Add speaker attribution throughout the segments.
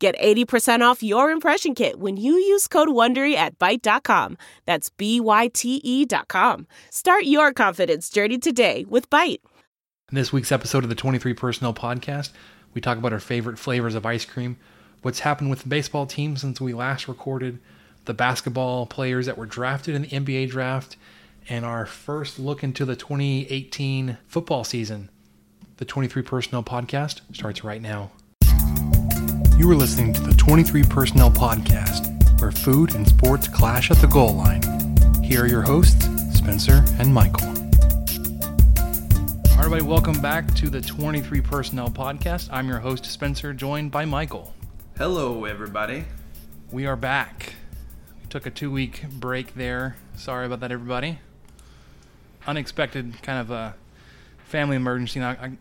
Speaker 1: Get 80% off your impression kit when you use code WONDERY at Byte.com. That's B-Y-T-E dot com. Start your confidence journey today with Byte.
Speaker 2: In this week's episode of the 23 Personnel Podcast, we talk about our favorite flavors of ice cream, what's happened with the baseball team since we last recorded, the basketball players that were drafted in the NBA draft, and our first look into the 2018 football season. The 23 Personnel Podcast starts right now. You are listening to the 23 Personnel Podcast, where food and sports clash at the goal line. Here are your hosts, Spencer and Michael. All right, everybody, welcome back to the 23 Personnel Podcast. I'm your host, Spencer, joined by Michael.
Speaker 3: Hello, everybody.
Speaker 2: We are back. We took a two week break there. Sorry about that, everybody. Unexpected kind of a family emergency. Now, I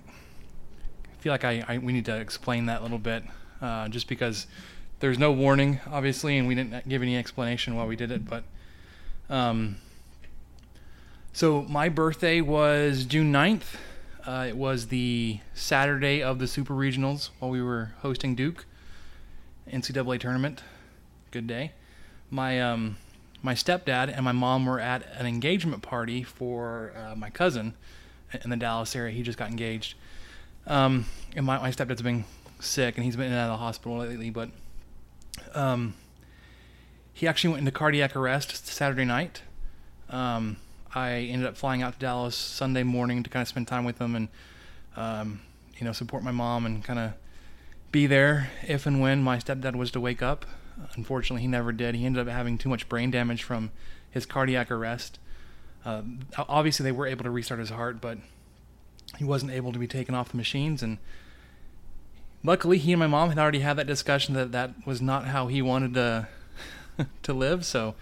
Speaker 2: feel like I, I we need to explain that a little bit uh, just because there's no warning, obviously, and we didn't give any explanation why we did it. But um, so my birthday was June 9th. Uh, it was the Saturday of the Super Regionals while we were hosting Duke NCAA tournament. Good day. My um, my stepdad and my mom were at an engagement party for uh, my cousin in the Dallas area. He just got engaged. Um, and my, my stepdad's been sick and he's been in and out of the hospital lately, but um, he actually went into cardiac arrest Saturday night. Um, I ended up flying out to Dallas Sunday morning to kind of spend time with him and, um, you know, support my mom and kind of be there if and when my stepdad was to wake up. Unfortunately, he never did. He ended up having too much brain damage from his cardiac arrest. Uh, obviously, they were able to restart his heart, but he wasn't able to be taken off the machines. And luckily, he and my mom had already had that discussion that that was not how he wanted to to live. So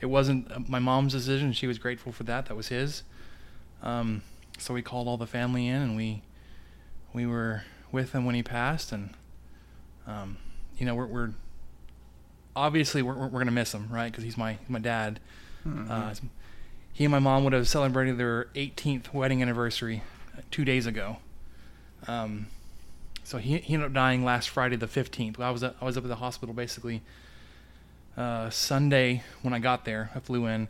Speaker 2: it wasn't my mom's decision. She was grateful for that. That was his. Um, so we called all the family in, and we we were with him when he passed, and um, you know we're, we're obviously we're, we're gonna miss him, right? Because he's my my dad. Mm-hmm. Uh, he and my mom would have celebrated their 18th wedding anniversary two days ago. Um, so he, he ended up dying last Friday the 15th. I was I was up at the hospital basically uh, Sunday when I got there. I flew in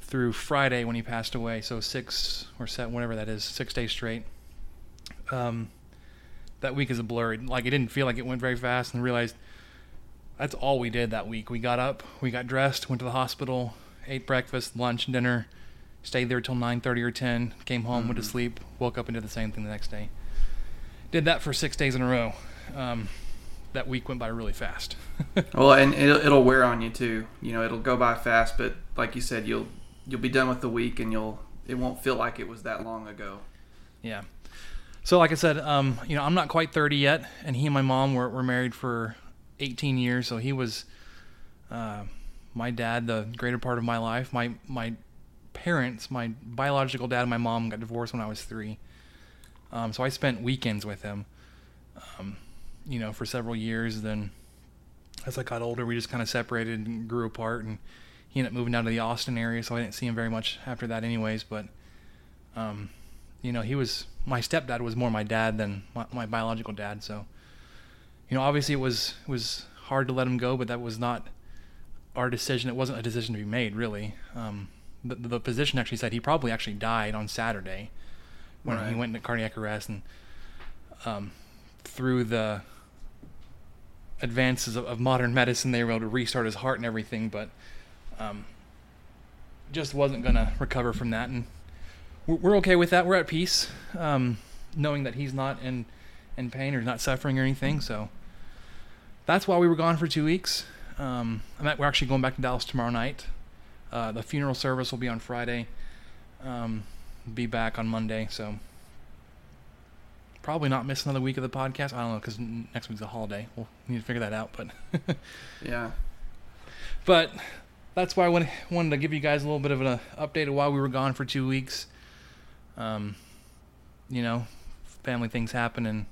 Speaker 2: through Friday when he passed away. So six or seven, whatever that is, six days straight. Um, that week is a blur. Like it didn't feel like it went very fast, and realized that's all we did that week. We got up, we got dressed, went to the hospital, ate breakfast, lunch, dinner, stayed there till 9:30 or 10, came home, mm-hmm. went to mm-hmm. sleep, woke up and did the same thing the next day. Did that for six days in a row. Um, that week went by really fast.
Speaker 3: well, and it'll, it'll wear on you too. You know, it'll go by fast, but like you said, you'll you'll be done with the week, and you'll it won't feel like it was that long ago.
Speaker 2: Yeah. So, like I said, um, you know, I'm not quite 30 yet, and he and my mom were, were married for 18 years. So he was uh, my dad the greater part of my life. My my parents, my biological dad and my mom got divorced when I was three. Um, so I spent weekends with him, um, you know, for several years. Then as I got older, we just kind of separated and grew apart. And he ended up moving down to the Austin area, so I didn't see him very much after that, anyways. But um, you know, he was my stepdad was more my dad than my, my biological dad. So you know, obviously it was it was hard to let him go, but that was not our decision. It wasn't a decision to be made, really. Um, the, the physician actually said he probably actually died on Saturday when right. he went into cardiac arrest, and um, through the advances of, of, modern medicine, they were able to restart his heart and everything, but um, just wasn't going to recover from that. And we're, we're, okay with that. We're at peace, um, knowing that he's not in in pain or not suffering or anything. So that's why we were gone for two weeks. Um, we're actually going back to Dallas tomorrow night. Uh, the funeral service will be on Friday. Um, be back on Monday, so probably not miss another week of the podcast. I don't know because next week's a holiday. We'll need to figure that out, but
Speaker 3: yeah.
Speaker 2: but that's why I wanted, wanted to give you guys a little bit of an update of why we were gone for two weeks. Um, you know, family things happen, and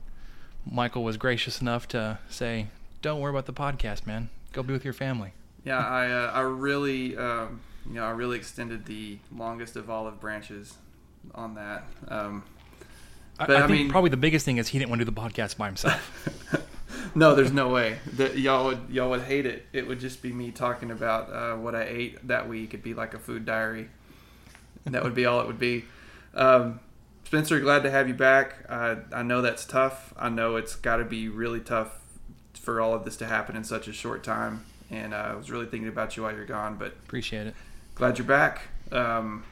Speaker 2: Michael was gracious enough to say, "Don't worry about the podcast, man. Go be with your family."
Speaker 3: Yeah, I uh, I really um, you know I really extended the longest of olive branches on that. Um,
Speaker 2: I,
Speaker 3: But,
Speaker 2: I
Speaker 3: I
Speaker 2: think
Speaker 3: mean-
Speaker 2: probably the biggest thing is he didn't want to do the podcast by himself.
Speaker 3: no, there's no way that y'all would y'all would hate it. It would just be me talking about uh, what I ate that week. It'd be like a food diary. That would be all it would be. Um, Spencer, glad to have you back. Uh, I know that's tough. I know it's got to be really tough for all of this to happen in such a short time. And uh, I was really thinking about you while you're gone, but
Speaker 2: Appreciate it.
Speaker 3: glad you're back. Um,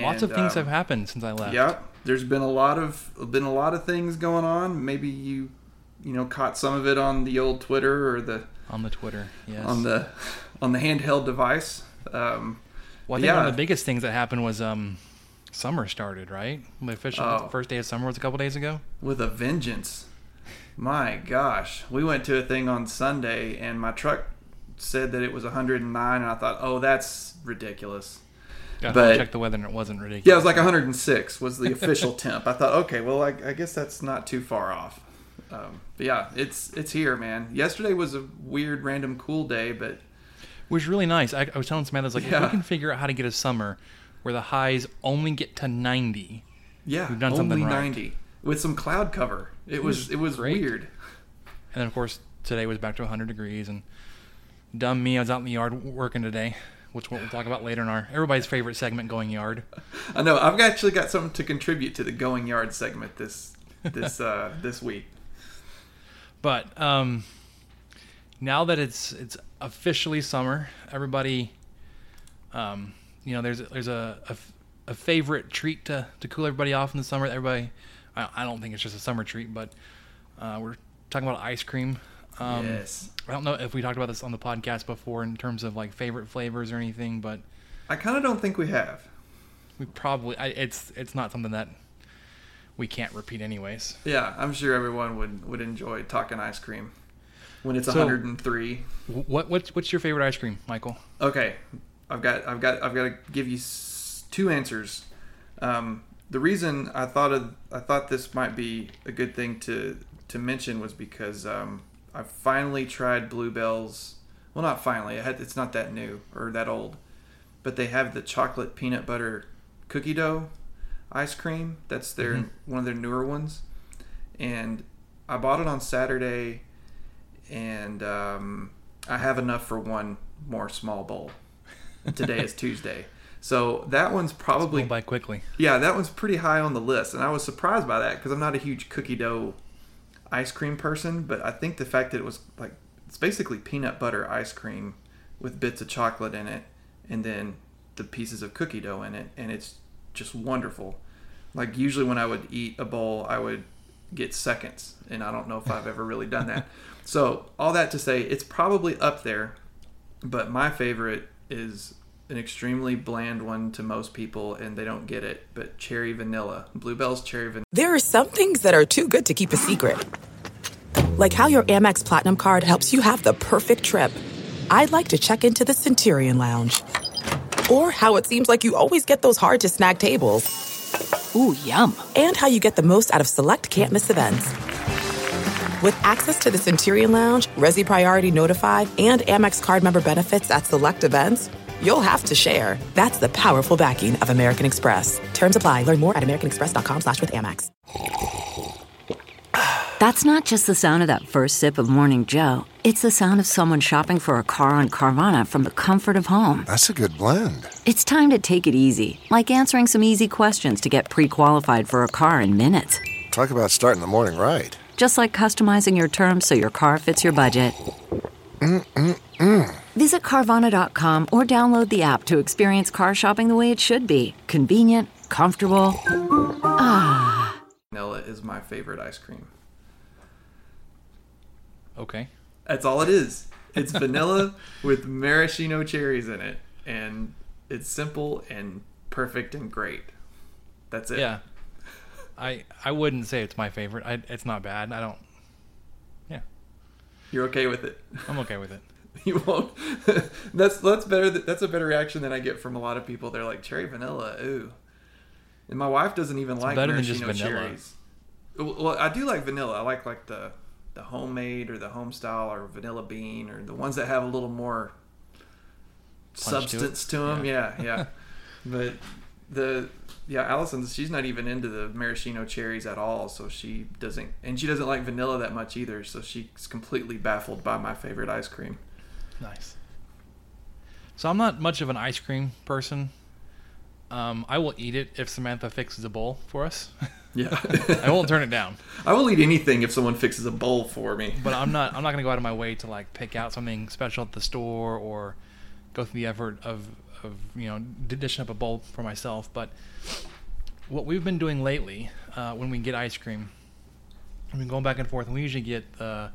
Speaker 2: Lots of
Speaker 3: and,
Speaker 2: things
Speaker 3: um,
Speaker 2: have happened since I left.
Speaker 3: yeah, there's been a lot of been a lot of things going on. Maybe you, you know, caught some of it on the old Twitter or the
Speaker 2: On the Twitter, yes.
Speaker 3: on the on the handheld device. Um,
Speaker 2: well, I think one
Speaker 3: yeah.
Speaker 2: of the biggest things that happened was um, summer started, right? The official
Speaker 3: Oh.
Speaker 2: first day of summer was a couple days ago.
Speaker 3: with a vengeance. My gosh, we went to a thing on Sunday, and my truck said that it was 109, and I thought, oh, that's ridiculous.
Speaker 2: Got
Speaker 3: But-
Speaker 2: check the weather, and it wasn't ridiculous.
Speaker 3: Yeah, it was like 106 was the official temp. I thought, okay, well, I, I guess that's not too far off. Um, but yeah, it's it's here, man. Yesterday was a weird, random, cool day, but
Speaker 2: was really nice. I, I was telling Samantha, I was like, if we can figure out how to get a summer where the highs only get to 90,
Speaker 3: yeah,
Speaker 2: We've done
Speaker 3: only
Speaker 2: something right.
Speaker 3: 90 with some cloud cover. It, was,
Speaker 2: was
Speaker 3: it was
Speaker 2: great.
Speaker 3: weird.
Speaker 2: and then of course today was back to 100 degrees. And dumb me, I was out in the yard working today, which we'll talk about later in our everybody's favorite segment, going yard.
Speaker 3: I know. I've actually got something to contribute to the going yard segment this this uh, this week.
Speaker 2: But um, now that it's it's officially summer, everybody, um, you know, there's there's a, a, a favorite treat to, to cool everybody off in the summer. Everybody, I, I don't think it's just a summer treat, but uh, we're talking about ice cream. Um,
Speaker 3: yes,
Speaker 2: I don't know if we talked about this on the podcast before in terms of like favorite flavors or anything, but
Speaker 3: I kind of don't think we have.
Speaker 2: we probably I, it's it's not something that we can't repeat anyways.
Speaker 3: Yeah, I'm sure everyone would would enjoy talking ice cream when it's
Speaker 2: So-
Speaker 3: 103.
Speaker 2: What what's what's your favorite ice cream, Michael?
Speaker 3: Okay, I've got I've got I've got to give you two answers. Um, the reason I thought of I thought this might be a good thing to to mention was because um, I finally tried Bluebell's. Well, not finally. Had, it's not that new or that old, but they have the chocolate peanut butter cookie dough ice cream. That's their
Speaker 2: Mhm.
Speaker 3: one of their newer ones, and I bought it on Saturday, and um, I have enough for one more small bowl. Today is Tuesday, so that one's probably
Speaker 2: by quickly.
Speaker 3: yeah, that one's pretty high on the list, and I was surprised by that because I'm not a huge cookie dough ice cream person, but I think the fact that it was like it's basically peanut butter ice cream with bits of chocolate in it, and then the pieces of cookie dough in it, and it's just wonderful. Like usually when I would eat a bowl, I would get seconds, and I don't know if I've ever really done that. So all that to say, it's probably up there, but my favorite is an extremely bland one to most people, and they don't get it. But cherry vanilla, Bluebell's cherry vanilla.
Speaker 4: There are some things that are too good to keep a secret. Like how your Amex Platinum card helps you have the perfect trip. I'd like to check into the Centurion Lounge. Or how it seems like you always get those hard to snag tables.
Speaker 5: Ooh, yum.
Speaker 4: And how you get the most out of select can't miss events. With access to the Centurion Lounge, Resy Priority Notified, and Amex card member benefits at select events, you'll have to share. That's the powerful backing of American Express. Terms apply. Learn more at americanexpress.com slash with Amex.
Speaker 5: That's not just the sound of that first sip of Morning Joe. It's the sound of someone shopping for a car on Carvana from the comfort of home.
Speaker 6: That's a good blend.
Speaker 5: It's time to take it easy, like answering some easy questions to get pre qualified for a car in minutes.
Speaker 6: Talk about starting the morning right.
Speaker 5: Just like customizing your terms so your car fits your budget. Mm, mm, mm. Visit Carvana.com or download the app to experience car shopping the way it should be convenient, comfortable. Ah.
Speaker 3: Vanilla is my favorite ice cream.
Speaker 2: Okay.
Speaker 3: That's all it is. It's vanilla with maraschino cherries in it, and it's simple and perfect and great. That's it.
Speaker 2: Yeah. I I wouldn't say it's my favorite. I, it's not bad. I don't. Yeah,
Speaker 3: You're okay with it.
Speaker 2: I'm okay with it.
Speaker 3: You won't. that's that's better. That's a better reaction than I get from a lot of people. They're like cherry vanilla. Ooh. And my wife doesn't even like
Speaker 2: better than
Speaker 3: maraschino
Speaker 2: just vanilla.
Speaker 3: cherries. Well, I do like vanilla. I like like the the homemade or the home style or vanilla bean or the ones that have a little more
Speaker 2: Punch
Speaker 3: substance to them. Yeah, yeah. but the yeah, Allison, she's not even into the maraschino cherries at all, so she doesn't, and she doesn't like vanilla that much either. So she's completely baffled by my favorite ice cream.
Speaker 2: Nice. So I'm not much of an ice cream person. Um, I will eat it if Samantha fixes a bowl for us.
Speaker 3: Yeah,
Speaker 2: I won't turn it down.
Speaker 3: I will eat anything if someone fixes a bowl for me.
Speaker 2: But I'm not. I'm not gonna go out of my way to like pick out something special at the store or go through the effort of of you know dishing up a bowl for myself. But what we've been doing lately, uh, when we get ice cream, we've been going back and forth, and we usually get the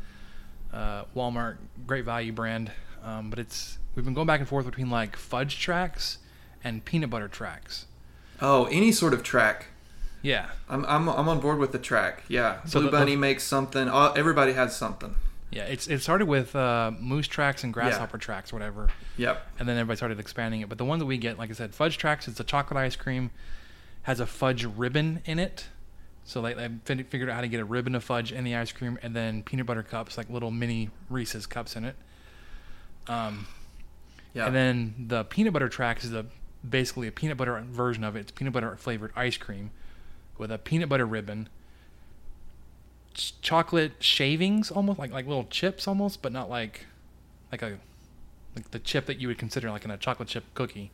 Speaker 2: uh, Walmart Great Value brand, um, but it's we've been going back and forth between like fudge tracks and peanut butter tracks.
Speaker 3: Oh, any sort of track.
Speaker 2: Yeah,
Speaker 3: I'm I'm, I'm on board with the track. Yeah,
Speaker 2: So
Speaker 3: Blue
Speaker 2: the- the-
Speaker 3: Bunny makes something. Oh, everybody has something.
Speaker 2: yeah. It's it started with uh, moose tracks and grasshopper tracks, whatever.
Speaker 3: Yep.
Speaker 2: and then everybody started expanding it. But the one that we get, like I said, fudge tracks. It's a chocolate ice cream, has a fudge ribbon in it. So they, they figured out how to get a ribbon of fudge in the ice cream, and then peanut butter cups, like little mini Reese's cups in it. Um,
Speaker 3: Yeah.
Speaker 2: and then the peanut butter tracks is a basically a peanut butter version of it. It's peanut butter flavored ice cream with a peanut butter ribbon, ch- chocolate shavings, almost like like little chips, almost, but not like like a like the chip that you would consider like in a chocolate chip cookie,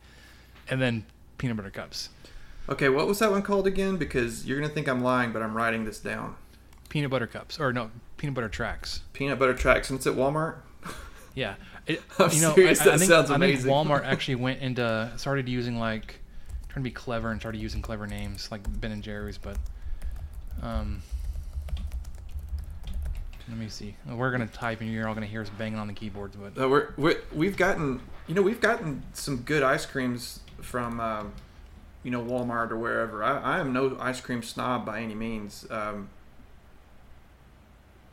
Speaker 2: and then peanut butter cups.
Speaker 3: Okay, what was that one called again? Because you're gonna think I'm lying, but I'm writing this down.
Speaker 2: Peanut butter cups, or no, peanut butter tracks.
Speaker 3: Peanut butter tracks, and it's at Walmart.
Speaker 2: Yeah, it,
Speaker 3: I'm
Speaker 2: you know,
Speaker 3: serious,
Speaker 2: I, I think,
Speaker 3: sounds
Speaker 2: I think. Walmart actually went into started using like trying to be clever and started using clever names like Ben and Jerry's, but um, let me see. We're gonna type and you're all gonna hear us banging on the keyboards, but
Speaker 3: we're, we're we've gotten you know we've gotten some good ice creams from um, you know Walmart or wherever. I, I am no ice cream snob by any means. Um,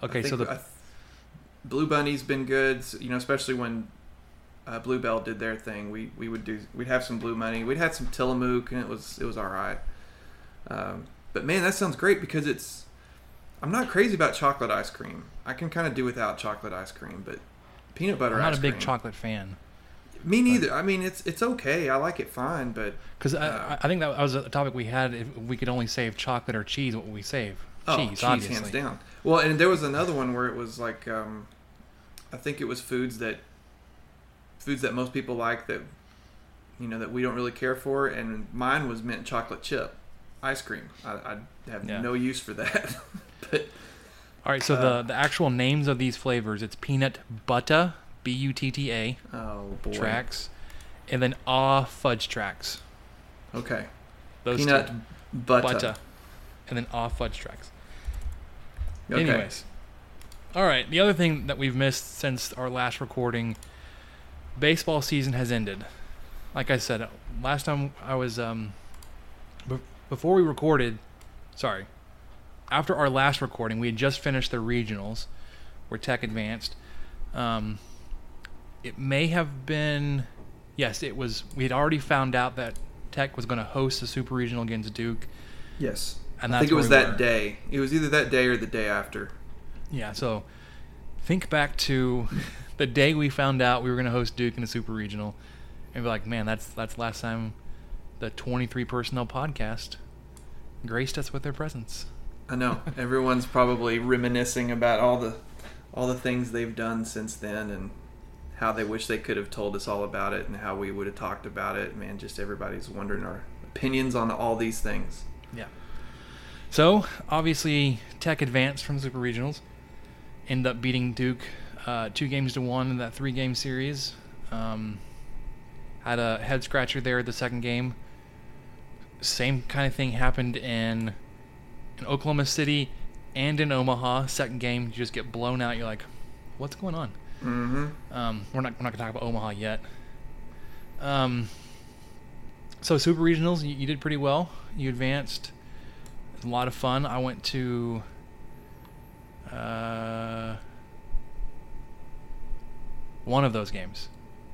Speaker 2: okay, so the
Speaker 3: I Blue Bunny's been good. You know, especially when uh, Bluebell did their thing. We we would do we'd have some Blue Bunny. We'd had some Tillamook, and it was it was all right. Um, but man, that sounds great because it's. I'm not crazy about chocolate ice cream. I can kind of do without chocolate ice cream, but peanut butter
Speaker 2: I'm not
Speaker 3: ice
Speaker 2: a big
Speaker 3: cream.
Speaker 2: chocolate fan
Speaker 3: Me neither. I mean, it's it's okay. I like it fine, but
Speaker 2: because
Speaker 3: Uh,
Speaker 2: I, I think that was a topic we had. If we could only save chocolate or cheese, what would we save?
Speaker 3: oh,
Speaker 2: cheese,
Speaker 3: cheese,
Speaker 2: obviously.
Speaker 3: hands down. Well, and there was another one where it was like, um, I think it was foods that foods that most people like that you know that we don't really care for, and mine was mint chocolate chip ice cream. I, I have
Speaker 2: Yeah.
Speaker 3: no use for that, but
Speaker 2: All right, so
Speaker 3: Uh,
Speaker 2: the the actual names of these flavors it's peanut butter, B U T T A
Speaker 3: oh boy,
Speaker 2: tracks, and then ah fudge tracks.
Speaker 3: Okay,
Speaker 2: Those
Speaker 3: peanut butter.
Speaker 2: butter, and then ah fudge tracks.
Speaker 3: Okay.
Speaker 2: Anyways, all right. The other thing that we've missed since our last recording, baseball season has ended. Like I said, last time I was um, be- before we recorded, sorry, after our last recording, we had just finished the regionals, where Tech advanced. Um, it may have been, yes, it was. We had already found out that Tech was going to host the Super Regional against Duke.
Speaker 3: Yes,
Speaker 2: And
Speaker 3: I think it was
Speaker 2: we
Speaker 3: that
Speaker 2: were.
Speaker 3: day. It was either that day or the day after.
Speaker 2: Yeah, so think back to the day we found out we were going to host Duke in a super regional, and be like, man, that's that's last time the 23 personnel podcast graced us with their presence.
Speaker 3: I know everyone's probably reminiscing about all the all the things they've done since then and how they wish they could have told us all about it and how we would have talked about it. Man, just everybody's wondering our opinions on all these things.
Speaker 2: Yeah. So obviously, Tech advanced from super regionals, ended up beating Duke uh, two games to one in that three game series. Um, had a head scratcher there the second game. Same kind of thing happened in in Oklahoma City and in Omaha. Second game, you just get blown out. You're like, what's going on?
Speaker 3: Mm-hmm.
Speaker 2: Um, we're not we're not gonna talk about Omaha yet. Um, so super regionals, you, you did pretty well. You advanced. A lot of fun. I went to. Uh, one of those games.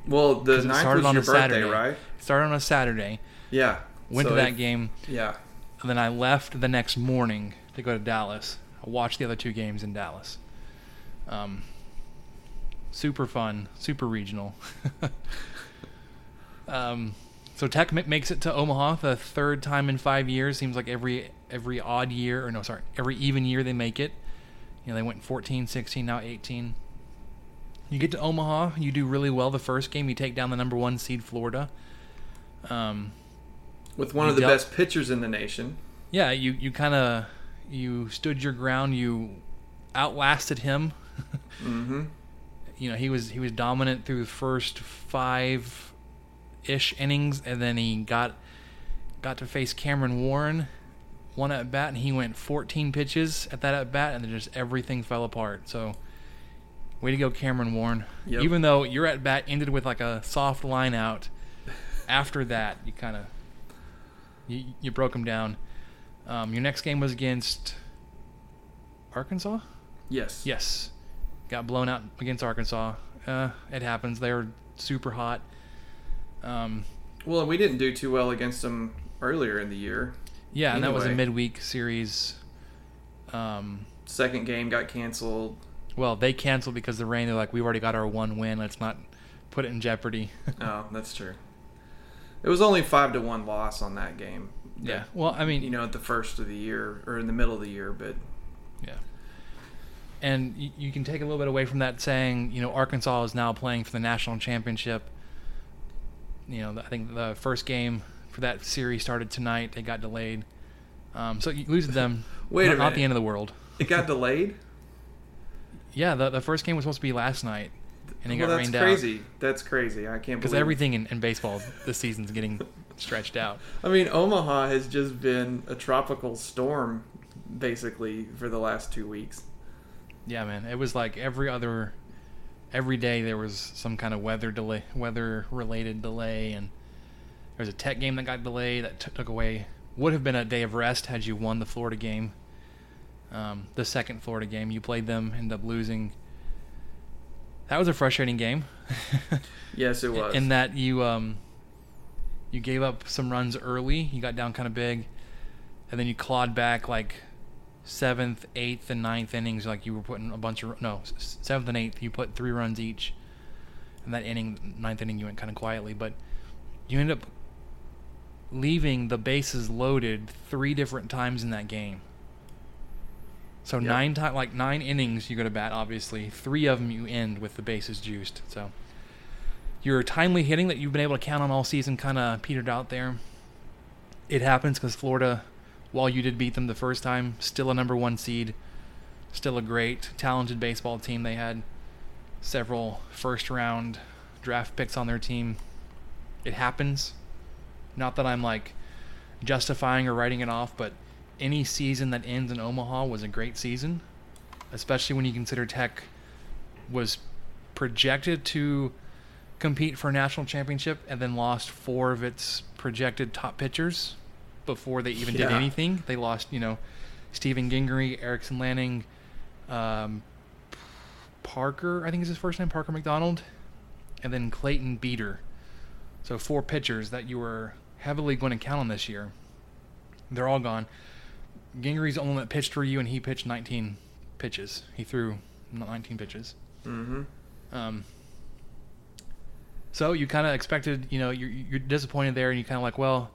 Speaker 3: Well, the ninth
Speaker 2: started
Speaker 3: was
Speaker 2: on
Speaker 3: your
Speaker 2: a
Speaker 3: birthday,
Speaker 2: Saturday.
Speaker 3: right?
Speaker 2: It started on a Saturday.
Speaker 3: Yeah.
Speaker 2: Went
Speaker 3: So
Speaker 2: to that
Speaker 3: if-
Speaker 2: game,
Speaker 3: Yeah.
Speaker 2: and then I left the next morning to go to Dallas. I watched the other two games in Dallas. Um, super fun, super regional. um, so Tech ma- makes it to Omaha the third time in five years. Seems like every every odd year, or no, sorry, every even year they make it. You know, they went 14, 16, now 18. You get to Omaha, you do really well the first game. You take down the number one seed Florida. Um,
Speaker 3: With one of the
Speaker 2: dealt-
Speaker 3: best pitchers in the nation.
Speaker 2: yeah, you you kind of you stood your ground. You outlasted him.
Speaker 3: Mm-hmm.
Speaker 2: You know, he was he was dominant through the first five ish innings, and then he got got to face Cameron Warren one at bat, and he went 14 pitches at that at bat, and then just everything fell apart. So. Way to go, Cameron Warren.
Speaker 3: Yep.
Speaker 2: Even though your at bat ended with like a soft line out, after that you kind of you, you broke him down. Um, your next game was against Arkansas.
Speaker 3: Yes.
Speaker 2: Yes, got blown out against Arkansas. Uh, it happens. They were super hot. Um,
Speaker 3: Well, we didn't do too well against them earlier in the year.
Speaker 2: Yeah, and that was a
Speaker 3: Anyway.
Speaker 2: midweek series. Um,
Speaker 3: Second game got canceled.
Speaker 2: well, they canceled because of the rain. They're like, we've already got our one win. Let's not put it in jeopardy.
Speaker 3: Oh, that's true. It was only five to one loss on that game.
Speaker 2: yeah. Well, I mean,
Speaker 3: You know, at the first of the year or in the middle of the year, but
Speaker 2: Yeah. And you, you can take a little bit away from that saying, you know, Arkansas is now playing for the national championship. You know, I think the first game for that series started tonight. They got delayed. Um, so you lose them.
Speaker 3: Wait a
Speaker 2: not, not the end of the world.
Speaker 3: it got delayed.
Speaker 2: Yeah, the, the first game was supposed to be last night, and it
Speaker 3: well,
Speaker 2: got
Speaker 3: that's
Speaker 2: rained
Speaker 3: crazy. That's crazy. I can't
Speaker 2: because everything in, in baseball this season's getting stretched out.
Speaker 3: I mean, Omaha has just been a tropical storm basically for the last two weeks.
Speaker 2: Yeah, man. It was like every other, every day there was some kind of weather delay, weather related delay, and there was a tech game that got delayed that t- took away. Would have been a day of rest had you won the Florida game. Um, the second Florida game, you played them, ended up losing. That was a frustrating game.
Speaker 3: Yes, it was.
Speaker 2: in that you um, you gave up some runs early. You got down kind of big, and then you clawed back like seventh, eighth, and ninth innings. Like you were putting a bunch of no seventh and eighth. You put three runs each, and that inning, ninth inning, you went kind of quietly, but you end up leaving the bases loaded three different times in that game. So
Speaker 3: Yep.
Speaker 2: nine time, like nine innings, you go to bat. Obviously, three of them you end with the bases juiced. So your timely hitting that you've been able to count on all season kind of petered out there. It happens because Florida, while you did beat them the first time, still a number one seed, still a great, talented baseball team. They had several first round draft picks on their team. It happens. Not that I'm like justifying or writing it off, but any season that ends in Omaha was a great season, especially when you consider Tech was projected to compete for a national championship and then lost four of its projected top pitchers before they even did anything. They lost, you know, Steven Gingery, Erikson Lanning, um, Parker, I think is his first name, Parker McDonald, and then Clayton Beeter. So four pitchers that you were heavily going to count on this year. They're all gone. Gingery's the only one that pitched for you, and he pitched 19 pitches. He threw 19 pitches.
Speaker 3: mm-hmm.
Speaker 2: Um, so you kind of expected, you know, you're, you're disappointed there, and you kind of like, well,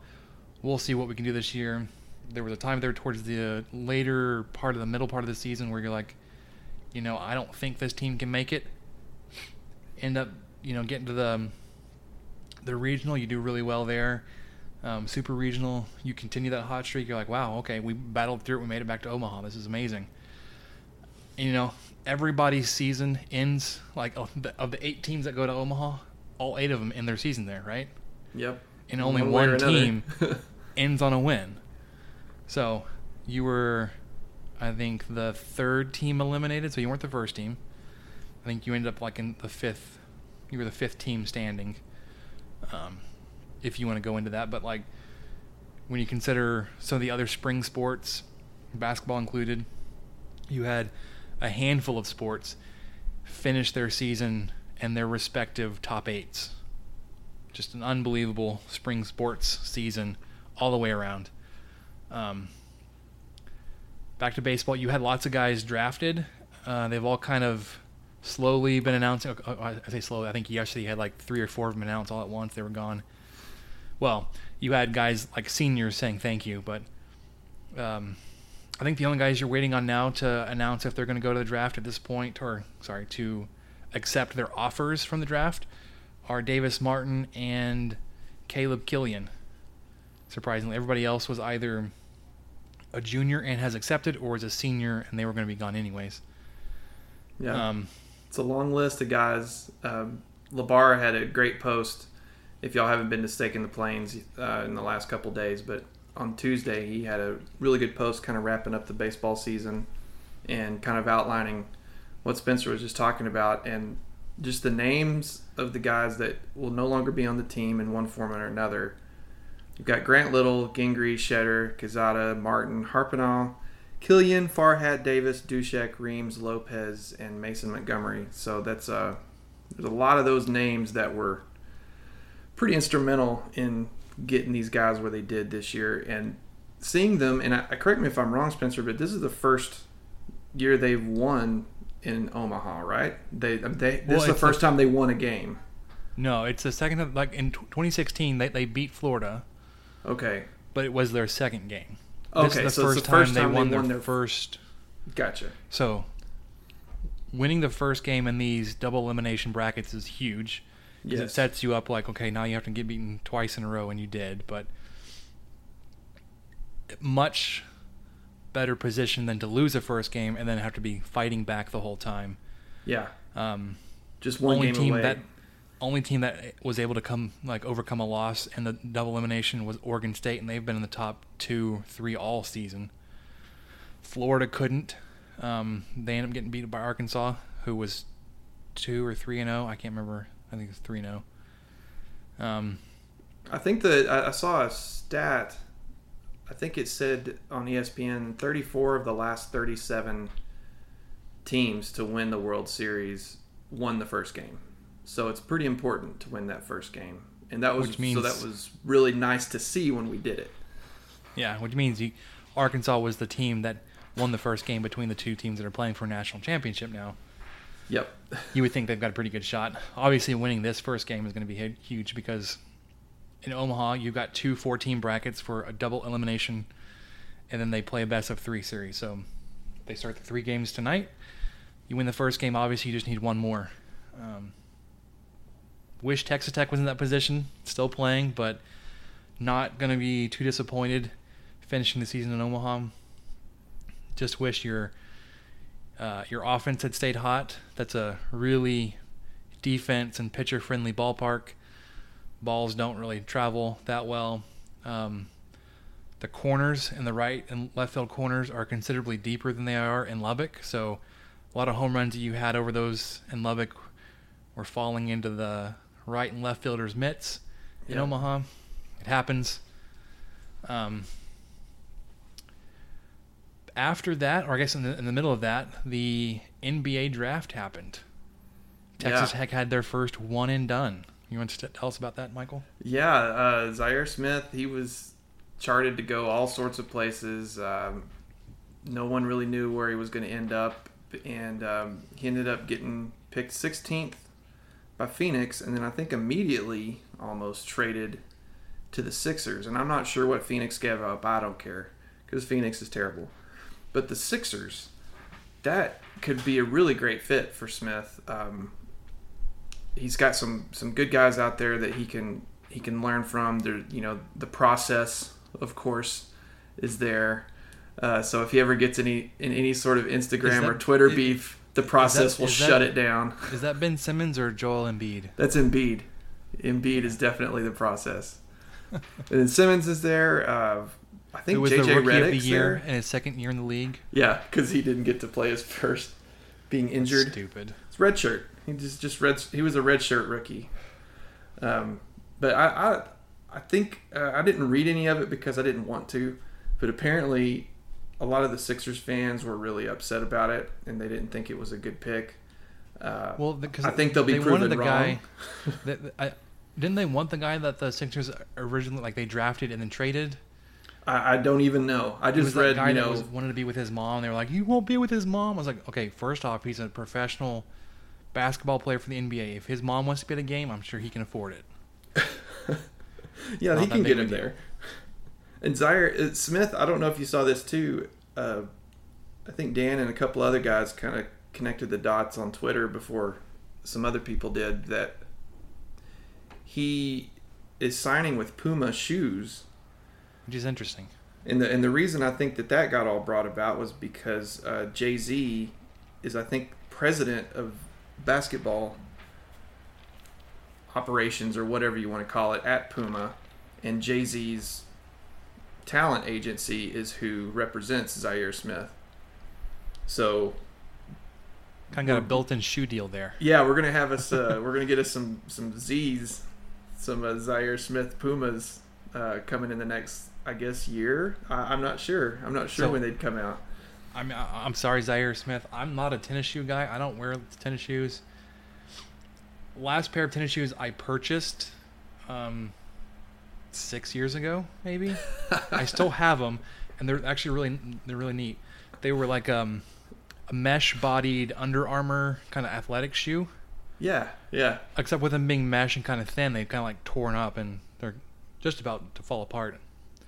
Speaker 2: we'll see what we can do this year. There was a time there towards the later part of the middle part of the season where you're like, you know, I don't think this team can make it. End up, you know, getting to the the regional, you do really well there. Um, super regional, you continue that hot streak. You're like, wow, okay, we battled through it. We made it back to Omaha. This is amazing And, you know, everybody's season ends like of the, of the eight teams that go to Omaha, all eight of them end their season there, right?
Speaker 3: Yep.
Speaker 2: And only
Speaker 3: One
Speaker 2: one, team ends on a win. So you were, I think, the third team eliminated. So you weren't the first team. I think you ended up like in the fifth. You were the fifth team standing. Um, if you want to go into that, but like when you consider some of the other spring sports, basketball included, you had a handful of sports finish their season and their respective top eights. Just an unbelievable spring sports season all the way around. Um, back to baseball, you had lots of guys drafted. Uh, they've all kind of slowly been announced. uh, uh, I say slowly. I think yesterday you had like three or four of them announced all at once. They were gone. Well, you had guys like seniors saying thank you, but um, I think the only guys you're waiting on now to announce if they're going to go to the draft at this point, or sorry, to accept their offers from the draft, are Davis Martin and Caleb Kilian. Surprisingly, everybody else was either a junior and has accepted, or is a senior and they were going to be gone anyways.
Speaker 3: Yeah.
Speaker 2: Um,
Speaker 3: It's a long list of guys. Um, Labar had a great post. If y'all haven't been to Stake in the Plains uh, in the last couple days, but on Tuesday he had a really good post, kind of wrapping up the baseball season and kind of outlining what Spencer was just talking about and just the names of the guys that will no longer be on the team in one form or another. You've got Grant Little, Gingery, Shedder, Kazada, Martin, Harpenal, Kilian, Farhat, Davis, Dushek, Reams, Lopez, and Mason Montgomery. So that's uh, there's a lot of those names that were pretty instrumental in getting these guys where they did this year and seeing them. And I, correct me if I'm wrong, Spencer, but this is the first year they've won in Omaha, right? They um, they this
Speaker 2: Well,
Speaker 3: is the first
Speaker 2: the-
Speaker 3: time they won a game.
Speaker 2: no, it's the second. Like in 2016, they they beat Florida,
Speaker 3: Okay,
Speaker 2: but it was their second game.
Speaker 3: Okay,
Speaker 2: this is the
Speaker 3: so it's the first
Speaker 2: time,
Speaker 3: time
Speaker 2: they
Speaker 3: they
Speaker 2: won,
Speaker 3: won
Speaker 2: their,
Speaker 3: their-
Speaker 2: first.
Speaker 3: gotcha.
Speaker 2: So, winning the first game in these double elimination brackets is huge. 'Cause It sets you up like, okay, now you have to get beaten twice in a row, and you did. But much better position than to lose a first game and then have to be fighting back the whole time.
Speaker 3: Yeah,
Speaker 2: Um,
Speaker 3: just one
Speaker 2: only
Speaker 3: game
Speaker 2: team
Speaker 3: away.
Speaker 2: that only team that was able to come like overcome a loss in the double elimination was Oregon State, and they've been in the top two, three all season. Florida couldn't. Um, they ended up getting beat by Arkansas, who was two or three and zero. I can't remember. I think it's three and zero. Um,
Speaker 3: I think that I I saw a stat. I think it said on ESPN 34 of the last 37 teams to win the World Series won the first game. So it's pretty important to win that first game. And that was
Speaker 2: Which
Speaker 3: so that was really nice to see when we did it.
Speaker 2: yeah, which means you, Arkansas was the team that won the first game between the two teams that are playing for a national championship now.
Speaker 3: Yep.
Speaker 2: you would think they've got a pretty good shot. Obviously, winning this first game is going to be huge because in Omaha, you've got two 14 brackets for a double elimination, and then they play a best of three series. So they start the three games tonight. You win the first game, obviously, you just need one more. Um, wish Texas Tech was in that position, still playing, but not going to be too disappointed finishing the season in Omaha. Just wish your uh, your offense had stayed hot. That's a really defense and pitcher friendly ballpark. Balls don't really travel that well. Um, the corners in the right and left field corners are considerably deeper than they are in Lubbock. So a lot of home runs that you had over those in Lubbock were falling into the right and left fielders' mitts in
Speaker 3: Yeah.
Speaker 2: Omaha. It happens. Um, after that, or I guess in the, in the middle of that, the NBA draft happened. Texas
Speaker 3: Yeah.
Speaker 2: Tech had their first one and done. You want to tell us about that, Michael?
Speaker 3: Yeah, uh, Zhaire Smith, he was charted to go all sorts of places. Um, no one really knew where he was going to end up, and um, he ended up getting picked 16th by Phoenix, and then I think immediately almost traded to the Sixers. And I'm not sure what Phoenix gave up. I don't care because Phoenix is terrible. But the Sixers, that could be a really great fit for Smith. Um, he's got some some good guys out there that he can he can learn from. There, you know, the process, of course, is there. Uh, so if he ever gets any in any sort of Instagram
Speaker 2: that-
Speaker 3: or Twitter
Speaker 2: i-
Speaker 3: beef, the process will
Speaker 2: is that-
Speaker 3: shut it down.
Speaker 2: Is that Ben Simmons or Joel Embiid?
Speaker 3: That's Embiid. Embiid is definitely the process. and then Simmons is there. Uh, I think
Speaker 2: Who was
Speaker 3: JJ
Speaker 2: the rookie of the year
Speaker 3: there.
Speaker 2: in his second year in the league?
Speaker 3: Yeah, because he didn't get to play his first, being injured.
Speaker 2: Stupid.
Speaker 3: It's red shirt. He just just red. He was a red shirt rookie. Um, but I I, I think uh, I didn't read any of it because I didn't want to. But apparently, a lot of the Sixers fans were really upset about it, and they didn't think it was a good pick. Uh,
Speaker 2: Well, because
Speaker 3: I think they'll be
Speaker 2: they
Speaker 3: proven
Speaker 2: wanted the
Speaker 3: wrong.
Speaker 2: guy. that- I, didn't they want the guy that the Sixers originally like they drafted and then traded?
Speaker 3: I, I don't even know. I just read, you know,
Speaker 2: was, wanted to be with his mom. They were like, "You won't be with his mom." I was like, "Okay, first off, he's a professional basketball player for the NBA. If his mom wants to be at a game, I'm sure he can afford it."
Speaker 3: yeah, he can get him
Speaker 2: deal.
Speaker 3: there. And Zhaire uh, Smith, I don't know if you saw this too. Uh, I think Dan and a couple other guys kind of connected the dots on Twitter before some other people did that he is signing with Puma shoes.
Speaker 2: Which is interesting.
Speaker 3: And the and the reason I think that that got all brought about was because uh, Jay Z is I think president of basketball operations or whatever you want to call it at Puma, and Jay Z's talent agency is who represents Zhaire Smith. So
Speaker 2: Kind of got a built-in shoe deal there.
Speaker 3: yeah, we're gonna have us. Uh, we're gonna get us some some Z's, some uh, Zhaire Smith Pumas uh, coming in the next, I guess, year. I, I'm not sure. I'm not sure
Speaker 2: So-
Speaker 3: when they'd come out.
Speaker 2: I mean, I, I'm sorry, Zhaire Smith. I'm not a tennis shoe guy. I don't wear tennis shoes. Last pair of tennis shoes I purchased, um, six years ago, maybe. I still have them, and they're actually really they're really neat. They were like um, a mesh-bodied Under Armour kind of athletic shoe,
Speaker 3: Yeah, yeah,
Speaker 2: except with them being mesh and kind of thin, they've kind of like torn up and they're just about to fall apart.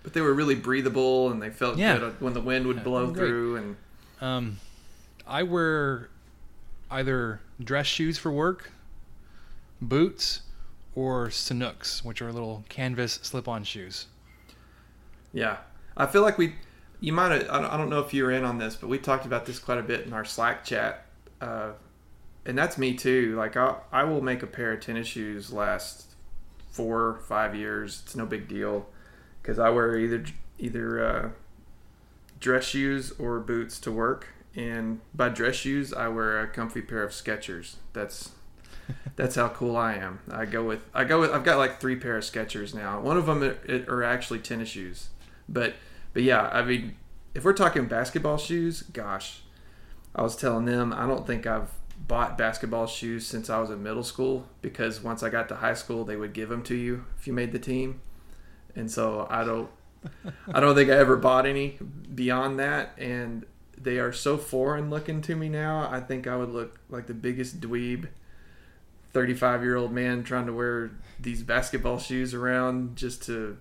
Speaker 3: But they were really breathable and they felt
Speaker 2: Yeah.
Speaker 3: good when the wind would
Speaker 2: Yeah,
Speaker 3: blow through. And
Speaker 2: Um, I wear either dress shoes for work, boots, or Sanuks, which are little canvas slip-on shoes.
Speaker 3: yeah, I feel like we. You might have. I don't- I don't know if you were in on this, but we talked about this quite a bit in our Slack chat. Uh, and that's me too. Like I, I will make a pair of tennis shoes last four, five years. It's no big deal because I wear either either uh, dress shoes or boots to work. And by dress shoes, I wear a comfy pair of Skechers. That's that's how cool I am. I go with I go with I've got like three pair of Skechers now. One of them are, are actually tennis shoes, but but yeah, I mean, if we're talking basketball shoes, gosh, I was telling them I don't think I've bought basketball shoes since I was in middle school because once I got to high school, they would give them to you if you made the team, and so I don't I don't think I ever bought any beyond that, and they are so foreign looking to me now. I think I would look like the biggest dweeb. 35 year old man trying to wear these basketball shoes around just to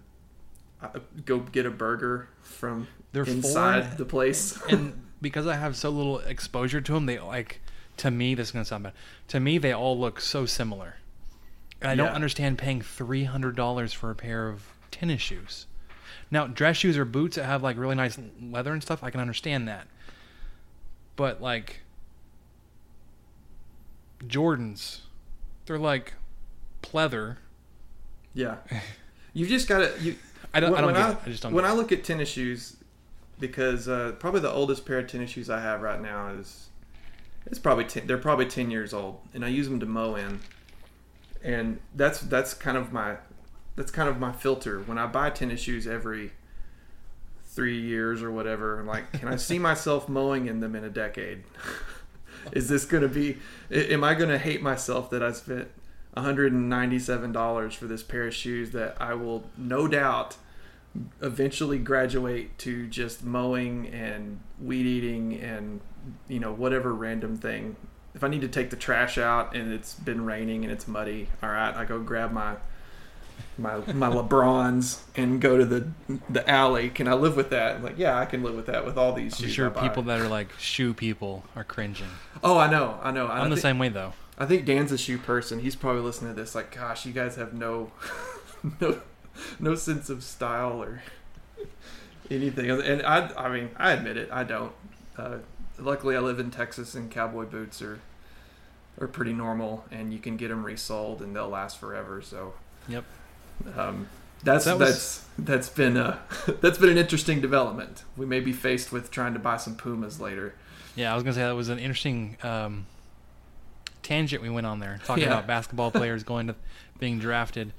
Speaker 3: uh, go get a burger from
Speaker 2: They're
Speaker 3: inside
Speaker 2: foreign.
Speaker 3: the place.
Speaker 2: and because I have so little exposure to them, they like to me. This is gonna sound bad. To me, they all look so similar, and I don't understand paying three hundred dollars for a pair of tennis shoes. Now, dress shoes or boots that have like really nice leather and stuff, I can understand that. But like Jordans, they're like pleather.
Speaker 3: Yeah, you just gotta. You,
Speaker 2: I don't- I don't
Speaker 3: when
Speaker 2: it. I just don't
Speaker 3: When I look at tennis shoes, because uh, probably the oldest pair of tennis shoes I have right now is, it's probably ten, they're probably ten years old, and I use them to mow in, and that's that's kind of my, that's kind of my filter when I buy tennis shoes every. Three years or whatever. Like, can I see myself mowing in them in a decade? Is this going to be? Am I going to hate myself that I spent $197 for this pair of shoes that I will no doubt eventually graduate to just mowing and weed eating and you know whatever random thing. If I need to take the trash out and it's been raining and it's muddy, all right, I go grab my my my LeBrons and go to the the alley. Can I live with that? I'm like, yeah, I can live with that with all these
Speaker 2: I'm
Speaker 3: shoes.
Speaker 2: sure people that are like shoe people are cringing.
Speaker 3: Oh, I know, I know. I
Speaker 2: I'm the
Speaker 3: thi-
Speaker 2: same way though.
Speaker 3: I think Dan's a shoe person. He's probably listening to this like, gosh, you guys have no no no sense of style or anything. And I I mean, I admit it, I don't. Uh, luckily I live in Texas and cowboy boots are are pretty normal and you can get them resold and they'll last forever, so
Speaker 2: Yep.
Speaker 3: Um, that's
Speaker 2: That was-
Speaker 3: that's that's been uh that's been an interesting development. We may be faced with trying to buy some Pumas later.
Speaker 2: Yeah, I was gonna say that was an interesting um, tangent we went on there, talking
Speaker 3: Yeah.
Speaker 2: about basketball players going to being drafted.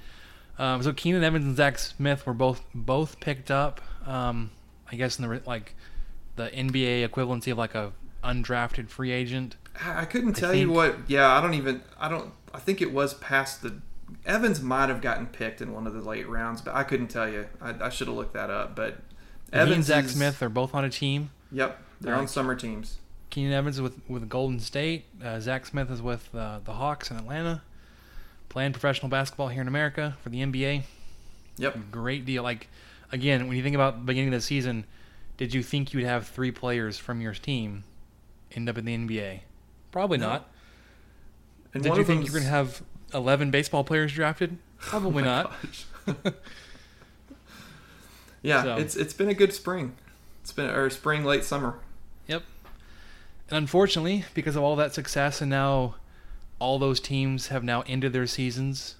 Speaker 2: Um, so Keenan Evans and Zach Smith were both both picked up. Um, I guess in the like the NBA equivalency of like a undrafted free agent.
Speaker 3: I I couldn't tell you what. Yeah, I don't even. I don't. I think it was past the. Evans might have gotten picked in one of the late rounds, but I couldn't tell you. I, I should have looked that up. But
Speaker 2: he and
Speaker 3: Evans
Speaker 2: Zach
Speaker 3: is-
Speaker 2: Smith are both on a team.
Speaker 3: Yep, they're on summer teams.
Speaker 2: Keenan Evans with with Golden State. Uh, Zach Smith is with uh, the Hawks in Atlanta, playing professional basketball here in America for the NBA.
Speaker 3: Yep.
Speaker 2: Great deal. Like again, when you think about the beginning of the season, did you think you'd have three players from your team end up in the NBA? Probably
Speaker 3: No.
Speaker 2: not.
Speaker 3: And
Speaker 2: Did you think you're going to have 11 baseball players drafted? Probably
Speaker 3: Oh
Speaker 2: not.
Speaker 3: yeah,
Speaker 2: So-
Speaker 3: it's it's been a good spring. It's been or spring, late summer.
Speaker 2: Yep. And unfortunately, because of all that success and now all those teams have now ended their seasons,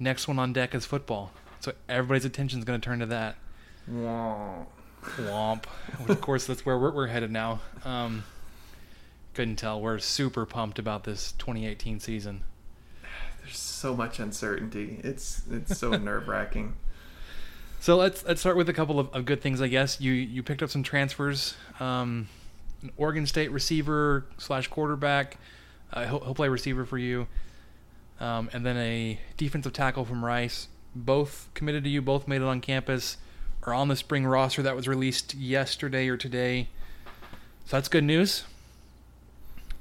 Speaker 2: next one on deck is football. So everybody's attention is going to turn to that.
Speaker 3: Wow.
Speaker 2: Womp. of course, that's where we're, we're headed now. Um, couldn't tell. We're super pumped about this 2018 season.
Speaker 3: So much uncertainty. It's it's so nerve wracking.
Speaker 2: So let's let's start with a couple of, of good things, I guess. You you picked up some transfers. Um, an Oregon State receiver slash quarterback. Uh, he'll, he'll play receiver for you. Um, and then a defensive tackle from Rice. Both committed to you. Both made it on campus. Are on the spring roster that was released yesterday or today. So that's good news.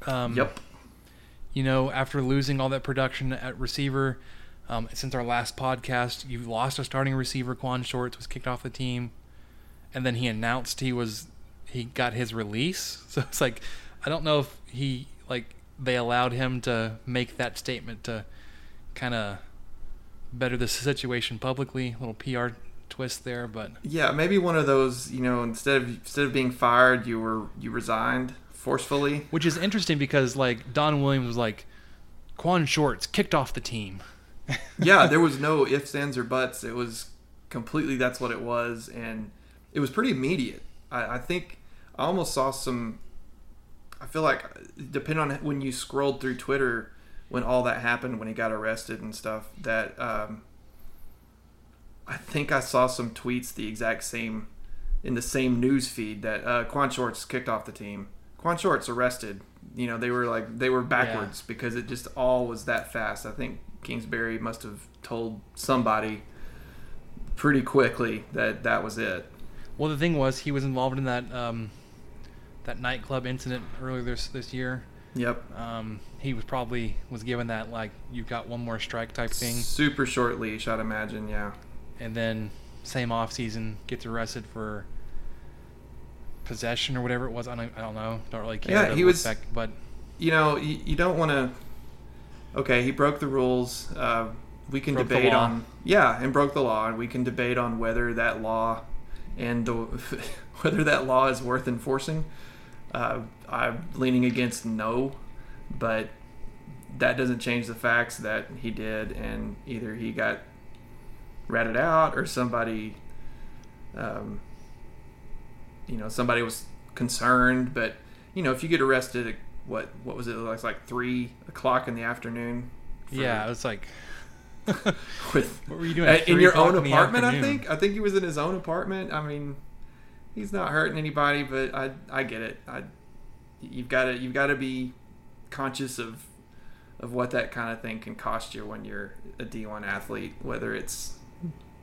Speaker 2: Um,
Speaker 3: Yep.
Speaker 2: You know, after losing all that production at receiver, um, since our last podcast, you lost a starting receiver. Quan Shorts was kicked off the team, and then he announced he was he got his release. So it's like I don't know if he like they allowed him to make that statement to kind of better the situation publicly. Little PR twist there, but
Speaker 3: Yeah, maybe one of those. You know, instead of instead of being fired, you were you resigned forcefully.
Speaker 2: which is interesting because like Don Williams was like Quan Shorts kicked off the team.
Speaker 3: yeah, there was no ifs, ands, or buts. It was completely that's what it was, and it was pretty immediate. I, I think I almost saw some. I feel like depending on when you scrolled through Twitter when all that happened, when he got arrested and stuff, that um, I think I saw some tweets the exact same in the same news feed that uh, Quan Shorts kicked off the team. Quan Shorts arrested. You know, they were like they were backwards because it just all was that fast. I think Kingsbury must have told somebody pretty quickly that that was it.
Speaker 2: Well, the thing was, he was involved in that um, that nightclub incident earlier this this year.
Speaker 3: Yep.
Speaker 2: Um, he was probably was given that like you've got one more strike type thing,
Speaker 3: Super short leash, I'd imagine. Yeah.
Speaker 2: and then same off season gets arrested for possession or whatever it was. I don't, I don't know. Don't really care.
Speaker 3: Yeah, he was-
Speaker 2: affect- but
Speaker 3: You know, you, you don't want to. Okay, he broke the rules. Uh, we can debate on yeah, and broke the law, and we can debate on whether that law and the, whether that law is worth enforcing. Uh, I'm leaning against no, but that doesn't change the facts that he did, and either he got ratted out or somebody, um, you know, somebody was concerned. But you know, if you get arrested at what what was it? It was like three o'clock in the afternoon. for-
Speaker 2: yeah, was like
Speaker 3: with
Speaker 2: what were you doing
Speaker 3: uh, in your own
Speaker 2: in
Speaker 3: apartment. I think I think he was in his own apartment. I mean, he's not hurting anybody, but I I get it. I you've got to you've got to be conscious of of what that kind of thing can cost you when you're a D1 athlete, whether it's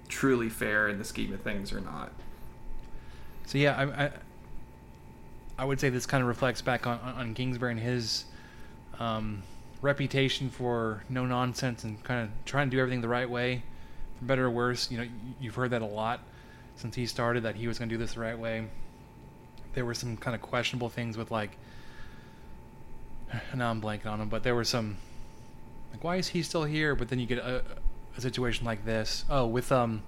Speaker 3: truly fair in the scheme of things or not.
Speaker 2: So yeah, I, I I would say this kind of reflects back on on Kingsbury and his um, reputation for no nonsense and kind of trying to do everything the right way, for better or worse. You know, you've heard that a lot since he started that he was going to do this the right way. There were some kind of questionable things with like. Now I'm blanking on them, but there were some like why is he still here? But then you get a, a situation like this. Oh, with um,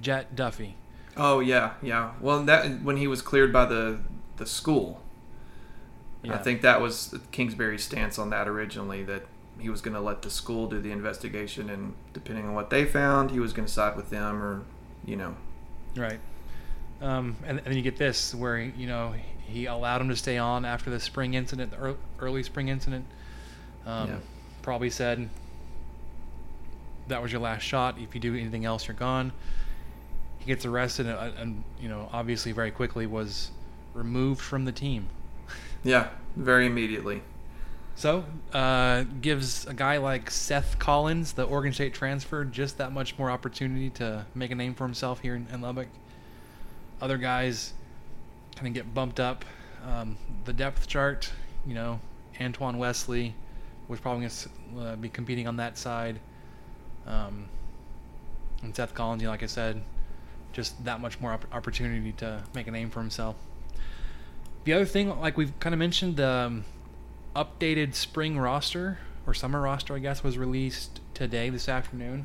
Speaker 2: Jett Duffey.
Speaker 3: Oh yeah, yeah. Well, that when he was cleared by the the school, I think that was Kingsbury's stance on that originally. That he was going to let the school do the investigation, and depending on what they found, he was going to side with them, or you know,
Speaker 2: Right. Um, and, and then you get this, where you know he allowed him to stay on after the spring incident, the early spring incident. Um,
Speaker 3: Yeah.
Speaker 2: Probably said that was your last shot. If you do anything else, you're gone. He gets arrested, and, and you know, obviously, very quickly was removed from the team.
Speaker 3: Yeah, very immediately.
Speaker 2: So, uh, gives a guy like Seth Collins, the Oregon State transfer, just that much more opportunity to make a name for himself here in, in Lubbock. Other guys kind of get bumped up. Um, the depth chart, you know, Antoine Wesley was probably going to uh, be competing on that side. Um, and Seth Collins, you know, like I said, just that much more op- opportunity to make a name for himself. The other thing, like we've kind of mentioned, the um, updated spring roster or summer roster, I guess, was released today, this afternoon.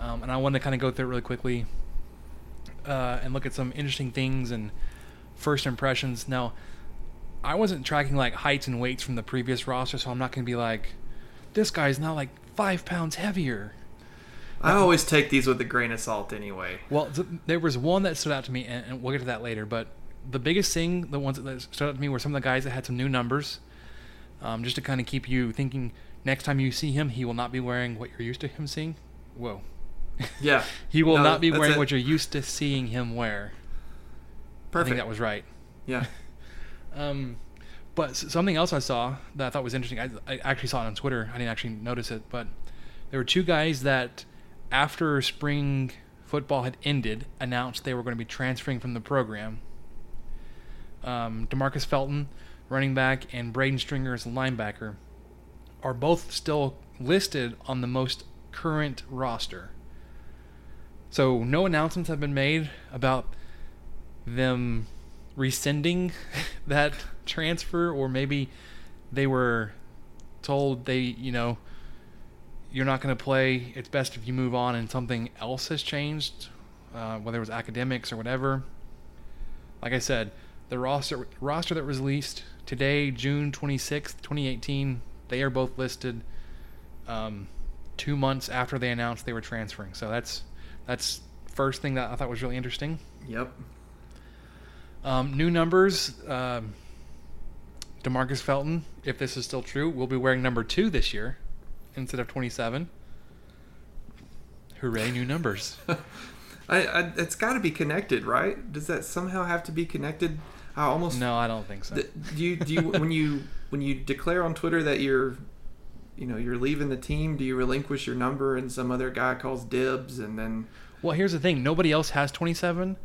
Speaker 2: Um, and I wanted to kind of go through it really quickly uh, and look at some interesting things and first impressions. Now, I wasn't tracking like heights and weights from the previous roster, so I'm not going to be like, this guy's now like five pounds heavier.
Speaker 3: I always take these with a grain of salt anyway.
Speaker 2: Well, th- there was one that stood out to me, and, and we'll get to that later. But the biggest thing, the ones that stood out to me, were some of the guys that had some new numbers, um, just to kind of keep you thinking. Next time you see him, he will not be wearing what you're used to him seeing. Whoa,
Speaker 3: Yeah.
Speaker 2: he will
Speaker 3: No,
Speaker 2: not be wearing
Speaker 3: it.
Speaker 2: what you're used to seeing him wear. I
Speaker 3: Perfect.
Speaker 2: think that was right.
Speaker 3: yeah.
Speaker 2: Um, but something else I saw that I thought was interesting. I, I actually saw it on Twitter. I didn't actually notice it, but there were two guys that, after spring football had ended, announced they were going to be transferring from the program. Um, Demarcus Felton, running back, and Braden Stringer as linebacker, are both still listed on the most current roster. So no announcements have been made about them rescinding that transfer or maybe they were told they you know you're not going to play it's best if you move on and something else has changed uh, whether it was academics or whatever like i said the roster roster that was released today june 26th 2018 they are both listed um, two months after they announced they were transferring so that's that's first thing that i thought was really interesting
Speaker 3: Yep.
Speaker 2: um, new numbers. Um, Demarcus Felton, if this is still true, will be wearing number two this year instead of 27. Hooray, new numbers.
Speaker 3: I, I it's got to be connected, right? Does that somehow have to be connected? I almost
Speaker 2: no, I don't think so.
Speaker 3: Th- do you do you when you when you declare on Twitter that you're you know you're leaving the team? Do you relinquish your number and some other guy calls dibs and then
Speaker 2: Well, here's the thing: nobody else has 27,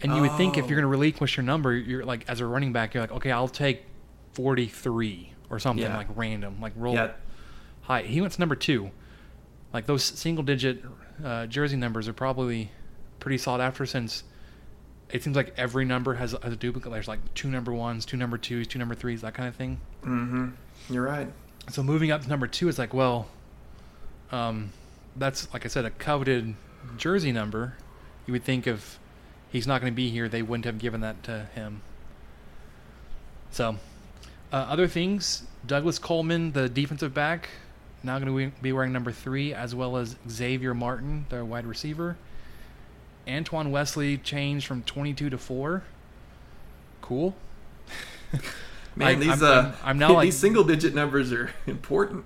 Speaker 2: and you would think if
Speaker 3: Oh.
Speaker 2: you're going to relinquish your number, you're like as a running back, you're like, okay, I'll take 43 or something
Speaker 3: Yeah.
Speaker 2: like random, like roll
Speaker 3: yeah
Speaker 2: high. He went to number two. Like those single-digit uh, jersey numbers are probably pretty sought after since it seems like every number has, has a duplicate. There's like two number ones, two number twos, two number threes, that kind of thing.
Speaker 3: mm-hmm you're right
Speaker 2: So moving up to number two is like, well, um, that's like I said, a coveted jersey number. You would think if he's not going to be here, they wouldn't have given that to him. So, uh, other things: Douglas Coleman, the defensive back, now going to be wearing number three, as well as Xavier Martin, their wide receiver. Antoine Wesley changed from 22 to four. Cool.
Speaker 3: man
Speaker 2: I-
Speaker 3: these
Speaker 2: I'm-
Speaker 3: uh
Speaker 2: I'm- I'm now, like-
Speaker 3: these single digit numbers are important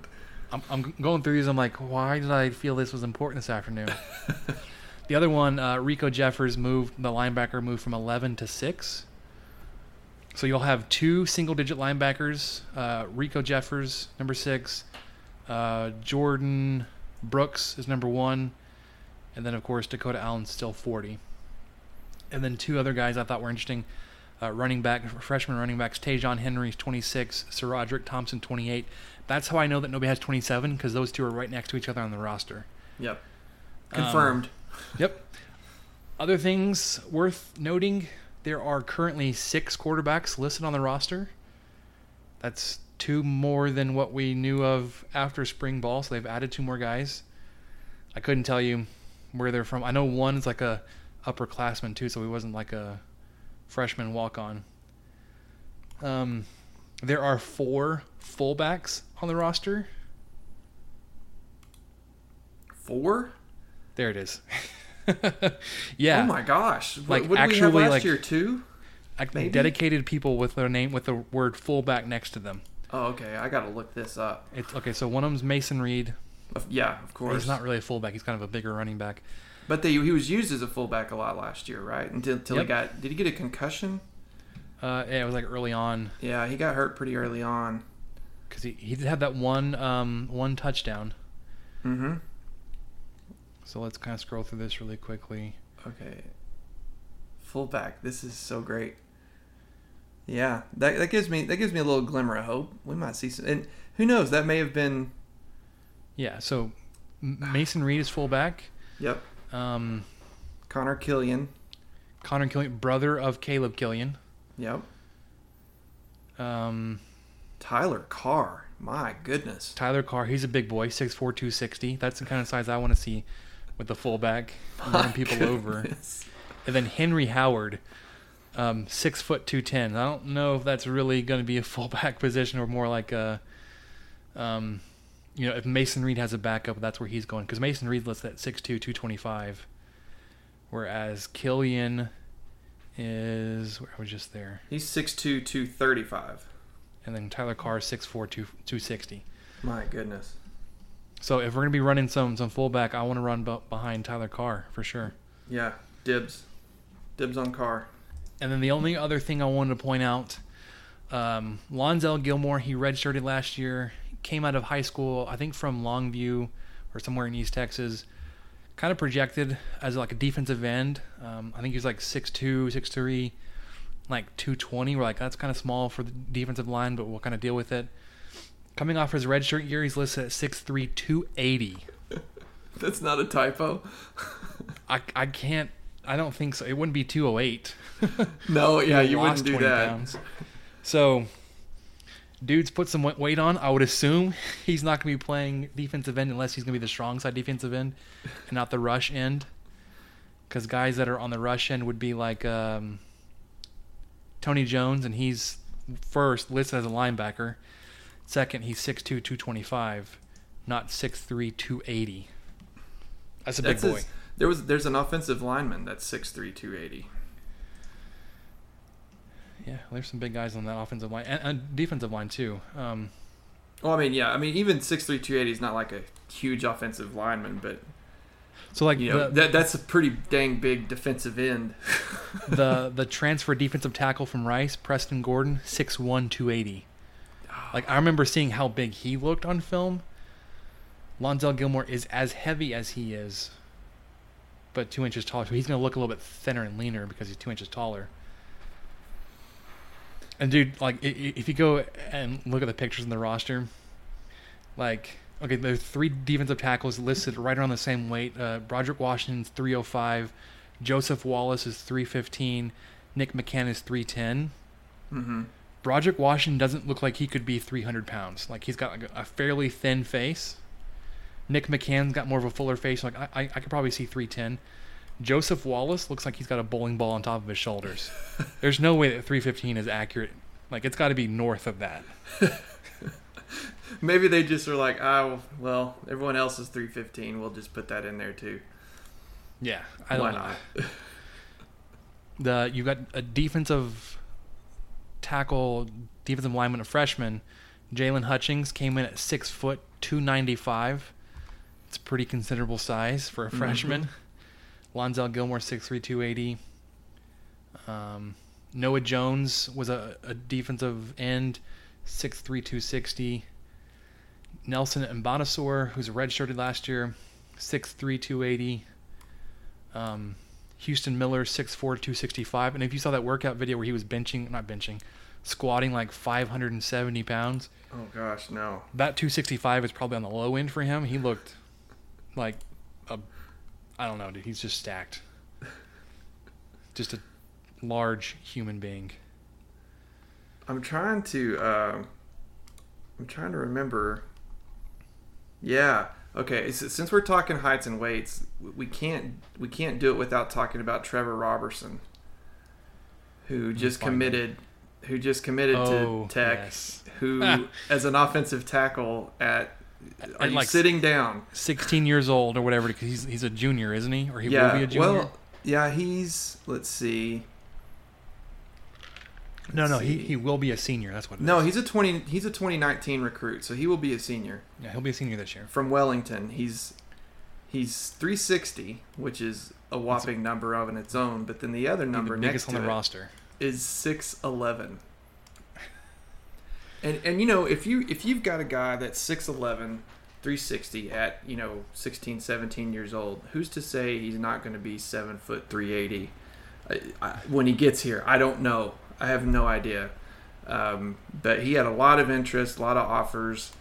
Speaker 2: I'm, I'm going through these. I'm like, why did I feel this was important this afternoon? the other one, uh, Riko Jeffers moved, the linebacker moved from 11 to 6. So you'll have two single digit linebackers uh, Riko Jeffers, number 6. Uh, Jordan Brooks is number 1. And then, of course, Dakota Allen's still 40. And then two other guys I thought were interesting. Uh, running back, freshman running backs, Ta'Zhawn Henry's 26, SaRodorick Thompson 28. That's how I know that nobody has 27 because those two are right next to each other on the roster.
Speaker 3: yep
Speaker 2: Um,
Speaker 3: confirmed
Speaker 2: Yep. Other things worth noting there are currently six quarterbacks listed on the roster. That's two more than what we knew of after spring ball, so they've added two more guys. I couldn't tell you where they're from. I know one's like a upperclassman too, so he wasn't like a freshman walk on. Um, there are four fullbacks on the roster.
Speaker 3: four
Speaker 2: There it is. yeah.
Speaker 3: oh my gosh
Speaker 2: Like,
Speaker 3: what, what did we
Speaker 2: actually,
Speaker 3: have last
Speaker 2: like-
Speaker 3: year two
Speaker 2: like
Speaker 3: Maybe?
Speaker 2: dedicated people with their name with the word fullback next to them.
Speaker 3: Oh okay I gotta look this up
Speaker 2: It's okay. So one of them's Mason Reed.
Speaker 3: Yeah of course
Speaker 2: He's not really a fullback. He's kind of a bigger running back.
Speaker 3: but they, he was used as a fullback a lot last year right until until
Speaker 2: Yep.
Speaker 3: he got did he get a concussion
Speaker 2: Uh, yeah, it was like early on
Speaker 3: Yeah, he got hurt pretty early on.
Speaker 2: because he, he did have that one um, one touchdown.
Speaker 3: Mm-hmm.
Speaker 2: So let's kind of scroll through this really quickly.
Speaker 3: Okay. Fullback. This is so great. Yeah, that that gives me that gives me a little glimmer of hope. We might see some, and who knows? That may have been.
Speaker 2: Yeah, so Mason Reed is fullback.
Speaker 3: Yep.
Speaker 2: Um,
Speaker 3: Connor Kilian.
Speaker 2: Connor Kilian, brother of Caleb Kilian.
Speaker 3: Yep.
Speaker 2: Um,
Speaker 3: Tyler Carr. My goodness.
Speaker 2: Tyler Carr, he's a big boy, 6'4", 260. That's the kind of size I want to see with the fullback, running people over. And then Henry Howard, um, six foot two ten. I don't know if that's really going to be a fullback position or more like a, um, you know, if Mason Reed has a backup, that's where he's going because Mason Reed lists at 6'2", 225, whereas Kilian is where I was just there,
Speaker 3: He's 6'2", 235.
Speaker 2: and then Tyler Carr is 6'4", 2, 260.
Speaker 3: My goodness.
Speaker 2: So if we're gonna be running some some fullback, I want to run b- behind Tyler Carr for sure.
Speaker 3: Yeah. Dibs. Dibs on Carr.
Speaker 2: And then the only other thing I wanted to point out, um, Lonzel Gilmore, he redshirted last year, came out of high school, I think from Longview or somewhere in East Texas, kind of projected as like a defensive end. Um, I think he was like 6'2", 6'3", like 220. We're like, that's kind of small for the defensive line, but we'll kind of deal with it. Coming off his redshirt year, he's listed at 6'3", 280.
Speaker 3: That's not a typo.
Speaker 2: I, I can't, I don't think so. It wouldn't be 208.
Speaker 3: No, yeah, you wouldn't do
Speaker 2: 20
Speaker 3: that.
Speaker 2: pounds. So, dude's put some weight on. I would assume he's not going to be playing defensive end unless he's going to be the strong side defensive end and not the rush end. Because guys that are on the rush end would be like um, Tony Jones, and he's first listed as a linebacker. Second, he's 6'2", 225, not 6'3", 280. That's a big
Speaker 3: That's
Speaker 2: boy.
Speaker 3: his, there was there's an offensive lineman that's 6'3", 280.
Speaker 2: Yeah, there's some big guys on that offensive line and, and defensive line too. Um,
Speaker 3: Well, I mean, yeah, I mean, even 6'3", 280 is not like a huge offensive lineman, but
Speaker 2: so like
Speaker 3: you know
Speaker 2: the,
Speaker 3: that that's a pretty dang big defensive end.
Speaker 2: the the transfer defensive tackle from Rice, Preston Gordon, 6'1", 280. Like I remember seeing how big he looked on film. Lonzel Gilmore is as heavy as he is, but two inches taller. So he's gonna look a little bit thinner and leaner because he's two inches taller. And dude, like if you go and look at the pictures in the roster, like okay, there's three defensive tackles listed right around the same weight. Uh, Broderick Washington's 305, Joseph Wallace is 315, Nick McCann is 310.
Speaker 3: mm-hmm.
Speaker 2: Broderick Washington doesn't look like he could be 300 pounds. Like he's got like a fairly thin face. Nick McCann's got more of a fuller face. Like I, I, I could probably see 310. Joseph Wallace looks like he's got a bowling ball on top of his shoulders. There's no way that 315 is accurate. Like it's got to be north of that.
Speaker 3: Maybe they just are like, oh, well, everyone else is 315. We'll just put that in there too.
Speaker 2: Yeah, I don't
Speaker 3: Why
Speaker 2: know.
Speaker 3: not?
Speaker 2: The you got a defensive tackle, defensive lineman, a freshman. Jaylon Hutchings came in at six foot two ninety five. It's a pretty considerable size for a mm-hmm. freshman. Lonzel Gilmore six three two eighty. Um, Noah Jones was a, a defensive end, six three two sixty. Nelson Mbanasor, who's redshirted last year, six three two eighty. Um, Houston Miller, 6'4", 265. And if you saw that workout video where he was benching, not benching, squatting like 570 pounds,
Speaker 3: Oh gosh, no.
Speaker 2: that 265 is probably on the low end for him. He looked like I don't know, dude. He's just stacked. Just a large human being.
Speaker 3: I'm trying to. Uh, I'm trying to remember. Yeah. Okay. s- Since we're talking heights and weights, we can't we can't do it without talking about Trevor Robertson, who just committed, who just committed
Speaker 2: Oh,
Speaker 3: to Tech,
Speaker 2: yes.
Speaker 3: who as an offensive tackle at. Are you
Speaker 2: like-
Speaker 3: sitting down?
Speaker 2: 16 years old or whatever, because he's he's a junior, isn't he? Or he
Speaker 3: yeah.
Speaker 2: will be a junior.
Speaker 3: Well, yeah. He's. Let's see.
Speaker 2: no, no,
Speaker 3: let's
Speaker 2: he,
Speaker 3: see.
Speaker 2: he will be a senior. That's what. It
Speaker 3: No,
Speaker 2: is.
Speaker 3: he's a twenty. He's a 2019 recruit, so he will be a senior.
Speaker 2: yeah, he'll be a senior this year.
Speaker 3: from Wellington. He's he's 360, which is a whopping number of in its own. But then the other
Speaker 2: Be
Speaker 3: number
Speaker 2: the
Speaker 3: next
Speaker 2: biggest
Speaker 3: to
Speaker 2: on the
Speaker 3: it,
Speaker 2: roster.
Speaker 3: is six eleven. And and you know if you if you've got a guy that's 6'11", 360 at you know 16, 17 years old, who's to say he's not going to be seven foot three eighty when he gets here? I don't know. I have no idea. Um, but he had a lot of interest, a lot of offers.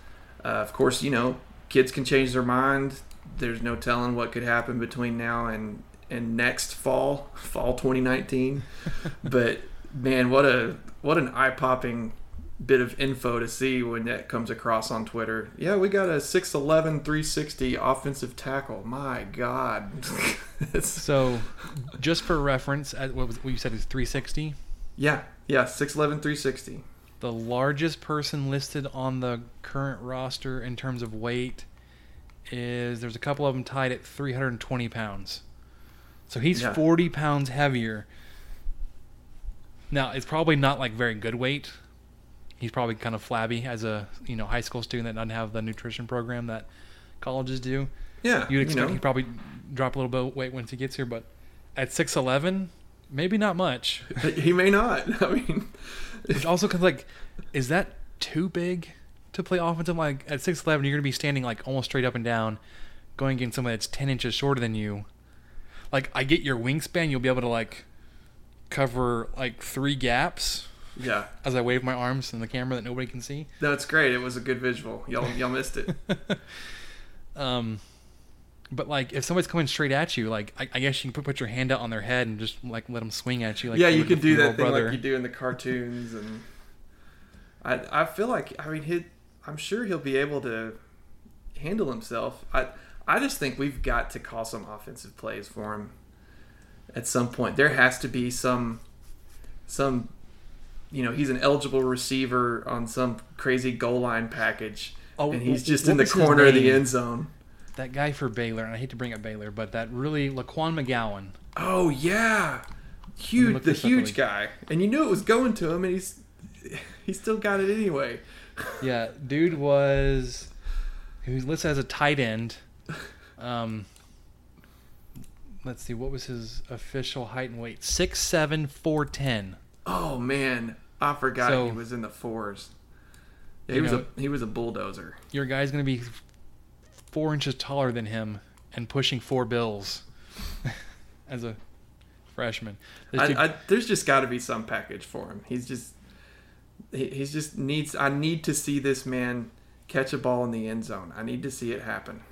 Speaker 3: Uh, of course, you know kids can change their mind. There's no telling what could happen between now and and next fall, fall 2019. but man, what a what an eye popping bit of info to see when that comes across on Twitter. Yeah, we got a 6'11 360 offensive tackle. My god.
Speaker 2: so, just for reference, at what was what you said is 360?
Speaker 3: Yeah. Yeah, 6'11 360.
Speaker 2: The largest person listed on the current roster in terms of weight is there's a couple of them tied at 320 pounds. So he's
Speaker 3: Yeah.
Speaker 2: 40 pounds heavier. Now, it's probably not like very good weight. He's probably kind of flabby as a you know high school student that doesn't have the nutrition program that colleges do.
Speaker 3: Yeah.
Speaker 2: You'd expect
Speaker 3: you know,
Speaker 2: he'd probably drop a little bit of weight once he gets here, but at 6'11, maybe not much.
Speaker 3: he may not. I mean,
Speaker 2: Which also comes like, is that too big to play offensive? Like at 6'11, you're going to be standing like almost straight up and down, going against someone that's 10 inches shorter than you. Like, I get your wingspan, you'll be able to like cover like three gaps
Speaker 3: yeah.
Speaker 2: as I wave my arms in the camera that nobody can see.
Speaker 3: No, it's great. It was a good visual. Y'all y'all missed it.
Speaker 2: Um, but like if somebody's coming straight at you, like I, I guess you can put, put your hand out on their head and just like let them swing at you. Like
Speaker 3: yeah,
Speaker 2: you
Speaker 3: could do that thing
Speaker 2: brother.
Speaker 3: like you do in the cartoons, and I I feel like I mean he I'm sure he'll be able to handle himself. I I just think we've got to call some offensive plays for him at some point. There has to be some some you know he's an eligible receiver on some crazy goal line package,
Speaker 2: Oh,
Speaker 3: and he's just in the corner of the end zone.
Speaker 2: that guy for Baylor, and I hate to bring up Baylor, but that really Laquan McGowan.
Speaker 3: Oh yeah, huge, the huge
Speaker 2: really-
Speaker 3: guy, and you knew it was going to him, and he's he still got it anyway.
Speaker 2: Yeah, dude was he was listed as a tight end. Um, let's see, what was his official height and weight? Six seven, four ten.
Speaker 3: Oh man, I forgot
Speaker 2: So-
Speaker 3: he was in the fours. Yeah, he was
Speaker 2: know-
Speaker 3: a he was a bulldozer.
Speaker 2: Your guy's gonna be four inches taller than him and pushing four bills as a freshman. This
Speaker 3: I, I, there's just got to be some package for him. He's just he, he's just needs. I need to see this man catch a ball in the end zone. I need to see it happen.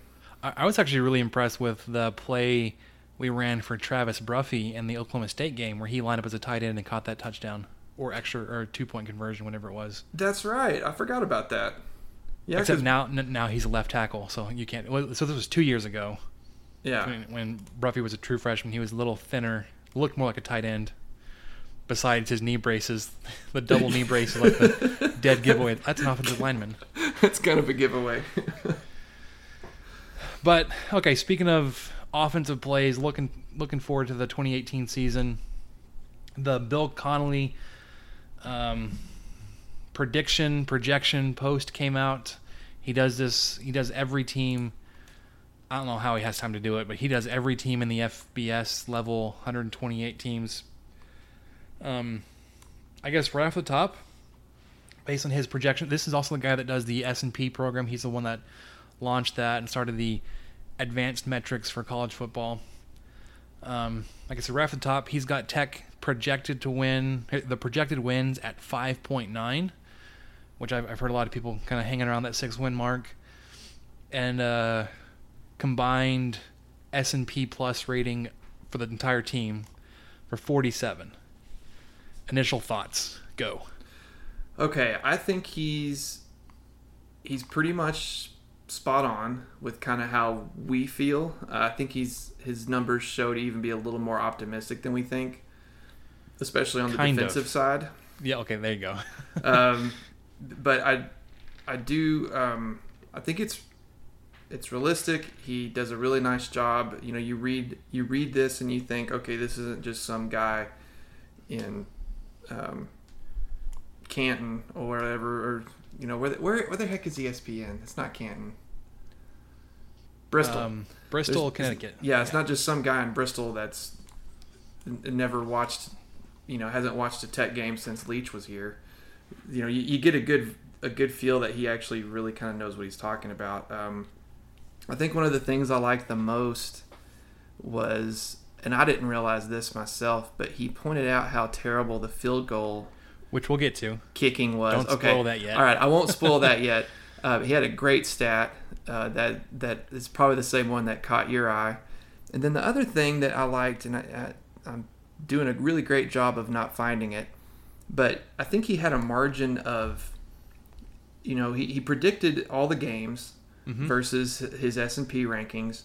Speaker 2: I, I was actually really impressed with the play we ran for Travis Bruffy in the Oklahoma State game where he lined up as a tight end and caught that touchdown or extra or two point conversion, whatever it was.
Speaker 3: That's right. I forgot about that. Yeah,
Speaker 2: Except
Speaker 3: 'cause-
Speaker 2: now, n- now he's a left tackle, so you can't. well, So this was two years ago
Speaker 3: yeah.
Speaker 2: when, when Bruffy was a true freshman. He was a little thinner, looked more like a tight end. Besides his knee braces, the double knee braces, like the dead giveaway. That's an offensive lineman.
Speaker 3: That's kind of a giveaway.
Speaker 2: But okay, speaking of offensive plays, looking looking forward to the 2018 season. The Bill Connelly um, prediction projection post came out. He does this. He does every team. I don't know how he has time to do it, but he does every team in the FBS level, 128 teams. Um, I guess right off the top, based on his projection, this is also the guy that does the S and P program. He's the one that launched that and started the advanced metrics for college football. Um, like I said, right off the top, he's got Tech projected to win the projected wins at 5.9, which I've, I've heard a lot of people kind of hanging around that six win mark, and uh, combined S and P plus rating for the entire team for 47. Initial thoughts, go.
Speaker 3: Okay, I think he's he's pretty much spot on with kind of how we feel. Uh, I think he's his numbers show to even be a little more optimistic than we think, especially on the
Speaker 2: Kind of.
Speaker 3: defensive side.
Speaker 2: Yeah, okay, there you go.
Speaker 3: Um, but I I do um, I think it's it's realistic. He does a really nice job. You know, you read you read this and you think, okay, this isn't just some guy in um, Canton or whatever, or you know, where the, where where the heck is ESPN? It's not Canton. Bristol.
Speaker 2: Um, Bristol,
Speaker 3: There's-
Speaker 2: Connecticut.
Speaker 3: Yeah, it's not just some guy in Bristol that's never watched, you know hasn't watched a Tech game since Leach was here, you know you, you get a good a good feel that he actually really kind of knows what he's talking about. Um, I think one of the things I liked the most was, and I didn't realize this myself, but he pointed out how terrible the field goal
Speaker 2: which we'll get to.
Speaker 3: kicking was.
Speaker 2: Don't
Speaker 3: okay.
Speaker 2: spoil that yet.
Speaker 3: All right, I won't spoil that yet. Uh, he had a great stat uh, that that is probably the same one that caught your eye. And then the other thing that I liked, and I, I, I'm doing a really great job of not finding it, but I think he had a margin of, you know, he, he predicted all the games versus his S and P rankings,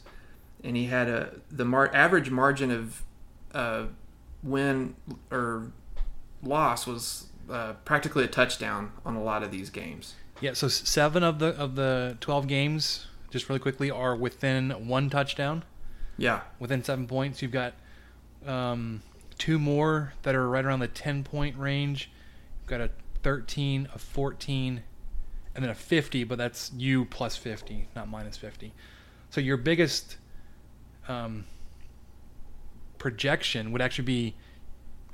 Speaker 3: and he had a the mar- average margin of uh, win or loss was uh, practically a touchdown on a lot of these games.
Speaker 2: Yeah, so seven of the of the twelve games, just really quickly, are within one touchdown,
Speaker 3: Yeah,
Speaker 2: within seven points. You've got um, two more that are right around the ten point range. You've got a thirteen, a fourteen, and then a fifty, but that's you plus fifty, not minus fifty. So your biggest um, projection would actually be,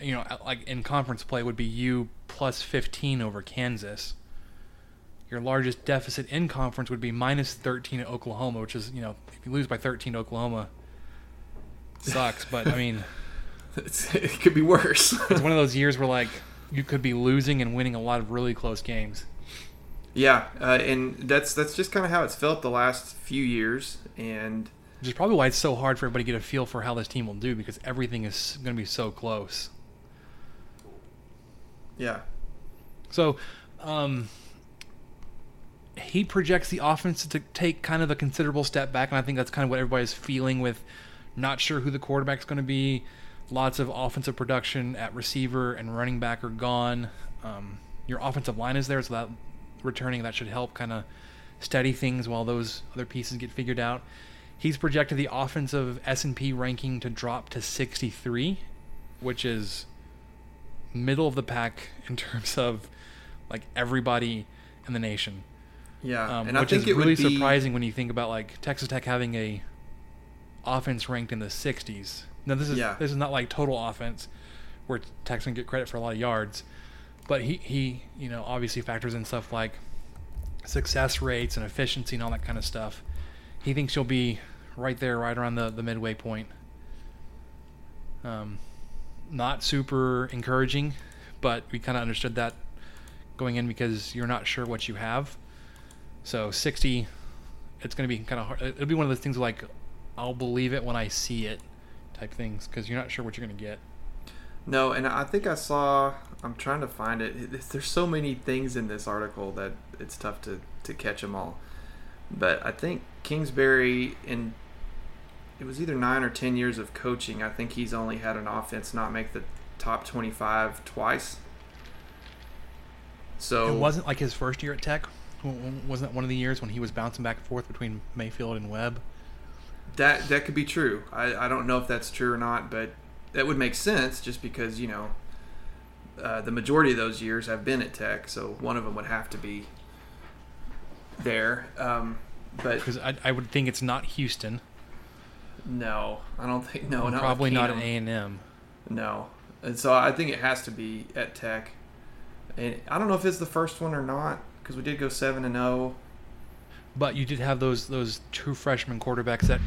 Speaker 2: you know, like in conference play would be you plus fifteen over Kansas. Your largest deficit in conference would be minus 13 at Oklahoma, which is, you know, if you lose by 13 to Oklahoma, sucks. but I mean,
Speaker 3: it's, it could be worse.
Speaker 2: it's one of those years where like you could be losing and winning a lot of really close games.
Speaker 3: yeah, uh, and that's that's just kind of how it's felt the last few years. And
Speaker 2: Which is probably why it's so hard for everybody to get a feel for how this team will do because everything is going to be so close.
Speaker 3: yeah,
Speaker 2: So, um, he projects the offense to take kind of a considerable step back, and I think that's kind of what everybody's feeling with not sure who the quarterback's going to be. Lots of offensive production at receiver and running back are gone. Um, your offensive line is there, so that returning that should help kind of steady things while those other pieces get figured out. He's projected the offensive S&P ranking to drop to 63, which is middle of the pack in terms of like everybody in the nation.
Speaker 3: Yeah,
Speaker 2: Um,
Speaker 3: and I
Speaker 2: which
Speaker 3: think
Speaker 2: is
Speaker 3: it
Speaker 2: really
Speaker 3: would be
Speaker 2: surprising when you think about like Texas Tech having a offense ranked in the 60s. Now this is
Speaker 3: Yeah.
Speaker 2: this is not like total offense where Texas can get credit for a lot of yards, but he he you know obviously factors in stuff like success rates and efficiency and all that kind of stuff. He thinks you'll be right there, right around the the midway point. Um, not super encouraging, but we kind of understood that going in because you're not sure what you have. So 60, it's going to be kind of hard. It'll be one of those things like I'll believe it when I see it type things because you're not sure what you're going to get.
Speaker 3: No, and I think I saw. I'm trying to find it. There's so many things in this article that it's tough to to catch them all. But I think Kingsbury in it was either nine or ten years of coaching. I think he's only had an offense not make the top 25 twice. So
Speaker 2: It wasn't like his first year at Tech. Wasn't that one of the years when he was bouncing back and forth between Mayfield and Webb?
Speaker 3: That that could be true. I, I don't know if that's true or not, but that would make sense just because you know uh, the majority of those years have been at Tech, so one of them would have to be there. Um, but
Speaker 2: Because I, I would think it's not Houston,
Speaker 3: no, I don't think no, not
Speaker 2: probably not at A and M.
Speaker 3: No, and so I think it has to be at Tech. And I don't know if it's the first one or not because we did go seven and oh. zero.
Speaker 2: But you did have those those two freshman quarterbacks that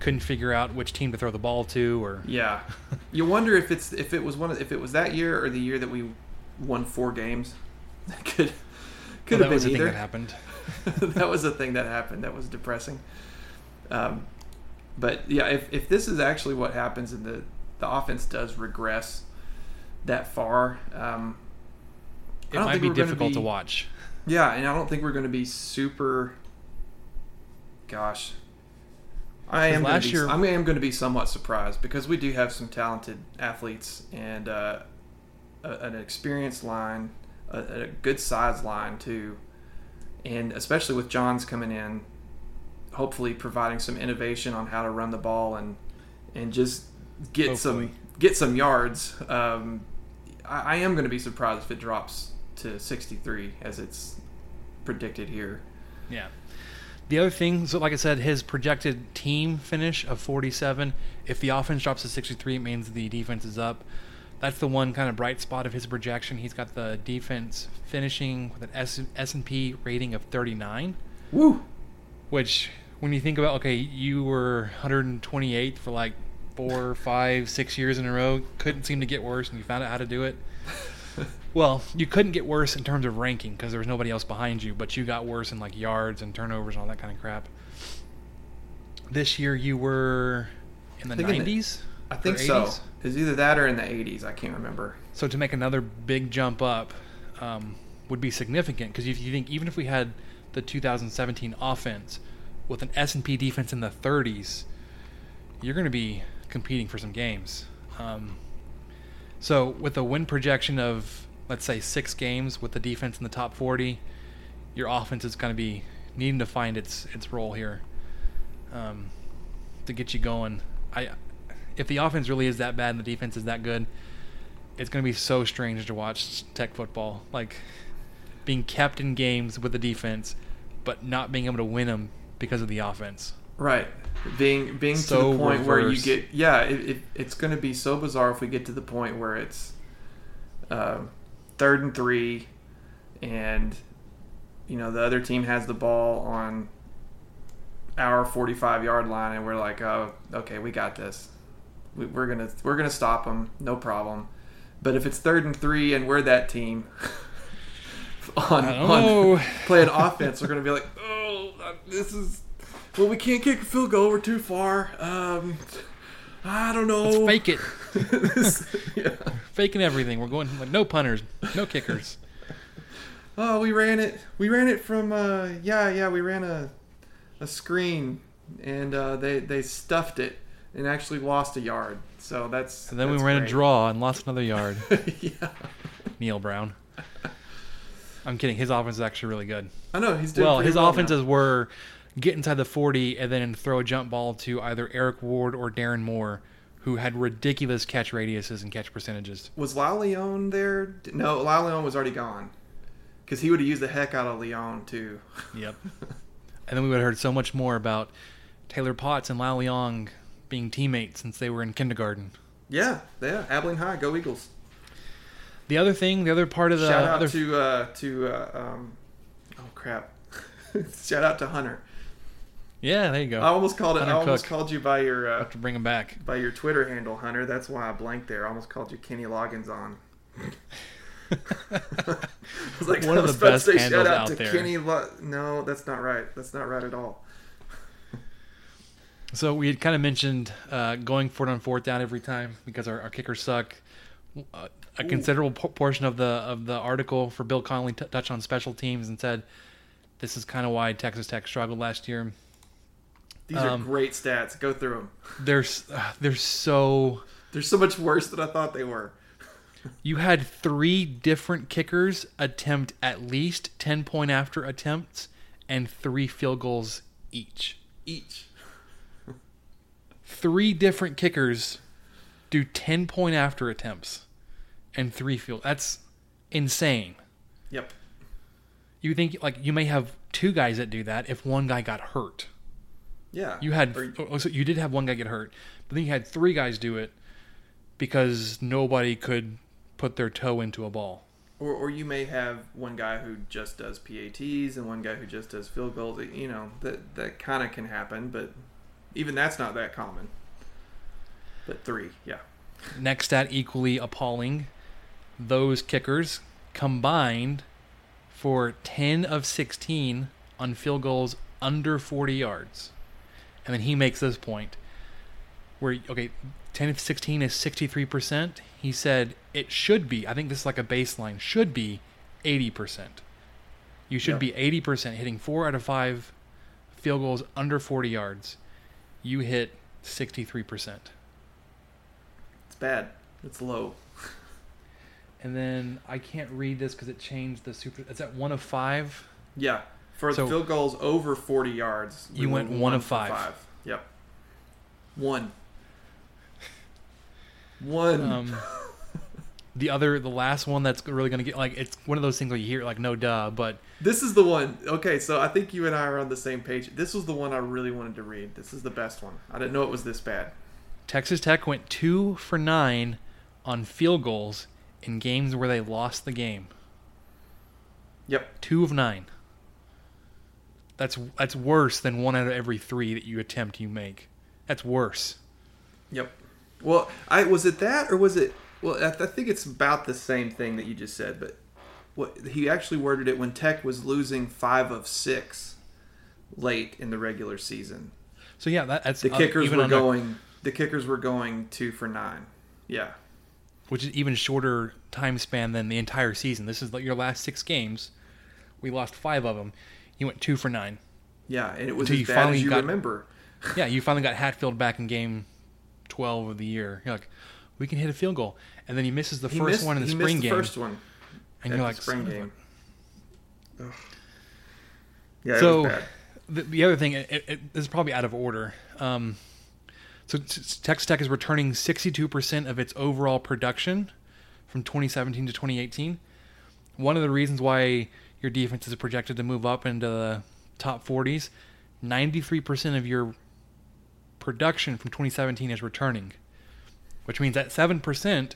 Speaker 2: couldn't figure out which team to throw the ball to, or
Speaker 3: Yeah, you wonder if it's if it was one of, if it was that year or the year that we won four games. That could could
Speaker 2: Well,
Speaker 3: have
Speaker 2: that was the
Speaker 3: been
Speaker 2: thing
Speaker 3: either.
Speaker 2: that happened.
Speaker 3: that was the thing that happened. That was depressing. Um, but yeah, if, if this is actually what happens and the the offense does regress that far, um,
Speaker 2: It might be difficult to watch.
Speaker 3: Yeah, and I don't think we're going to be super. Gosh, I am.
Speaker 2: last
Speaker 3: be,
Speaker 2: year-
Speaker 3: I am going to be somewhat surprised because we do have some talented athletes and uh, a, an experienced line, a, a good size line too, and especially with Johns coming in, hopefully providing some innovation on how to run the ball and and just get
Speaker 2: Hopefully.
Speaker 3: some get some yards. Um, I, I am going to be surprised if it drops to 63 as it's predicted here.
Speaker 2: Yeah. The other thing, so like I said, his projected team finish of 47. If the offense drops to 63, it means the defense is up. that's the one kind of bright spot of his projection. He's got the defense finishing with an S S and P rating of 39,
Speaker 3: Woo!
Speaker 2: which when you think about okay, you were 128th for like four, five, six years in a row. Couldn't seem to get worse, and you found out how to do it. well, you couldn't get worse in terms of ranking because there was nobody else behind you, but you got worse in like yards and turnovers and all that kind of crap. This year you were in the
Speaker 3: I think in the-
Speaker 2: 90s.
Speaker 3: I think so.
Speaker 2: 80s?
Speaker 3: It's either that or in the 80s. I can't remember.
Speaker 2: So to make another big jump up um, would be significant because if you think even if we had the 2017 offense with an S&P defense in the 30s, you're going to be competing for some games. Um, so with a win projection of let's say six games with the defense in the top 40, your offense is going to be needing to find its its role here um, to get you going. I if the offense really is that bad and the defense is that good, it's going to be so strange to watch Tech football. Like being kept in games with the defense, but not being able to win them because of the offense.
Speaker 3: Right. Being being to
Speaker 2: So
Speaker 3: the point where you get yeah, it, it, it's going to be so bizarre if we get to the point where it's um third and three, and you know the other team has the ball on our forty-five yard line, and we're like, oh, okay, we got this. We, we're gonna we're gonna stop them, no problem. But if it's third and three and we're that team on, on playing offense, we're gonna be like, oh, this is well, we can't kick a field goal. We're too far. Um, I don't know.
Speaker 2: Let's fake it.
Speaker 3: This- yeah.
Speaker 2: Faking everything. We're going like no punters, no kickers.
Speaker 3: Oh, we ran it. We ran it from. Uh, yeah, yeah. We ran a a screen, and uh, they they stuffed it and actually lost a yard. So that's.
Speaker 2: And then we
Speaker 3: that's
Speaker 2: ran a draw and lost another yard.
Speaker 3: yeah.
Speaker 2: Neal Brown. I'm kidding. His offense is actually really good.
Speaker 3: I know he's doing.
Speaker 2: Well, his
Speaker 3: well now.
Speaker 2: offenses were get inside the 40 and then throw a jump ball to either Eric Ward or Darrin Moore, who had ridiculous catch radiuses and catch percentages.
Speaker 3: Was Lyle Leong there? No, Lyle Leong was already gone. Because he would have used the heck out of Leong too.
Speaker 2: Yep. and then we would have heard so much more about Taylor Potts and Lyle Leong being teammates since they were in kindergarten.
Speaker 3: Yeah, yeah. Abilene High, go Eagles!
Speaker 2: The other thing, the other part of the
Speaker 3: Shout out
Speaker 2: other
Speaker 3: to uh, to uh, um, oh crap! Shout out to Hunter.
Speaker 2: Yeah, there you go.
Speaker 3: I almost called it. I almost
Speaker 2: Cook.
Speaker 3: called you by your uh,
Speaker 2: have to bring him back.
Speaker 3: by your Twitter handle, Hunter. That's why I blanked there. I almost called you Kenny Loggins on. I was like,
Speaker 2: One
Speaker 3: I
Speaker 2: of
Speaker 3: was
Speaker 2: the
Speaker 3: about to
Speaker 2: best
Speaker 3: say
Speaker 2: handles
Speaker 3: shout out
Speaker 2: out
Speaker 3: to
Speaker 2: there.
Speaker 3: Kenny. Lo- no, that's not right. That's not right at all.
Speaker 2: So we had kind of mentioned uh, going for it on fourth down every time because our, our kickers suck. Uh, a considerable po- portion of the of the article for Bill Connelly t- touched on special teams and said this is kind of why Texas Tech struggled last year.
Speaker 3: These are
Speaker 2: Um,
Speaker 3: great stats. Go through them.
Speaker 2: They're uh, they're so
Speaker 3: They're so much worse than I thought they were.
Speaker 2: You had three different kickers attempt at least 10 point after attempts and three field goals each.
Speaker 3: Each.
Speaker 2: Three different kickers do 10 point after attempts and three field. That's insane.
Speaker 3: Yep.
Speaker 2: You think like you may have two guys that do that if one guy got hurt.
Speaker 3: Yeah.
Speaker 2: You had
Speaker 3: Or-
Speaker 2: oh, you did have one guy get hurt, but then you had three guys do it because nobody could put their toe into a ball.
Speaker 3: Or, or you may have one guy who just does PATs and one guy who just does field goals. You know that that kind of can happen, but even that's not that common. But three, yeah.
Speaker 2: Next stat equally appalling. Those kickers combined for 10 of 16 on field goals under 40 yards. And then he makes this point where, okay, 10 of 16 is 63%. He said it should be, I think this is like a baseline, should be 80%. You should
Speaker 3: Yeah.
Speaker 2: be 80% hitting four out of five field goals under 40 yards. You hit 63%.
Speaker 3: It's bad. It's low.
Speaker 2: And then I can't read this because it changed the super. It's at one of five.
Speaker 3: Yeah. For
Speaker 2: So-
Speaker 3: field goals over 40 yards, we
Speaker 2: You went one of
Speaker 3: for
Speaker 2: five.
Speaker 3: Yep. One. One.
Speaker 2: Um, the other, the last one that's really gonna get like it's one of those things where you hear like no duh, but
Speaker 3: This is the one. Okay, so I think you and I are on the same page. This was the one I really wanted to read. This is the best one. I didn't know it was this bad.
Speaker 2: Texas Tech went two for nine on field goals in games where they lost the game.
Speaker 3: Yep.
Speaker 2: Two of nine. That's that's worse than one out of every three that you attempt you make. That's worse.
Speaker 3: Yep. Well, I was it that or was it? Well, I, I think it's about the same thing that you just said, but what he actually worded it when Tech was losing five of six late in the regular season.
Speaker 2: So yeah, that, that's
Speaker 3: The
Speaker 2: uh,
Speaker 3: kickers
Speaker 2: even
Speaker 3: were
Speaker 2: under-
Speaker 3: going. The kickers were going two for nine. Yeah.
Speaker 2: which is even shorter time span than the entire season. This is like your last six games. We lost five of them. You went two for nine.
Speaker 3: Yeah, and it was
Speaker 2: Until
Speaker 3: as
Speaker 2: you
Speaker 3: bad
Speaker 2: finally
Speaker 3: as you
Speaker 2: got-
Speaker 3: remember.
Speaker 2: Yeah, you finally got Hatfield back in game twelve of the year. You're like, we can hit a field goal, and then he misses the
Speaker 3: He
Speaker 2: first
Speaker 3: missed,
Speaker 2: one in the
Speaker 3: he
Speaker 2: spring
Speaker 3: the
Speaker 2: game,
Speaker 3: first one.
Speaker 2: and you're like,
Speaker 3: spring
Speaker 2: "Son of a-"
Speaker 3: game. Ugh. Yeah, it
Speaker 2: so the, the other thing, it, it, this is probably out of order. Um, so Texas Tech is returning 62% of its overall production from 2017 to 2018. One of the reasons why your defense is projected to move up into the top 40s, 93% of your production from 2017 is returning, which means that 7%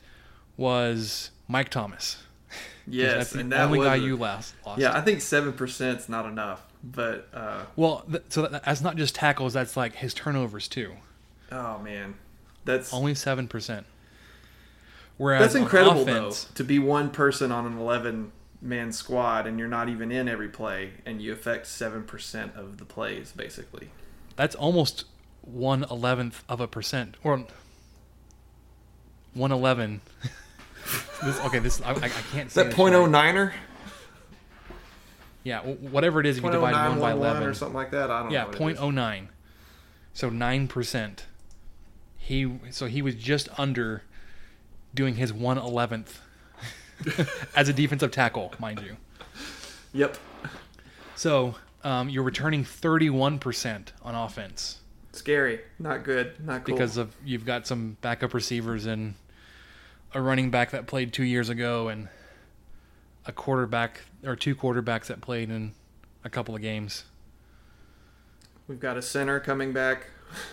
Speaker 2: was Mike Thomas.
Speaker 3: Yes,
Speaker 2: that's the
Speaker 3: and that
Speaker 2: only
Speaker 3: was
Speaker 2: guy you last lost.
Speaker 3: Yeah, I think seven percent is not enough, but uh,
Speaker 2: Well, th- so that, that's not just tackles. That's like his turnovers too.
Speaker 3: oh man, that's
Speaker 2: Only seven percent. Whereas
Speaker 3: that's incredible
Speaker 2: offense,
Speaker 3: though to be one person on an eleven man squad and you're not even in every play and you affect seven percent of the plays basically.
Speaker 2: that's almost one eleventh of a percent, or one eleven. this, okay, this I, I I can't
Speaker 3: Is
Speaker 2: say
Speaker 3: that
Speaker 2: this
Speaker 3: point oh
Speaker 2: right.
Speaker 3: niner?
Speaker 2: Yeah, whatever it is, if you
Speaker 3: divide oh nine
Speaker 2: one by
Speaker 3: one one
Speaker 2: eleven,
Speaker 3: or something like that. I don't
Speaker 2: yeah,
Speaker 3: know. what it
Speaker 2: point
Speaker 3: is.
Speaker 2: oh nine. So nine percent. He so he was just under doing his one eleventh as a defensive tackle, mind you.
Speaker 3: Yep.
Speaker 2: So um, you're returning 31% on offense
Speaker 3: Scary. Not good. Not cool.
Speaker 2: because of you've got some backup receivers and a running back that played two years ago and a quarterback or two quarterbacks that played in a couple of games.
Speaker 3: we've got a center coming back.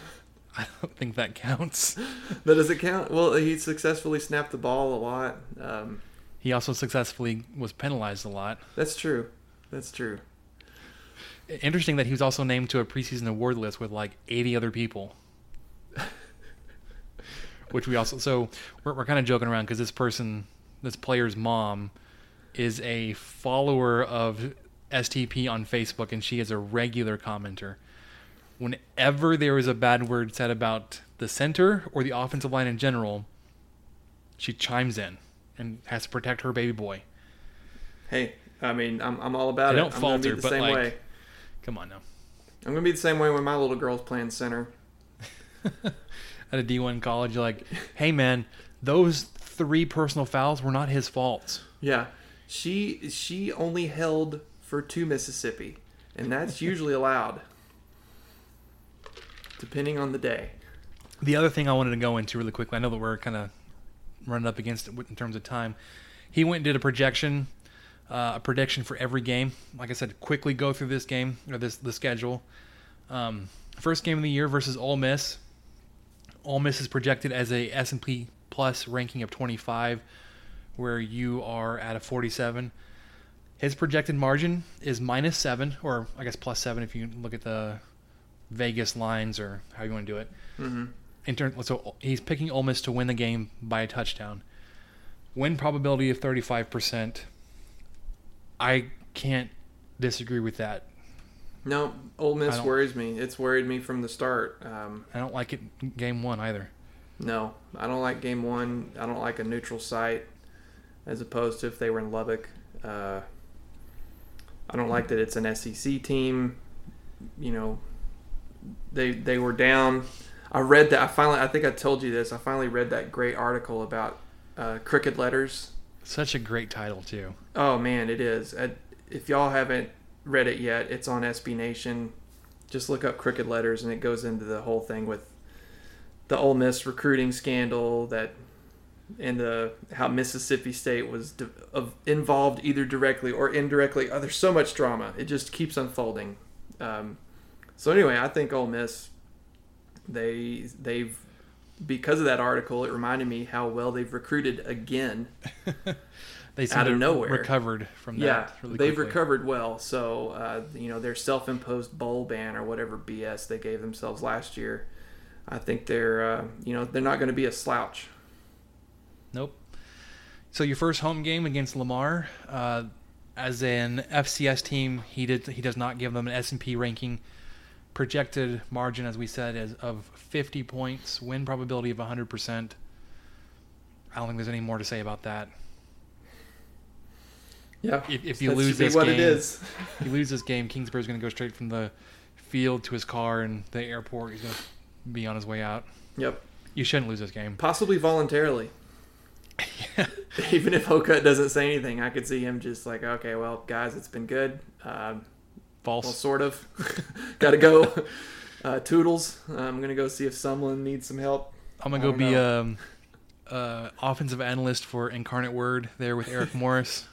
Speaker 2: I don't think that counts.
Speaker 3: But does it count? Well, he successfully snapped the ball a lot. Um,
Speaker 2: He also successfully was penalized a lot.
Speaker 3: that's true. That's true.
Speaker 2: Interesting that he was also named to a preseason award list with like 80 other people. Which we also so we're, we're kind of joking around because this person, this player's mom, is a follower of STP on Facebook and she is a regular commenter. Whenever there is a bad word said about the center or the offensive line in general, she chimes in and has to protect her baby boy.
Speaker 3: Hey, I mean, I'm, I'm all about
Speaker 2: They
Speaker 3: it.
Speaker 2: don't
Speaker 3: I'm gonna be
Speaker 2: falter,
Speaker 3: the
Speaker 2: but,
Speaker 3: same
Speaker 2: like-
Speaker 3: way.
Speaker 2: Come on now.
Speaker 3: I'm gonna be the same way when my little girl's playing center.
Speaker 2: at a D1 college, you're like, hey man, those three personal fouls were not his faults.
Speaker 3: Yeah, she she only held for two Mississippi, and that's usually allowed, depending on the day.
Speaker 2: The other thing I wanted to go into really quickly, I know that we're kind of running up against in terms of time. He went and did a projection, uh, a prediction for every game. Like I said, quickly go through this game or this the schedule. Um, first game of the year versus Ole Miss. Ole Miss is projected as a S&P plus ranking of 25, where you are at a 47. His projected margin is minus seven, or I guess plus seven if you look at the Vegas lines or how you want to do it. Mm-hmm. In turn, so he's picking Ole Miss to win the game by a touchdown. Win probability of 35%. I can't disagree with that.
Speaker 3: No, Ole Miss worries me. It's worried me from the start. Um,
Speaker 2: I don't like it game one either.
Speaker 3: no, I don't like game one. I don't like a neutral site, as opposed to if they were in Lubbock. Uh, I don't like that it's an SEC team. You know, they they were down. I read that. I finally. I think I told you this. I finally read that great article about uh, crooked letters.
Speaker 2: Such a great title too.
Speaker 3: Oh man, it is. Uh, If y'all haven't read it yet, it's on SB Nation. Just look up crooked letters, and it goes into the whole thing with the Ole Miss recruiting scandal that, and the how Mississippi State was di- of, involved either directly or indirectly. Oh, there's so much drama. It just keeps unfolding. Um, so anyway, I think Ole Miss, they they've because of that article, it reminded me how well they've recruited again.
Speaker 2: They seem
Speaker 3: Out of nowhere.
Speaker 2: recovered from that.
Speaker 3: Yeah,
Speaker 2: really
Speaker 3: they've
Speaker 2: quickly.
Speaker 3: recovered well. So, uh, you know, their self-imposed bowl ban or whatever BS they gave themselves last year, I think they're, uh, you know, they're not going to be a slouch.
Speaker 2: Nope. So your first home game against Lamar, uh, as an FCS team, he did he does not give them an S and P ranking. Projected margin, as we said, is of 50 points. Win probability of 100 percent. I don't think there's any more to say about that.
Speaker 3: Yeah,
Speaker 2: If, if you
Speaker 3: that
Speaker 2: lose this
Speaker 3: what
Speaker 2: game,
Speaker 3: it is.
Speaker 2: if you lose this game, Kingsbury's going to go straight from the field to his car and the airport. He's going to be on his way out.
Speaker 3: Yep,
Speaker 2: You shouldn't lose this game.
Speaker 3: possibly voluntarily. Even if Hocutt doesn't say anything, I could see him just like, okay, well, guys, it's been good. Uh,
Speaker 2: False.
Speaker 3: well, sort of. Got to go. Uh, Toodles, I'm gonna go see if Sumlin needs some help.
Speaker 2: I'm gonna go be
Speaker 3: know.
Speaker 2: um, uh, offensive analyst for Incarnate Word there with Eric Morris.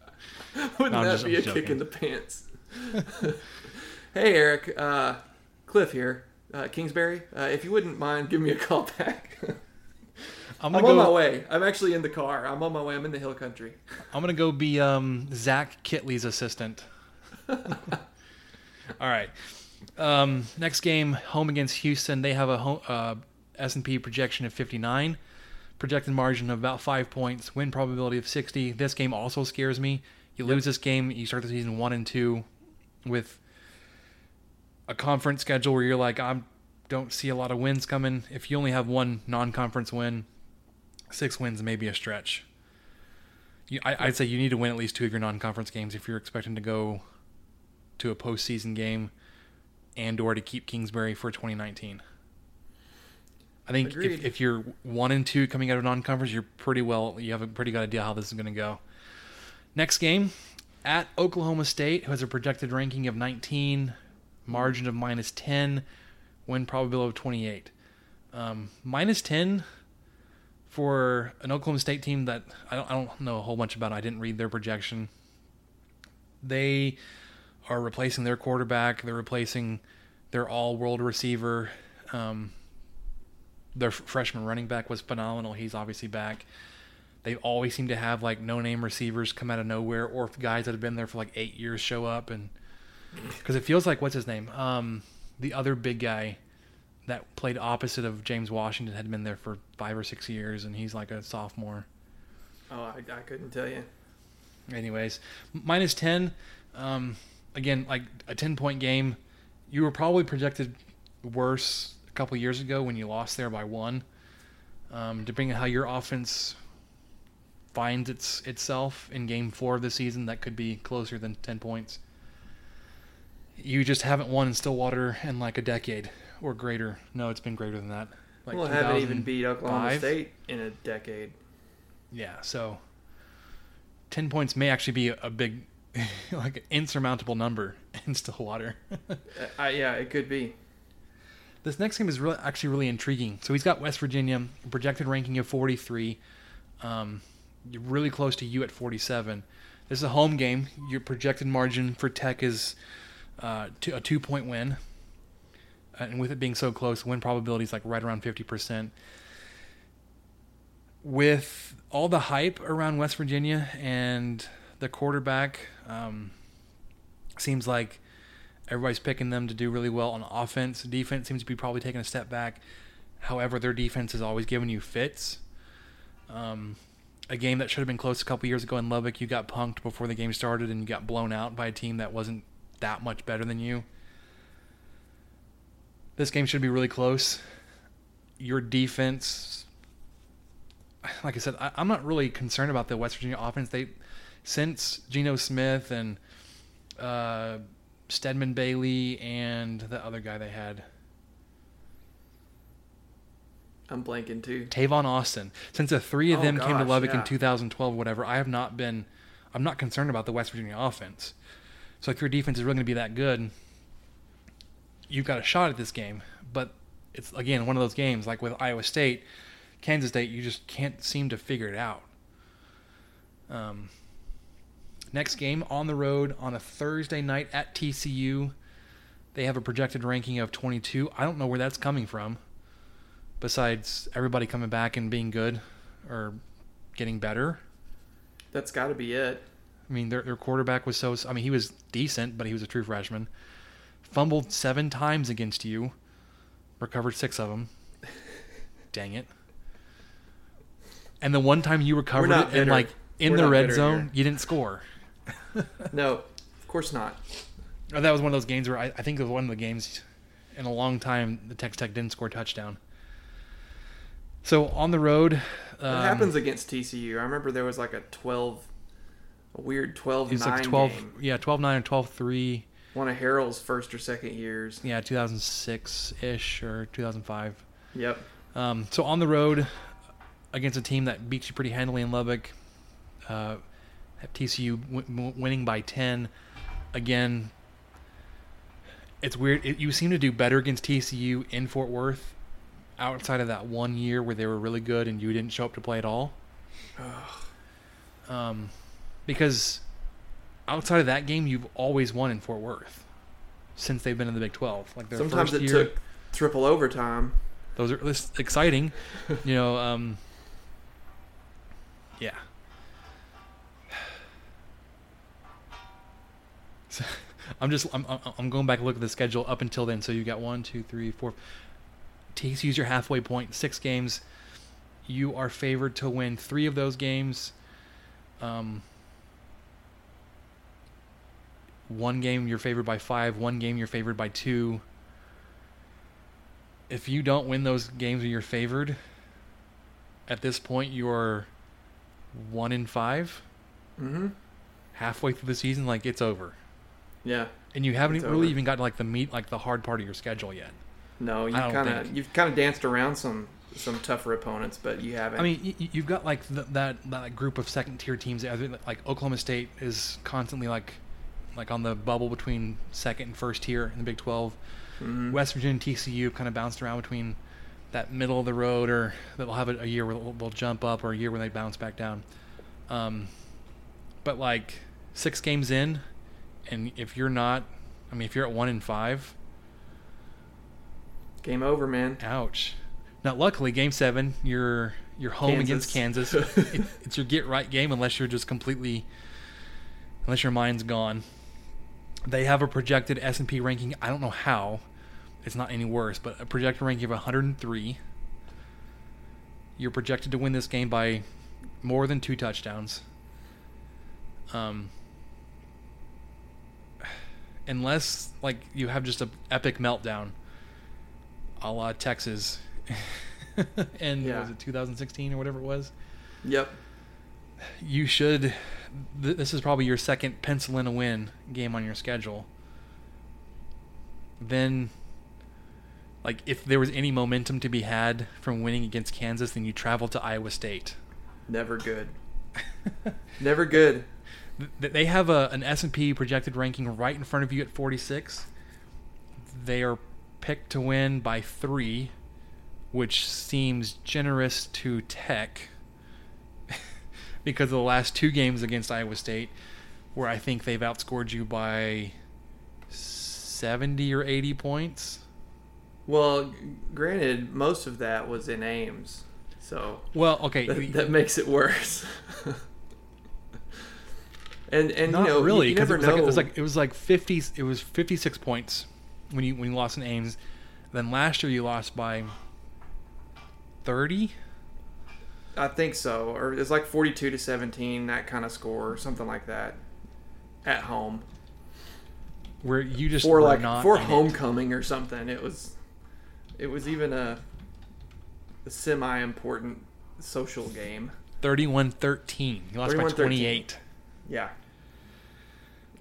Speaker 3: Wouldn't
Speaker 2: No,
Speaker 3: that
Speaker 2: just-
Speaker 3: be
Speaker 2: I'm
Speaker 3: a kick in the pants? hey, Eric. Uh, Cliff here. Uh, Kingsbury, uh, if you wouldn't mind, give me a call back.
Speaker 2: I'm
Speaker 3: I'm
Speaker 2: gonna
Speaker 3: on my way. I'm actually in the car. I'm on my way. I'm in the hill country.
Speaker 2: I'm gonna go be um, Zach Kittley's assistant. All right. Um, next game, home against Houston. They have a home, uh, S&P projection of 59, projected margin of about five points, win probability of 60. This game also scares me. You lose this game, you start the season one and two, with a conference schedule where you're like, I don't see a lot of wins coming. If you only have one non-conference win, six wins may be a stretch. You, I, I'd say you need to win at least two of your non-conference games if you're expecting to go to a postseason game and or to keep Kingsbury for 2019. I think if, if you're one and two coming out of non-conference, you're pretty well. You have a pretty good idea how this is going to go. Next game at Oklahoma State, who has a projected ranking of 19, margin of minus 10, win probability of 28. Um, minus 10 for an Oklahoma State team that I don't, I don't know a whole bunch about. I didn't read their projection. They are replacing their quarterback. They're replacing their all-world receiver. Um, their f- freshman running back was phenomenal. He's obviously back. They always seem to have like no-name receivers come out of nowhere, or guys that have been there for like eight years show up, and because it feels like what's his name, um, the other big guy that played opposite of James Washington had been there for five or six years, and he's like a sophomore.
Speaker 3: Oh, I, I couldn't tell you.
Speaker 2: Anyways, minus 10. Um, again, like a 10 point game. You were probably projected worse a couple years ago when you lost there by one. Um, depending on how your offense finds its itself in game four of the season, that could be closer than 10 points. You just haven't won in Stillwater in like a decade or greater. No, it's been greater than that. Like
Speaker 3: well, haven't even beat Oklahoma State in a decade.
Speaker 2: Yeah, so 10 points may actually be a, a big, like an insurmountable number in Stillwater.
Speaker 3: Uh, yeah, it could be.
Speaker 2: this next game is really, actually really intriguing. So he's got West Virginia, projected ranking of 43. Um, you're really close to you at 47. This is a home game. Your projected margin for Tech is uh, two, a two point win. And with it being so close, win probability is like right around 50%. With all the hype around West Virginia and the quarterback, um, seems like everybody's picking them to do really well on offense. Defense seems to be probably taking a step back. However, their defense is always giving you fits. Um, a game that should have been close a couple years ago in Lubbock, you got punked before the game started and you got blown out by a team that wasn't that much better than you. This game should be really close. Your defense, like I said, I, I'm not really concerned about the West Virginia offense. They, since Geno Smith and uh, Stedman Bailey and the other guy they had,
Speaker 3: I'm blanking too.
Speaker 2: Tavon Austin. Since the three of
Speaker 3: Oh,
Speaker 2: them came to Lubbock
Speaker 3: yeah.
Speaker 2: in 2012, whatever, I have not been. I'm not concerned about the West Virginia offense. So if your defense is really going to be that good, you've got a shot at this game. But it's again one of those games like with Iowa State, Kansas State. You just can't seem to figure it out. Um, next game on the road on a Thursday night at TCU. They have a projected ranking of 22. I don't know where that's coming from. besides everybody coming back and being good or getting better.
Speaker 3: That's got to be it.
Speaker 2: I mean, their, their quarterback was so. I mean, he was decent, but he was a true freshman. Fumbled seven times against you, recovered six of them. Dang it. And the one time you recovered it, and like in
Speaker 3: We're
Speaker 2: the red zone,
Speaker 3: here.
Speaker 2: you didn't score.
Speaker 3: No, of course not.
Speaker 2: Oh, that was one of those games where I, I think it was one of the games in a long time the Texas Tech didn't score a touchdown. So on the road,
Speaker 3: What
Speaker 2: um,
Speaker 3: happens against TCU? I remember there was like a 12, a weird 12
Speaker 2: It was
Speaker 3: 9
Speaker 2: like 12,
Speaker 3: game.
Speaker 2: yeah, 12 9 or 12 3.
Speaker 3: One of Harrell's first or second years.
Speaker 2: Yeah, 2006 ish or 2005.
Speaker 3: Yep.
Speaker 2: Um, so on the road against a team that beats you pretty handily in Lubbock, uh, have TCU w- winning by 10. Again, it's weird. It, you seem to do better against TCU in Fort Worth outside of that one year where they were really good and you didn't show up to play at all. Um, because outside of that game, you've always won in Fort Worth since they've been in the Big 12. Like their
Speaker 3: Sometimes
Speaker 2: first
Speaker 3: it
Speaker 2: year,
Speaker 3: took triple overtime.
Speaker 2: those are exciting you know um yeah so, i'm just I'm, I'm- going back and look at the schedule up until then. So you got one two three four. Tcu's your halfway point. six games. You are favored to win three of those games. Um one game you're favored by five one game you're favored by two. If you don't win those games you're favored, at this point you're one in five,
Speaker 3: Mm-hmm.
Speaker 2: halfway through the season, like it's over,
Speaker 3: Yeah.
Speaker 2: and you haven't really
Speaker 3: over.
Speaker 2: even got like the meat, like the hard part of your schedule yet.
Speaker 3: No, you kind of you've kind of danced around some some tougher opponents, but you haven't.
Speaker 2: I mean, y- y- you've got like th- that that group of second tier teams. I think Like Oklahoma State is constantly like like on the bubble between second and first tier in the Big 12.
Speaker 3: Mm-hmm.
Speaker 2: West Virginia, TCU kind of bounced around between that middle of the road, or they'll have a, a year where they'll, they'll jump up, or a year where they bounce back down. Um, but like six games in, and if you're not, I mean, if you're at one in five,
Speaker 3: game over, man.
Speaker 2: Ouch. Now, luckily, Game Seven, you're you're home against Kansas. it, it's your get right game, unless you're just completely, unless your mind's gone. They have a projected S and P ranking. I don't know how. It's not any worse, but a projected ranking of 103. You're projected to win this game by more than two touchdowns. Um, unless like you have just a epic meltdown a la Texas and
Speaker 3: Yeah.
Speaker 2: was it 2016 or whatever it was.
Speaker 3: Yep.
Speaker 2: You should. Th- this is probably your second pencil in a win game on your schedule. Then, like, if there was any momentum to be had from winning against Kansas, then you travel to Iowa State.
Speaker 3: Never good. Never good.
Speaker 2: Th- They have a, an S&P projected ranking right in front of you at 46. They are picked to win by three, which seems generous to Tech because of the last two games against Iowa State, where I think they've outscored you by 70 or 80 points.
Speaker 3: Well, granted, most of that was in Ames, so
Speaker 2: Well, okay,
Speaker 3: that, that makes it worse. and and
Speaker 2: not
Speaker 3: you know,
Speaker 2: really
Speaker 3: you, you
Speaker 2: because
Speaker 3: never
Speaker 2: it was
Speaker 3: know.
Speaker 2: like it was like it was like 50 it was 56 points when you when you lost in Ames. Then last year you lost by 30.
Speaker 3: I think so, or it's like forty-two to seventeen, that kind of score, something like that, at home.
Speaker 2: where you just
Speaker 3: for
Speaker 2: were
Speaker 3: like
Speaker 2: not
Speaker 3: for
Speaker 2: in it.
Speaker 3: homecoming or something. It was, it was even a, a semi-important social game.
Speaker 2: 31-13. You lost by
Speaker 3: 31-13.
Speaker 2: 28.
Speaker 3: Yeah.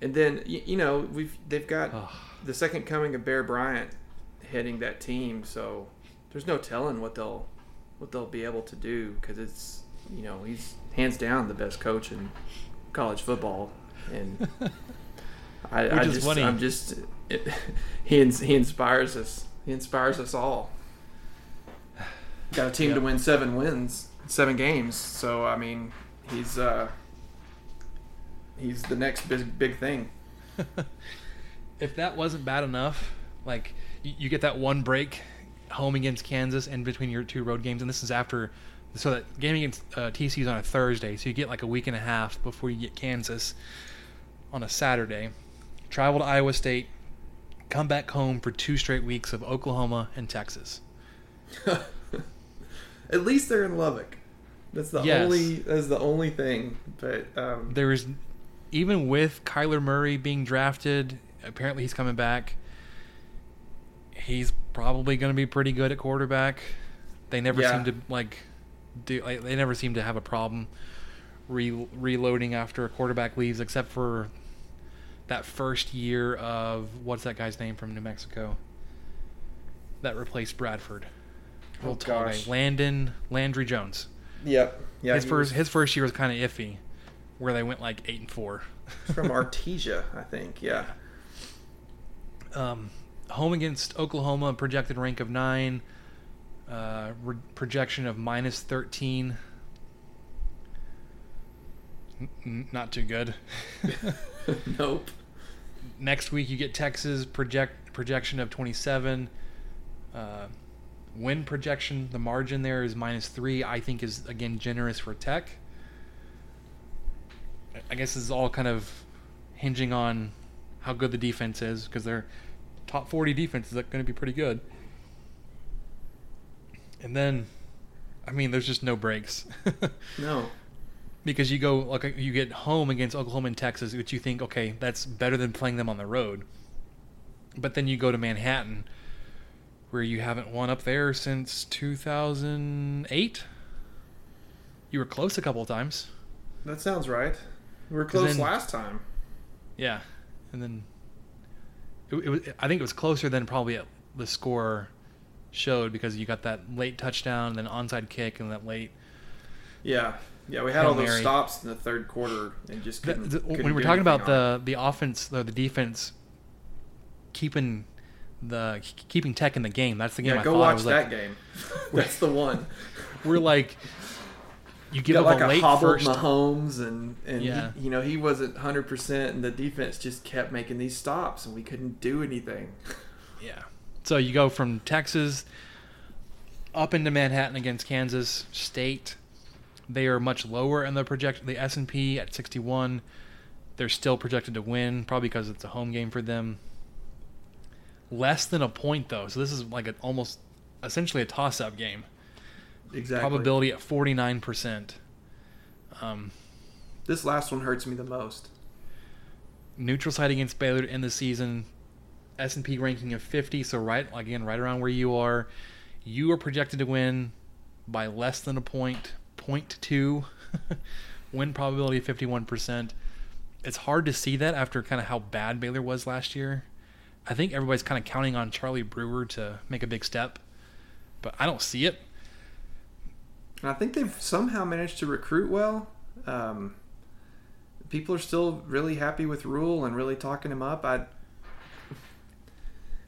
Speaker 3: And then you, you know we've they've got the second coming of Bear Bryant heading that team, so there's no telling what they'll what they'll be able to do because it's you know he's hands down the best coach in college football, and I, I just
Speaker 2: funny.
Speaker 3: I'm just it, he he inspires us. He inspires us all. Got a team to win seven wins, seven games. So I mean, he's uh, he's the next big big thing.
Speaker 2: If that wasn't bad enough, like you, you get that one break home against Kansas and between your two road games, and this is after. So that game against uh, TCU is on a Thursday, so you get like a week and a half before you get Kansas on a Saturday. Travel to Iowa State, come back home for two straight weeks of Oklahoma and Texas.
Speaker 3: At least they're in Lubbock. That's the
Speaker 2: Yes.
Speaker 3: only. That's the only thing. But um,
Speaker 2: There is, even with Kyler Murray being drafted, apparently he's coming back. He's probably going to be pretty good at quarterback. They never
Speaker 3: Yeah.
Speaker 2: seem to like do. Like, they never seem to have a problem re- reloading after a quarterback leaves, except for that first year of what's that guy's name from New Mexico that replaced Bradford.
Speaker 3: Oh, gosh.
Speaker 2: Landon Landry Jones.
Speaker 3: yep. Yeah.
Speaker 2: his first
Speaker 3: was
Speaker 2: his first year was kind of iffy, where they went like eight and four.
Speaker 3: from Artesia, I think. Yeah.
Speaker 2: Um, home against Oklahoma, projected rank of nine, uh, re- projection of minus thirteen. N- n- not too good.
Speaker 3: nope.
Speaker 2: Next week you get Texas project projection of twenty seven. Uh, win projection, the margin there is minus three. I think is again generous for Tech. I- guess this is all kind of hinging on how good the defense is because their top 40 defense is going to be pretty good. And then, I mean, there's just no breaks
Speaker 3: No.
Speaker 2: because you go like you get home against Oklahoma and Texas, which you think okay, that's better than playing them on the road. But then you go to Manhattan, where you haven't won up there since 2008. You were close a couple of times.
Speaker 3: That sounds right. We were close
Speaker 2: then-
Speaker 3: last time.
Speaker 2: Yeah, and then it, it was. I think it was closer than probably the score showed because you got that late touchdown, then onside kick, and that late.
Speaker 3: Yeah. Yeah, we had all those stops in the third quarter and just couldn't,
Speaker 2: the-
Speaker 3: couldn't
Speaker 2: when we're talking about the the offense, or the defense, keeping the keeping Tech in the game. That's the game.
Speaker 3: yeah,
Speaker 2: I
Speaker 3: go watch
Speaker 2: was
Speaker 3: that
Speaker 2: like,
Speaker 3: game. That's the one.
Speaker 2: We're like, you give
Speaker 3: got
Speaker 2: up
Speaker 3: like
Speaker 2: a
Speaker 3: a,
Speaker 2: late
Speaker 3: hobbled
Speaker 2: first.
Speaker 3: Mahomes, and and
Speaker 2: Yeah.
Speaker 3: he, you know he wasn't hundred percent, and the defense just kept making these stops, and we couldn't do anything.
Speaker 2: Yeah. So you go from Texas up into Manhattan against Kansas State. They are much lower in the project. The S and P at 61. They're still projected to win, probably because it's a home game for them. Less than a point though, so this is like a, almost essentially a toss-up game.
Speaker 3: Exactly.
Speaker 2: Probability at 49 percent. Um,
Speaker 3: This last one hurts me the most.
Speaker 2: neutral site against Baylor in the season. S and P ranking of 50, so right again, right around where you are. You are projected to win by less than a point, point two. win probability of 51%. It's hard to see that after kind of how bad Baylor was last year. I think everybody's kind of counting on Charlie Brewer to make a big step, but I don't see it.
Speaker 3: And I think they've somehow managed to recruit well. Um, people are still really happy with Rhule and really talking him up. I,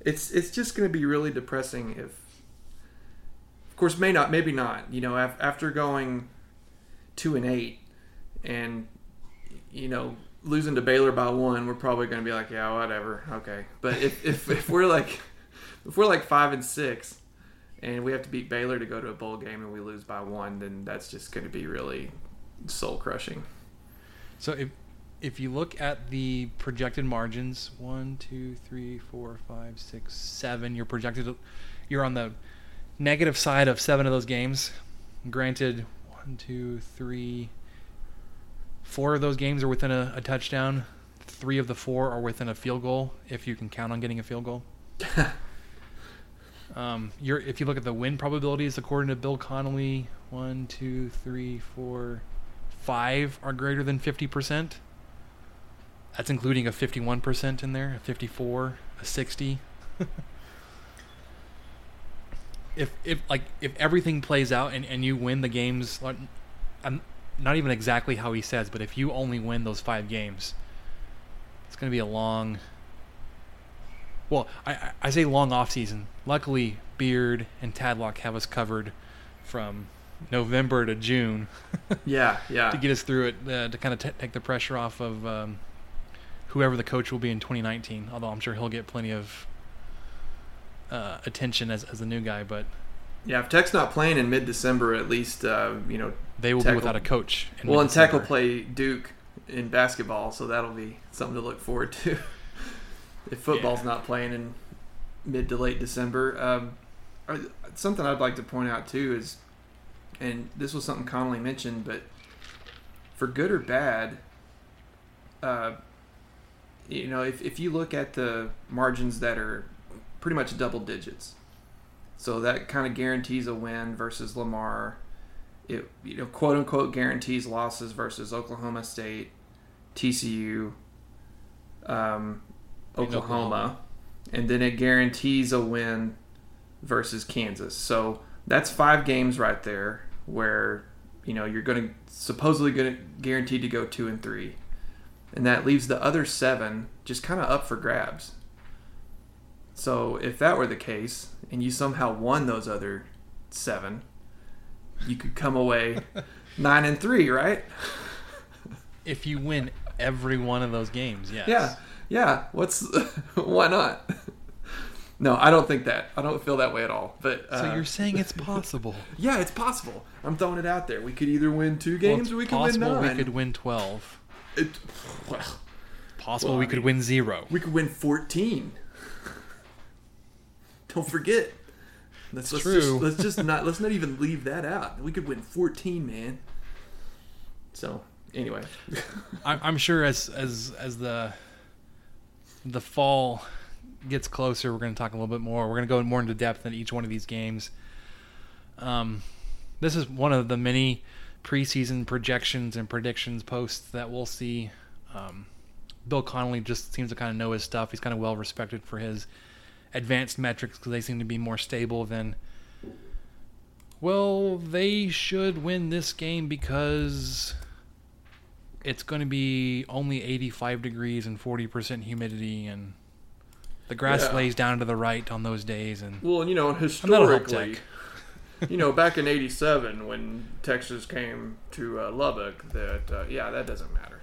Speaker 3: it's it's just going to be really depressing if, of course, may not, maybe not. You know, af- after going two and eight, and you know losing to Baylor by one, we're probably going to be like, yeah, whatever, okay. But if if, if we're like if we're like five and six and we have to beat Baylor to go to a bowl game and we lose by one, then that's just going to be really soul crushing.
Speaker 2: So if if you look at the projected margins, one, two, three, four, five, six, seven, you're projected you're on the negative side of seven of those games. Granted, one, two, three, four of those games are within a, a touchdown. Three of the four are within a field goal, if you can count on getting a field goal. um, if you look at the win probabilities according to Bill Connelly, one, two, three, four, five are greater than fifty percent. That's including a fifty-one percent in there, a fifty-four, a sixty. if if like if everything plays out and, and you win the games, I'm not even exactly how he says, but if you only win those five games, it's gonna be a long. Well, I I- say long off season. Luckily, Beard and Tadlock have us covered from November to June
Speaker 3: Yeah, yeah.
Speaker 2: to get us through it uh, to kind of t- take the pressure off of um, whoever the coach will be in 2019. Although I'm sure he'll get plenty of uh, attention as, as a new guy, but
Speaker 3: Yeah, if Tech's not playing in mid-December, at least uh, you know.
Speaker 2: they will
Speaker 3: Tech
Speaker 2: be without a coach. in
Speaker 3: well, and Tech will play Duke in basketball, so that'll be something to look forward to. if football's
Speaker 2: Yeah.
Speaker 3: not playing in mid to late December, um, something I'd like to point out too is, and this was something Connelly mentioned, but for good or bad, uh, you know, if, if you look at the margins that are pretty much double digits, so that kind of guarantees a win versus Lamar. It you know quote unquote guarantees losses versus Oklahoma State, TCU, um, Oklahoma,
Speaker 2: Oklahoma.
Speaker 3: and then it guarantees a win versus Kansas. So that's five games right there where you know you're going to supposedly going to guaranteed to go two and three, and that leaves the other seven just kind of up for grabs. So if that were the case, and you somehow won those other seven, you could come away nine and three, right?
Speaker 2: if you win every one of those games, yes.
Speaker 3: Yeah, yeah. What's why not? No, I don't think that. I don't feel that way at all. But uh,
Speaker 2: So you're saying it's possible?
Speaker 3: yeah, it's possible. I'm throwing it out there. We could either win two games
Speaker 2: it's
Speaker 3: or we could win
Speaker 2: possible
Speaker 3: nine.
Speaker 2: we could win twelve.
Speaker 3: It, well,
Speaker 2: Possible
Speaker 3: Well,
Speaker 2: we
Speaker 3: I
Speaker 2: could
Speaker 3: mean-
Speaker 2: win zero.
Speaker 3: we could win 14. Don't forget. Let's, let's
Speaker 2: true.
Speaker 3: Just, let's just not let's not even leave that out. We could win 14, man. So anyway,
Speaker 2: I'm, I'm sure as as as the the fall gets closer, we're going to talk a little bit more. We're going to go more into depth in each one of these games. Um, this is one of the many preseason projections and predictions posts that we'll see. Um, Bill Connelly just seems to kind of know his stuff. He's kind of well respected for his advanced metrics because they seem to be more stable than. Well, they should win this game because it's going to be only 85 degrees and 40% humidity and the grass
Speaker 3: Yeah.
Speaker 2: lays down to the right on those days and
Speaker 3: well, you know, historically, you know, back in '87 when Texas came to uh, Lubbock, that uh, yeah, that doesn't matter.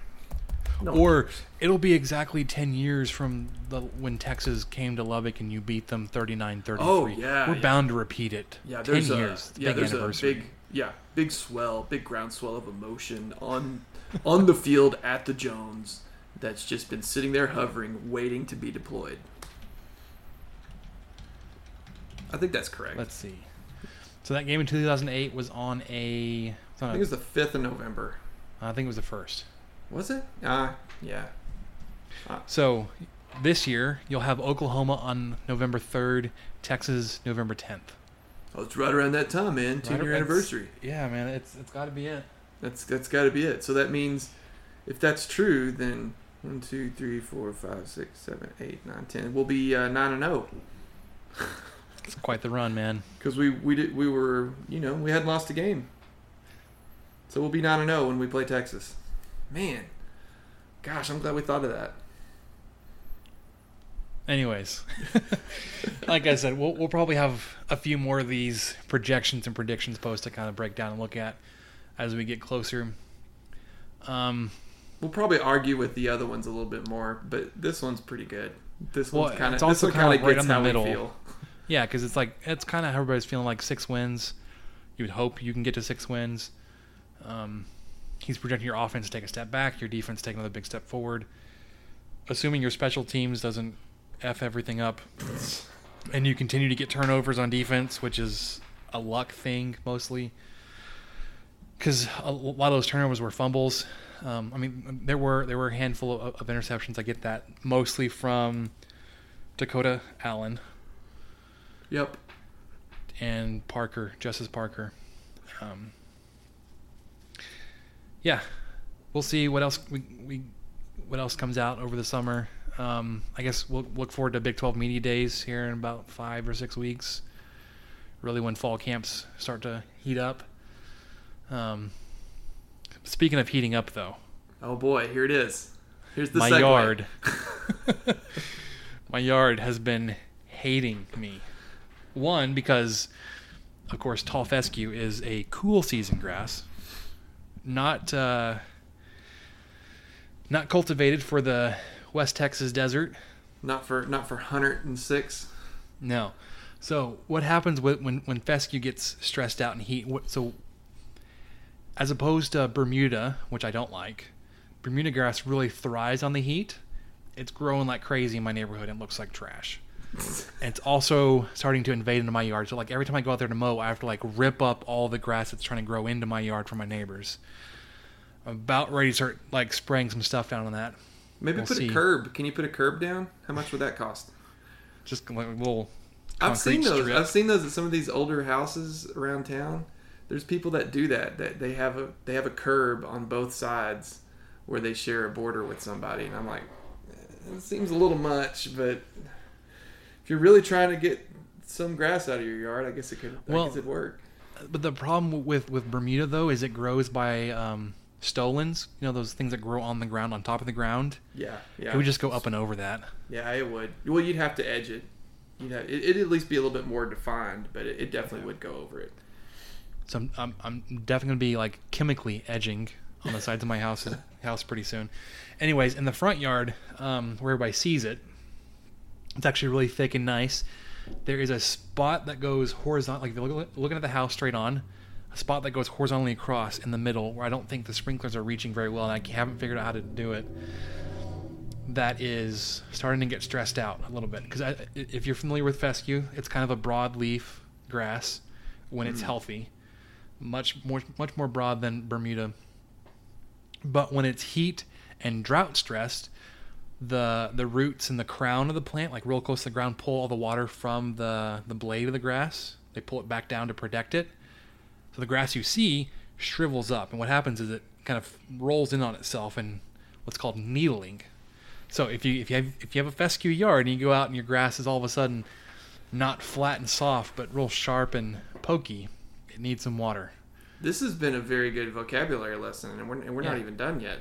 Speaker 3: No
Speaker 2: or it'll be exactly 10 years from the when Texas came to Lubbock and you beat them 39-33.
Speaker 3: Oh, yeah,
Speaker 2: We're
Speaker 3: yeah.
Speaker 2: bound to repeat it.
Speaker 3: yeah,
Speaker 2: 10
Speaker 3: there's a
Speaker 2: years. A
Speaker 3: yeah,
Speaker 2: big
Speaker 3: there's
Speaker 2: anniversary.
Speaker 3: a big yeah, big swell, big groundswell of emotion on on the field at the Jones that's just been sitting there hovering, waiting to be deployed. I think that's correct.
Speaker 2: Let's see. So that game in 2008 was on a it's on
Speaker 3: I
Speaker 2: a-
Speaker 3: think it was the fifth of November.
Speaker 2: I think it was the first.
Speaker 3: Was it? Ah, yeah.
Speaker 2: So this year you'll have Oklahoma on November 3rd, Texas November 10th.
Speaker 3: Oh, it's right around that time, man. Two year
Speaker 2: it's-
Speaker 3: anniversary.
Speaker 2: Yeah, man, it's it's got to be it.
Speaker 3: That's that's got to be it. So that means, if that's true, then one, two, three, four, five, six, seven, eight, nine, ten. We'll be uh, nine and zero
Speaker 2: It's quite the run, man.
Speaker 3: because we we did we were you know we hadn't lost a game. So we'll be nine and zero when we play Texas. Man, gosh, I'm glad we thought of that.
Speaker 2: Anyways, like I said, we'll we'll probably have a few more of these projections and predictions posts to kind of break down and look at as we get closer. Um,
Speaker 3: We'll probably argue with the other ones a little bit more, but this one's pretty good. This
Speaker 2: Well,
Speaker 3: one's kind of this
Speaker 2: also
Speaker 3: one
Speaker 2: kinda right
Speaker 3: gets
Speaker 2: on the
Speaker 3: how
Speaker 2: middle.
Speaker 3: we feel.
Speaker 2: yeah, because it's like it's kind of everybody's feeling like six wins. You would hope you can get to six wins. Um, he's projecting your offense to take a step back, your defense take another big step forward. Assuming your special teams doesn't f everything up, and you continue to get turnovers on defense, which is a luck thing mostly. Because a lot of those turnovers were fumbles. Um, I mean, there were there were a handful of, of interceptions. I get that mostly from Dakota Allen
Speaker 3: Yep.
Speaker 2: and Parker, Justice Parker. Um, yeah, we'll see what else we, we what else comes out over the summer. Um, I guess we'll look forward to Big 12 media days here in about five or six weeks. Really, when fall camps start to heat up. Um, speaking of heating up, though,
Speaker 3: Oh boy, here it is. Here's the
Speaker 2: my
Speaker 3: segue.
Speaker 2: yard, my yard has been hating me. One because, of course, tall fescue is a cool season grass, not uh, not cultivated for the West Texas desert.
Speaker 3: Not for not for hundred and six.
Speaker 2: No, So what happens with, when when fescue gets stressed out in heat? What, so as opposed to Bermuda, which I don't like, Bermuda grass really thrives on the heat. It's growing like crazy in my neighborhood and looks like trash. and it's also starting to invade into my yard. So like every time I go out there to mow, I have to like rip up all the grass that's trying to grow into my yard from my neighbors. I'm about ready to start like spraying some stuff down on that.
Speaker 3: Maybe
Speaker 2: We'll
Speaker 3: put
Speaker 2: see.
Speaker 3: a curb. Can you put a curb down? How much would that cost?
Speaker 2: Just like a little.
Speaker 3: I've seen those.
Speaker 2: strip.
Speaker 3: I've seen those at some of these older houses around town. There's people that do that. That they have a they have a curb on both sides where they share a border with somebody, and I'm like, eh, it seems a little much, but if you're really trying to get some grass out of your yard, I guess it could. I
Speaker 2: Well,
Speaker 3: guess it'd work.
Speaker 2: But the problem with with Bermuda though is it grows by um, stolons. You know those things that grow on the ground, on top of the ground.
Speaker 3: Yeah, yeah.
Speaker 2: It would just go up and over that.
Speaker 3: Yeah, it would. Well, you'd have to edge it. you know it, it'd at least be a little bit more defined, but it, it definitely would go over it.
Speaker 2: So I'm, I'm, I'm definitely gonna be like chemically edging on the sides of my house house pretty soon. Anyways, in the front yard, um, where everybody sees it, it's actually really thick and nice. There is a spot that goes horizontal, like if you're looking at the house straight on, a spot that goes horizontally across in the middle where I don't think the sprinklers are reaching very well, and I haven't figured out how to do it. That is starting to get stressed out a little bit because if you're familiar with fescue, it's kind of a broadleaf grass when it's healthy much more much more broad than Bermuda. But when it's heat and drought stressed, the the roots and the crown of the plant, like real close to the ground, pull all the water from the the blade of the grass. They pull it back down to protect it. So the grass you see shrivels up, and what happens is it kind of rolls in on itself and what's called needling. So if you if you have if you have a fescue yard and you go out and your grass is all of a sudden not flat and soft but real sharp and pokey, it needs some water.
Speaker 3: This has been a very good vocabulary lesson, and we're, and we're not even done yet.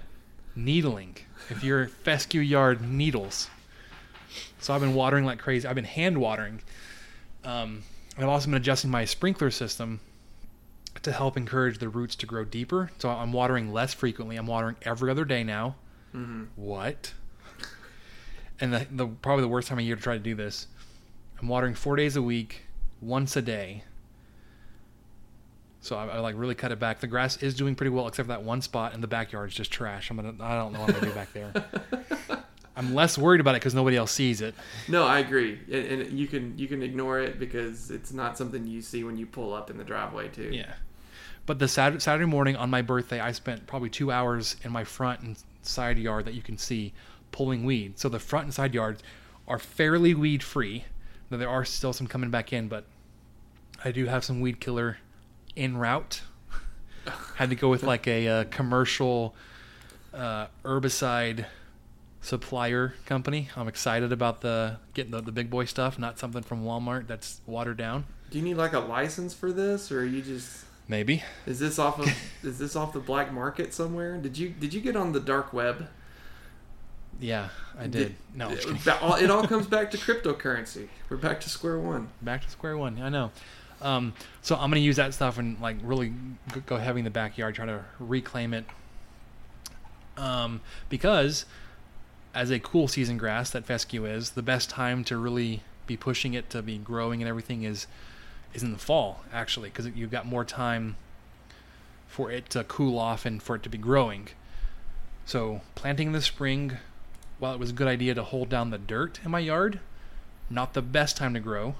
Speaker 2: needling. If your fescue yard needles. So I've been watering like crazy. I've been hand watering. Um, I've also been adjusting my sprinkler system to help encourage the roots to grow deeper. So I'm watering less frequently. I'm watering every other day now. What? And the, the probably the worst time of year to try to do this. I'm watering four days a week, once a day. So I, I like really cut it back. The grass is doing pretty well, except for that one spot, and the backyard is just trash. I'm gonna, I don't know what I'm gonna do back there. I'm less worried about it because nobody else sees it.
Speaker 3: No, I agree, and, and you can you can ignore it because it's not something you see when you pull up in the driveway too.
Speaker 2: Yeah. But the Saturday, Saturday morning on my birthday, I spent probably two hours in my front and side yard that you can see pulling weed. So the front and side yards are fairly weed free. Though there are still some coming back in, but I do have some weed killer en route. Had to go with like a, uh commercial uh, herbicide supplier company. I'm excited about the getting the, the big boy stuff, not something from Walmart that's watered down.
Speaker 3: Do you need like a license for this, or are you just
Speaker 2: Maybe.
Speaker 3: is this off of is this off the black market somewhere? Did you did you get on the dark web?
Speaker 2: Yeah, I did. No, I'm just kidding.
Speaker 3: It all, it all comes back to cryptocurrency. We're back to square one.
Speaker 2: back to square one. I know. Um, so I'm gonna use that stuff and like really go heavy in the backyard, try to reclaim it. Um, because as a cool season grass that fescue is, the best time to really be pushing it to be growing and everything is is in the fall actually, because you've got more time for it to cool off and for it to be growing. So planting in the spring, while it was a good idea to hold down the dirt in my yard, not the best time to grow.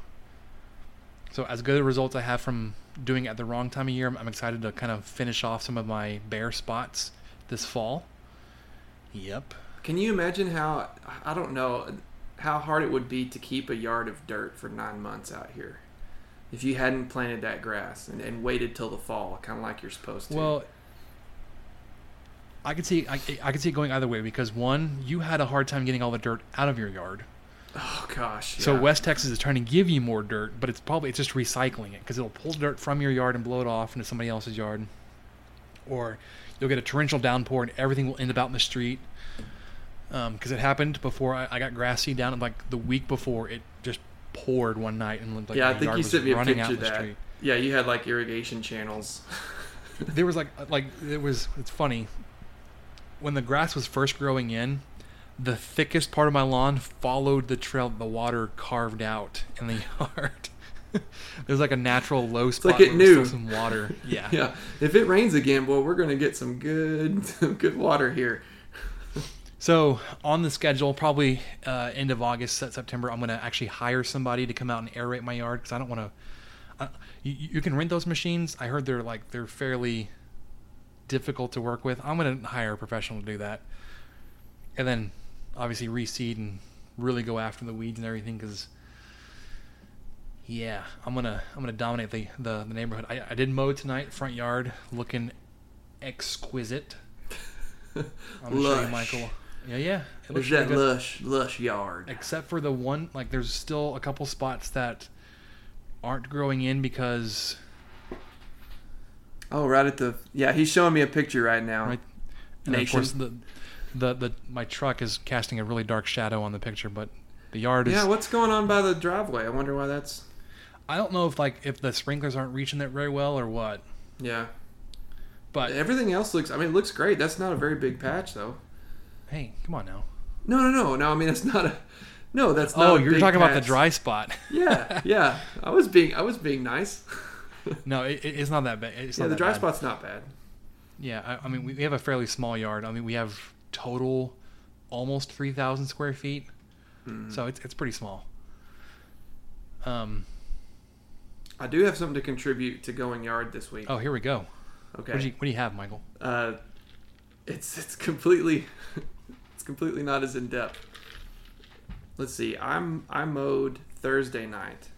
Speaker 2: So as good a results I have from doing it at the wrong time of year, I'm excited to kind of finish off some of my bare spots this fall. Yep.
Speaker 3: Can you imagine how I don't know how hard it would be to keep a yard of dirt for nine months out here if you hadn't planted that grass and, and waited till the fall, kind of like you're supposed to.
Speaker 2: Well, I could see I, I could see it going either way because one, you had a hard time getting all the dirt out of your yard.
Speaker 3: Oh gosh.
Speaker 2: So
Speaker 3: yeah.
Speaker 2: West Texas is trying to give you more dirt, but it's probably it's just recycling it because it'll pull dirt from your yard and blow it off into somebody else's yard, or you'll get a torrential downpour and everything will end up out in the street. Um, because it happened before I, I got grass seed down, like the week before, it just poured one night and like
Speaker 3: yeah, I think you sent me a picture of
Speaker 2: the
Speaker 3: that.
Speaker 2: street.
Speaker 3: Yeah, you had like irrigation channels.
Speaker 2: there was like uh, like it was it's funny when the grass was first growing in the thickest part of my lawn followed the trail the water carved out in the yard There's like a natural low spot
Speaker 3: like it knew.
Speaker 2: some water. Yeah.
Speaker 3: Yeah, if it rains again, boy, we're gonna get some good, some good water here.
Speaker 2: So on the schedule, probably uh, end of August, September, I'm gonna actually hire somebody to come out and aerate my yard because I don't want to. Uh, you, you can rent those machines. I heard they're like they're fairly difficult to work with. I'm gonna hire a professional to do that, and then obviously reseed and really go after the weeds and everything because. Yeah, I'm gonna I'm gonna dominate the, the, the neighborhood. I, I did mow tonight, front yard, looking exquisite. I'm show you. Michael. Yeah, yeah. It looks
Speaker 3: that
Speaker 2: really
Speaker 3: lush, lush yard.
Speaker 2: Except for the one, like there's still a couple spots that aren't growing in because
Speaker 3: Oh, right at the yeah, he's showing me a picture right now.
Speaker 2: right, and then of course
Speaker 3: Nation.
Speaker 2: the, the the my truck is casting a really dark shadow on the picture, but the yard is.
Speaker 3: Yeah, what's going on by the driveway? I wonder why that's.
Speaker 2: I don't know if like if the sprinklers aren't reaching it very well or what,
Speaker 3: Yeah,
Speaker 2: but
Speaker 3: everything else looks. I mean, it looks great. That's not a very big patch, though.
Speaker 2: hey, come on now.
Speaker 3: No, no, no, no. I mean, it's not a. No, that's not.
Speaker 2: Oh, you're talking about the dry spot.
Speaker 3: Yeah, yeah. I was being, I was being nice.
Speaker 2: no, it, it- it's not that bad. It's
Speaker 3: yeah, the dry
Speaker 2: bad.
Speaker 3: spot's not bad.
Speaker 2: Yeah, I, I mean, we, we have a fairly small yard. I mean, we have total almost 3,000 square feet.
Speaker 3: Hmm.
Speaker 2: So it's, it's pretty small. Um,
Speaker 3: I do have something to contribute to going yard this week.
Speaker 2: oh, here we go.
Speaker 3: okay.
Speaker 2: What, do you, what do you have, Michael?
Speaker 3: uh, it's it's completely it's completely not as in depth. Let's see. I'm I mowed Thursday night.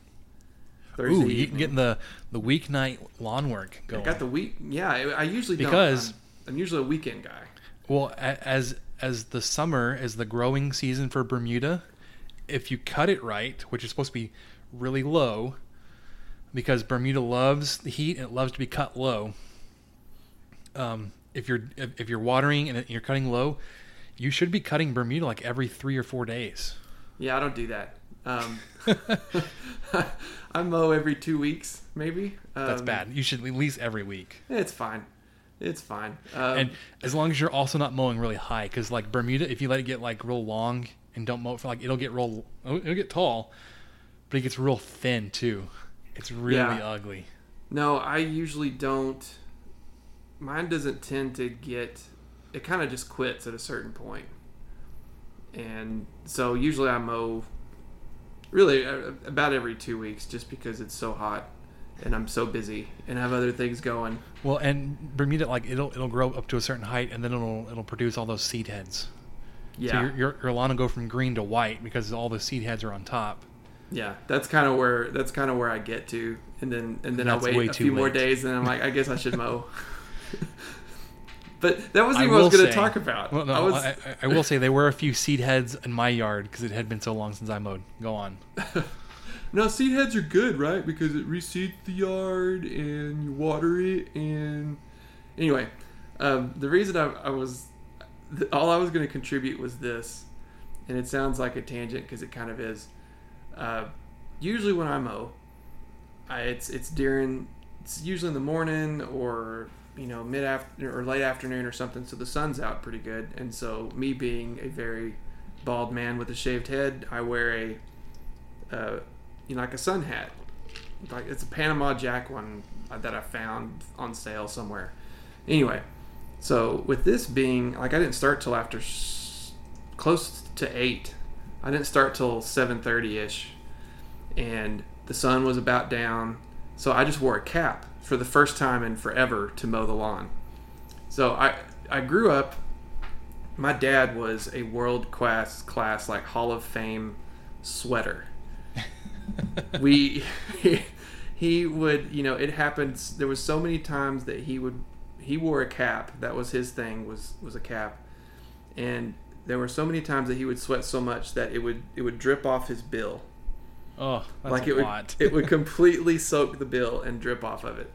Speaker 3: Thursday
Speaker 2: Ooh, you
Speaker 3: evening.
Speaker 2: can get the, the weeknight lawn work
Speaker 3: I
Speaker 2: going.
Speaker 3: got the week. Yeah, I, I usually
Speaker 2: Because-
Speaker 3: don't. I'm, I'm usually a weekend guy.
Speaker 2: Well, as as the summer is the growing season for Bermuda, if you cut it right, which is supposed to be really low, because Bermuda loves the heat and it loves to be cut low. Um, if you're if, you're watering and you're cutting low, you should be cutting Bermuda like every three or four days.
Speaker 3: Yeah, I don't do that. Um, I mow every two weeks, maybe. Um,
Speaker 2: That's bad. You should at least every week.
Speaker 3: It's fine. It's fine. Um,
Speaker 2: And as long as you're also not mowing really high, because like Bermuda, if you let it get like real long and don't mow it for like, it'll get real, it'll get tall, but it gets real thin too. It's really
Speaker 3: Yeah.
Speaker 2: ugly.
Speaker 3: No, I usually don't. Mine doesn't tend to get. It kind of just quits at a certain point, and so usually I mow. Really, uh, about every two weeks, just because it's so hot, and I'm so busy and have other things going.
Speaker 2: Well, and Bermuda, like it'll it'll grow up to a certain height, and then it'll it'll produce all those seed heads.
Speaker 3: Yeah,
Speaker 2: So your, your your lawn will go from green to white because all the seed heads are on top.
Speaker 3: yeah. That's kind of where that's kind of where I get to, and then and then I
Speaker 2: That's
Speaker 3: wait a few more days, and I'm like, I guess I should mow. but that wasn't
Speaker 2: I
Speaker 3: what I was going to talk about.
Speaker 2: Well, no,
Speaker 3: I was.
Speaker 2: I, I, I will say there were a few seed heads in my yard because it had been so long since I mowed. Go on.
Speaker 3: No, seed heads are good, right? Because it reseeds the yard and you water it. And anyway, um, the reason I, I was all I was going to contribute was this, and it sounds like a tangent because it kind of is. Uh, usually when I mow, I, it's it's during it's usually in the morning or you know mid after or late afternoon or something, so the sun's out pretty good. And so me being a very bald man with a shaved head, I wear a uh, you know, like a sun hat. Like it's a Panama Jack one uh, that I found on sale somewhere. Anyway, so with this being like I didn't start till after s- close to eight. I didn't start till seven thirty ish, and the sun was about down. So I just wore a cap for the first time in forever to mow the lawn. So I I grew up. My dad was a world class class like Hall of Fame sweater we he would you know it happens there was so many times that he would he wore a cap that was his thing was was a cap. And there were so many times that he would sweat so much that it would it would drip off his bill.
Speaker 2: Oh, that's
Speaker 3: like
Speaker 2: a
Speaker 3: it would
Speaker 2: lot.
Speaker 3: it would completely soak the bill and drip off of it.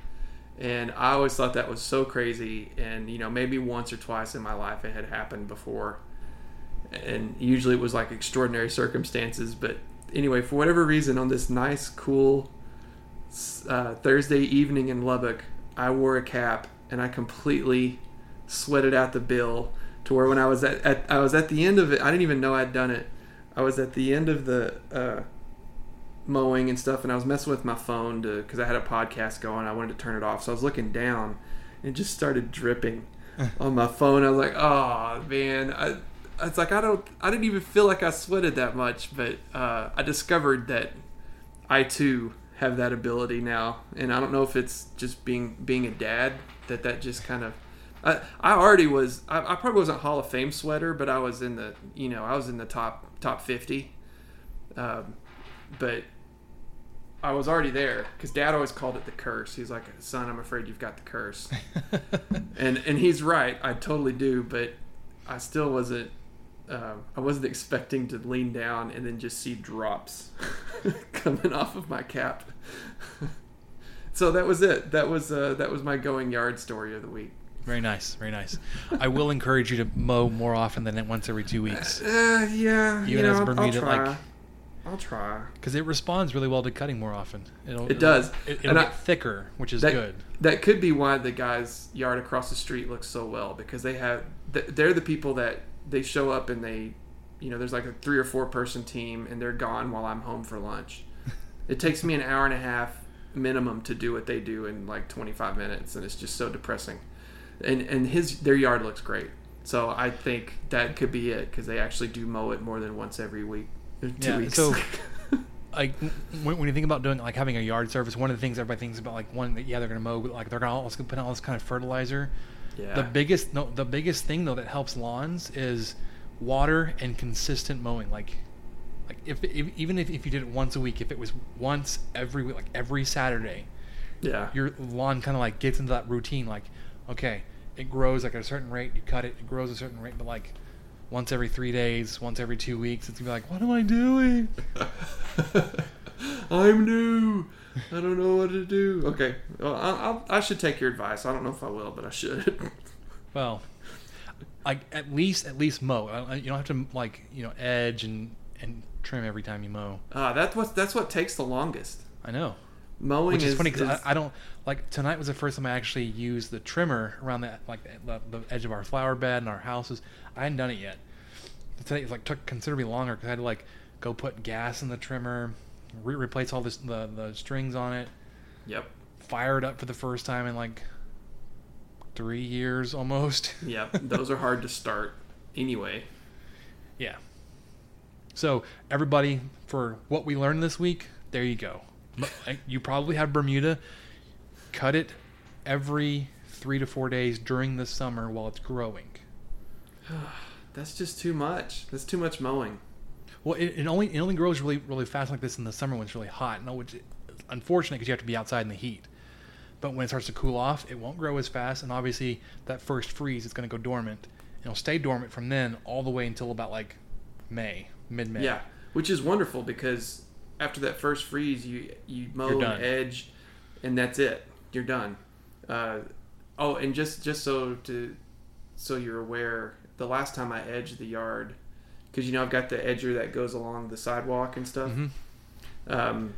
Speaker 3: And i always thought that was so crazy. And you know maybe once or twice in my life it had happened before. And usually it was like extraordinary circumstances but anyway for whatever reason on this nice cool uh, thursday evening in lubbock i wore a cap and i completely sweated out the bill to where when i was at, at i was at the end of it i didn't even know i'd done it i was at the end of the uh, mowing and stuff, and I was messing with my phone to because I had a podcast going. I wanted to turn it off, so I was looking down, and it just started dripping on my phone. I was like, "Oh man!" I, it's like I don't, I didn't even feel like I sweated that much, but uh, I discovered that I too have that ability now, and I don't know if it's just being being a dad that that just kind of. I, I already was. I, I probably wasn't Hall of Fame sweater, but I was in the you know I was in the top top fifty. Um, but I was already there because Dad always called it the curse. He's like, "Son, I'm afraid you've got the curse," and and he's right. I totally do, but I still wasn't. Um, I wasn't expecting to lean down and then just see drops coming off of my cap. so that was it. That was uh, that was my going yard story of the week.
Speaker 2: Very nice, very nice. I will encourage you to mow more often than once every two weeks
Speaker 3: Uh, yeah, you
Speaker 2: Even as
Speaker 3: know, I'll try.
Speaker 2: like-
Speaker 3: I'll try.
Speaker 2: because it responds really well to cutting more often. It'll,
Speaker 3: It does.
Speaker 2: It,
Speaker 3: And
Speaker 2: it'll
Speaker 3: I-
Speaker 2: get thicker, which is
Speaker 3: that,
Speaker 2: good.
Speaker 3: That could be why the guy's yard across the street looks so well because they have they're the people that they show up and they, you know, there's like a three or four person team and they're gone while I'm home for lunch. it takes me an hour and a half minimum to do what they do in like 25 minutes and it's just so depressing. And and his their yard looks great. So I think that could be it because they actually do mow it more than once every week. Two
Speaker 2: Yeah,
Speaker 3: weeks.
Speaker 2: so- Like when, when you think about doing like having a yard service, one of the things everybody thinks about like one that yeah they're gonna mow, but like they're gonna also put all this kind of fertilizer.
Speaker 3: Yeah.
Speaker 2: The biggest no, the biggest thing though that helps lawns is water and consistent mowing. Like, like if, if even if, if you did it once a week, if it was once every week, like every Saturday,
Speaker 3: yeah.
Speaker 2: your lawn kind of like gets into that routine. Like, okay, it grows like at a certain rate, you cut it, it grows a certain rate, but like once every three days, once every two weeks, it's gonna be like, what am I doing?
Speaker 3: I'm new. I don't know what to do. Okay, well, I, I'll, I should take your advice. I don't know if I will, but I should.
Speaker 2: Well, like at least at least mow. I- I- You don't have to like you know edge and and trim every time you mow.
Speaker 3: uh, that's what that's what takes the longest.
Speaker 2: I know.
Speaker 3: Mowing
Speaker 2: Which is,
Speaker 3: is
Speaker 2: funny because I, I don't like tonight was the first time I actually used the trimmer around the like the, the edge of our flower bed and our houses. I hadn't done it yet. Today it like took considerably longer because I had to like go put gas in the trimmer, re- replace all this the the strings on it,
Speaker 3: Yep.
Speaker 2: fire it up for the first time in like three years almost.
Speaker 3: Yep. Those are hard to start anyway.
Speaker 2: yeah. So everybody, for what we learned this week, there you go. You probably have Bermuda. Cut it every three to four days during the summer while it's growing.
Speaker 3: That's just too much. That's too much mowing.
Speaker 2: Well, it, it only it only grows really really fast like this in the summer when it's really hot. No, which is unfortunate because you have to be outside in the heat. But when it starts to cool off, it won't grow as fast, and obviously that first freeze, it's going to go dormant. It'll stay dormant from then all the way until about like May, mid May.
Speaker 3: Yeah, which is wonderful because after that first freeze, you you mow
Speaker 2: You're
Speaker 3: and
Speaker 2: done.
Speaker 3: edge, and that's it. You're done. Uh, oh, and just just so to so you're aware, the last time I edged the yard, because you know I've got the edger that goes along the sidewalk and stuff.
Speaker 2: Mhm.
Speaker 3: Um,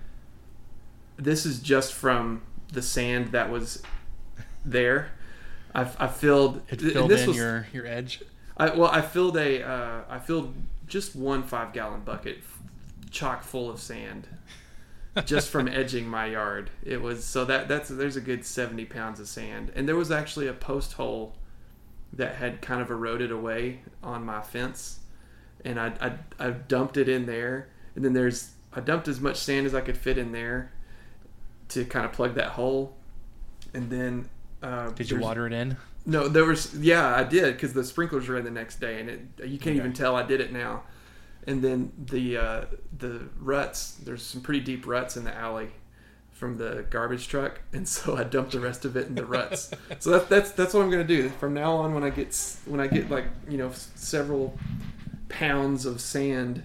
Speaker 3: this is just from the sand that was there. I've, I filled.
Speaker 2: It filled
Speaker 3: this
Speaker 2: in
Speaker 3: was-
Speaker 2: your your edge.
Speaker 3: I, well, I filled a, uh, I filled just one five gallon bucket, chock full of sand, just from edging my yard. It was so that that's there's a good seventy pounds of sand, and there was actually a post hole that had kind of eroded away on my fence, and I I, I dumped it in there, and then there's I dumped as much sand as I could fit in there to kind of plug that hole, and then. Uh,
Speaker 2: Did you water it in?
Speaker 3: no, there was yeah, I did because the sprinklers were in the next day, and it you can't
Speaker 2: Okay.
Speaker 3: even tell I did it now. And then the uh, the ruts, there's some pretty deep ruts in the alley from the garbage truck, and so I dumped the rest of it in the ruts. so that's that's that's what I'm gonna do from now on. When I get when I get like you know several pounds of sand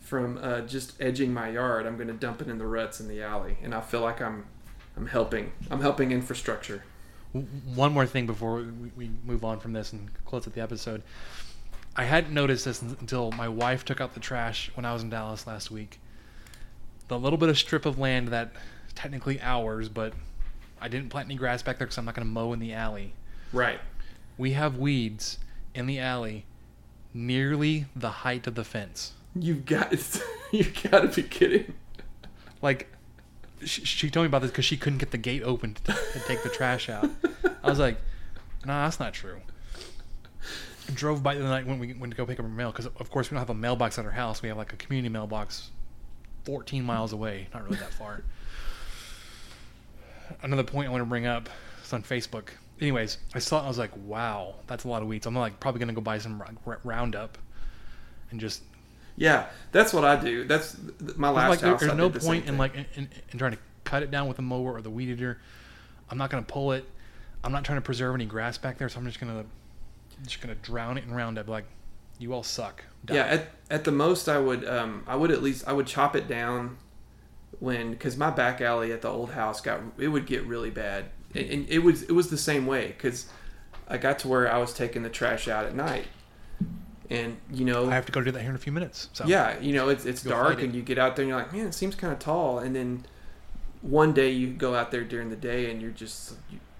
Speaker 3: from uh, just edging my yard, I'm gonna dump it in the ruts in the alley, and I feel like I'm I'm helping I'm helping infrastructure.
Speaker 2: One more thing before we, we move on from this and close out the episode. I hadn't noticed this until my wife took out the trash when I was in Dallas last week. The little bit of strip of land that technically ours, but I didn't plant any grass back there because I'm not going to mow in the alley.
Speaker 3: Right.
Speaker 2: We have weeds in the alley nearly the height of the fence.
Speaker 3: You've got you got to be kidding.
Speaker 2: like she, she told me about this because she couldn't get the gate open to, to take the trash out. I was like, no, that's not true. Drove by the night when we went to go pick up our mail because of course we don't have a mailbox at our house. We have like a community mailbox, 14 miles away. Not really that far. Another point I want to bring up is on Facebook. Anyways, I saw it. I was like, wow, that's a lot of weeds. I'm like probably gonna go buy some Roundup and just
Speaker 3: Yeah, that's what I do. That's my last
Speaker 2: like
Speaker 3: house.
Speaker 2: there's
Speaker 3: I
Speaker 2: no
Speaker 3: the
Speaker 2: point in like in, in, in trying to cut it down with a mower or the weed eater. I'm not gonna pull it. I'm not trying to preserve any grass back there, so I'm just gonna just gonna drown it in Roundup. Like you all suck. Die.
Speaker 3: Yeah, at, at the most, I would um, I would at least I would chop it down when because my back alley at the old house got it would get really bad, and, it was it was the same way because I got to where I was taking the trash out at night, and you know
Speaker 2: I have to go do that here in a few minutes. So
Speaker 3: yeah, you know it's it's dark
Speaker 2: it.
Speaker 3: and you get out there and you're like, man, it seems kind of tall, and then one day you go out there during the day and you're just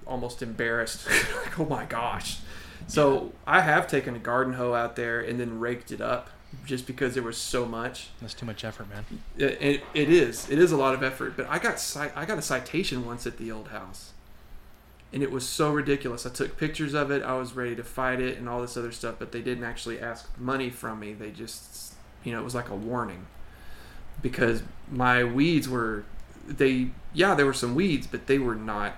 Speaker 3: almost embarrassed, like oh my gosh. So I have taken a garden hoe out there and then raked it up just because there was so much.
Speaker 2: that's too much effort, man.
Speaker 3: It, it, it is it is a lot of effort, but I got I got a citation once at the old house. And it was so ridiculous. I took pictures of it. I was ready to fight it and all this other stuff, but they didn't actually ask money from me. They just, you know, it was like a warning. Because my weeds were they yeah, there were some weeds, but they were not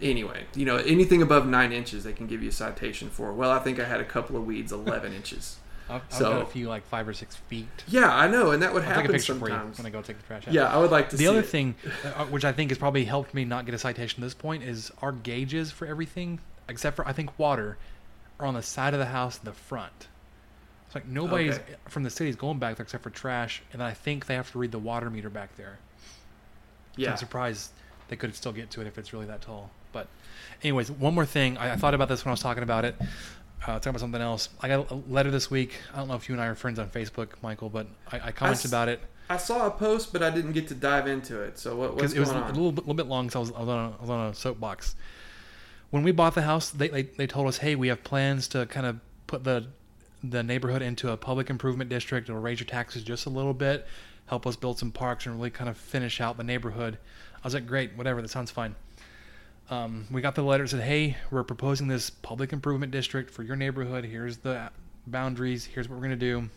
Speaker 3: anyway, you know, anything above nine inches they can give you a citation for. Well, I think I had a couple of weeds eleven inches.
Speaker 2: I've, I've
Speaker 3: So-
Speaker 2: got a few like five or six feet.
Speaker 3: Yeah, I know, and that would
Speaker 2: I'll take a
Speaker 3: happen
Speaker 2: picture for you
Speaker 3: sometimes.
Speaker 2: when I go take the trash out.
Speaker 3: Yeah, I would like to
Speaker 2: the other thing, uh, which I think has probably helped me not get a citation at this point, is our gauges for everything, except for I think water, are on the side of the house in the front. It's like nobody's
Speaker 3: Okay.
Speaker 2: from the city's going back there except for trash, and I think they have to read the water meter back there. So
Speaker 3: Yeah.
Speaker 2: I'm surprised they could still get to it if it's really that tall. But, anyways, one more thing. I, I thought about this when I was talking about it. Uh, talking about something else. I got a letter this week. I don't know if you and I are friends on Facebook, Michael, but I, I commented
Speaker 3: s-
Speaker 2: about it
Speaker 3: I saw a post, but I didn't get to dive into it. So what, what's
Speaker 2: it was
Speaker 3: going
Speaker 2: a little bit, little bit long. So I was, I was on a, I was on a soapbox. When we bought the house, they, they they told us, hey, we have plans to kind of put the the neighborhood into a public improvement district. It'll raise your taxes just a little bit, help us build some parks, and really kind of finish out the neighborhood. I was like, great, whatever, that sounds fine. Um, we got the letter that said, hey, we're proposing this public improvement district for your neighborhood. Here's the boundaries. Here's what we're going to do.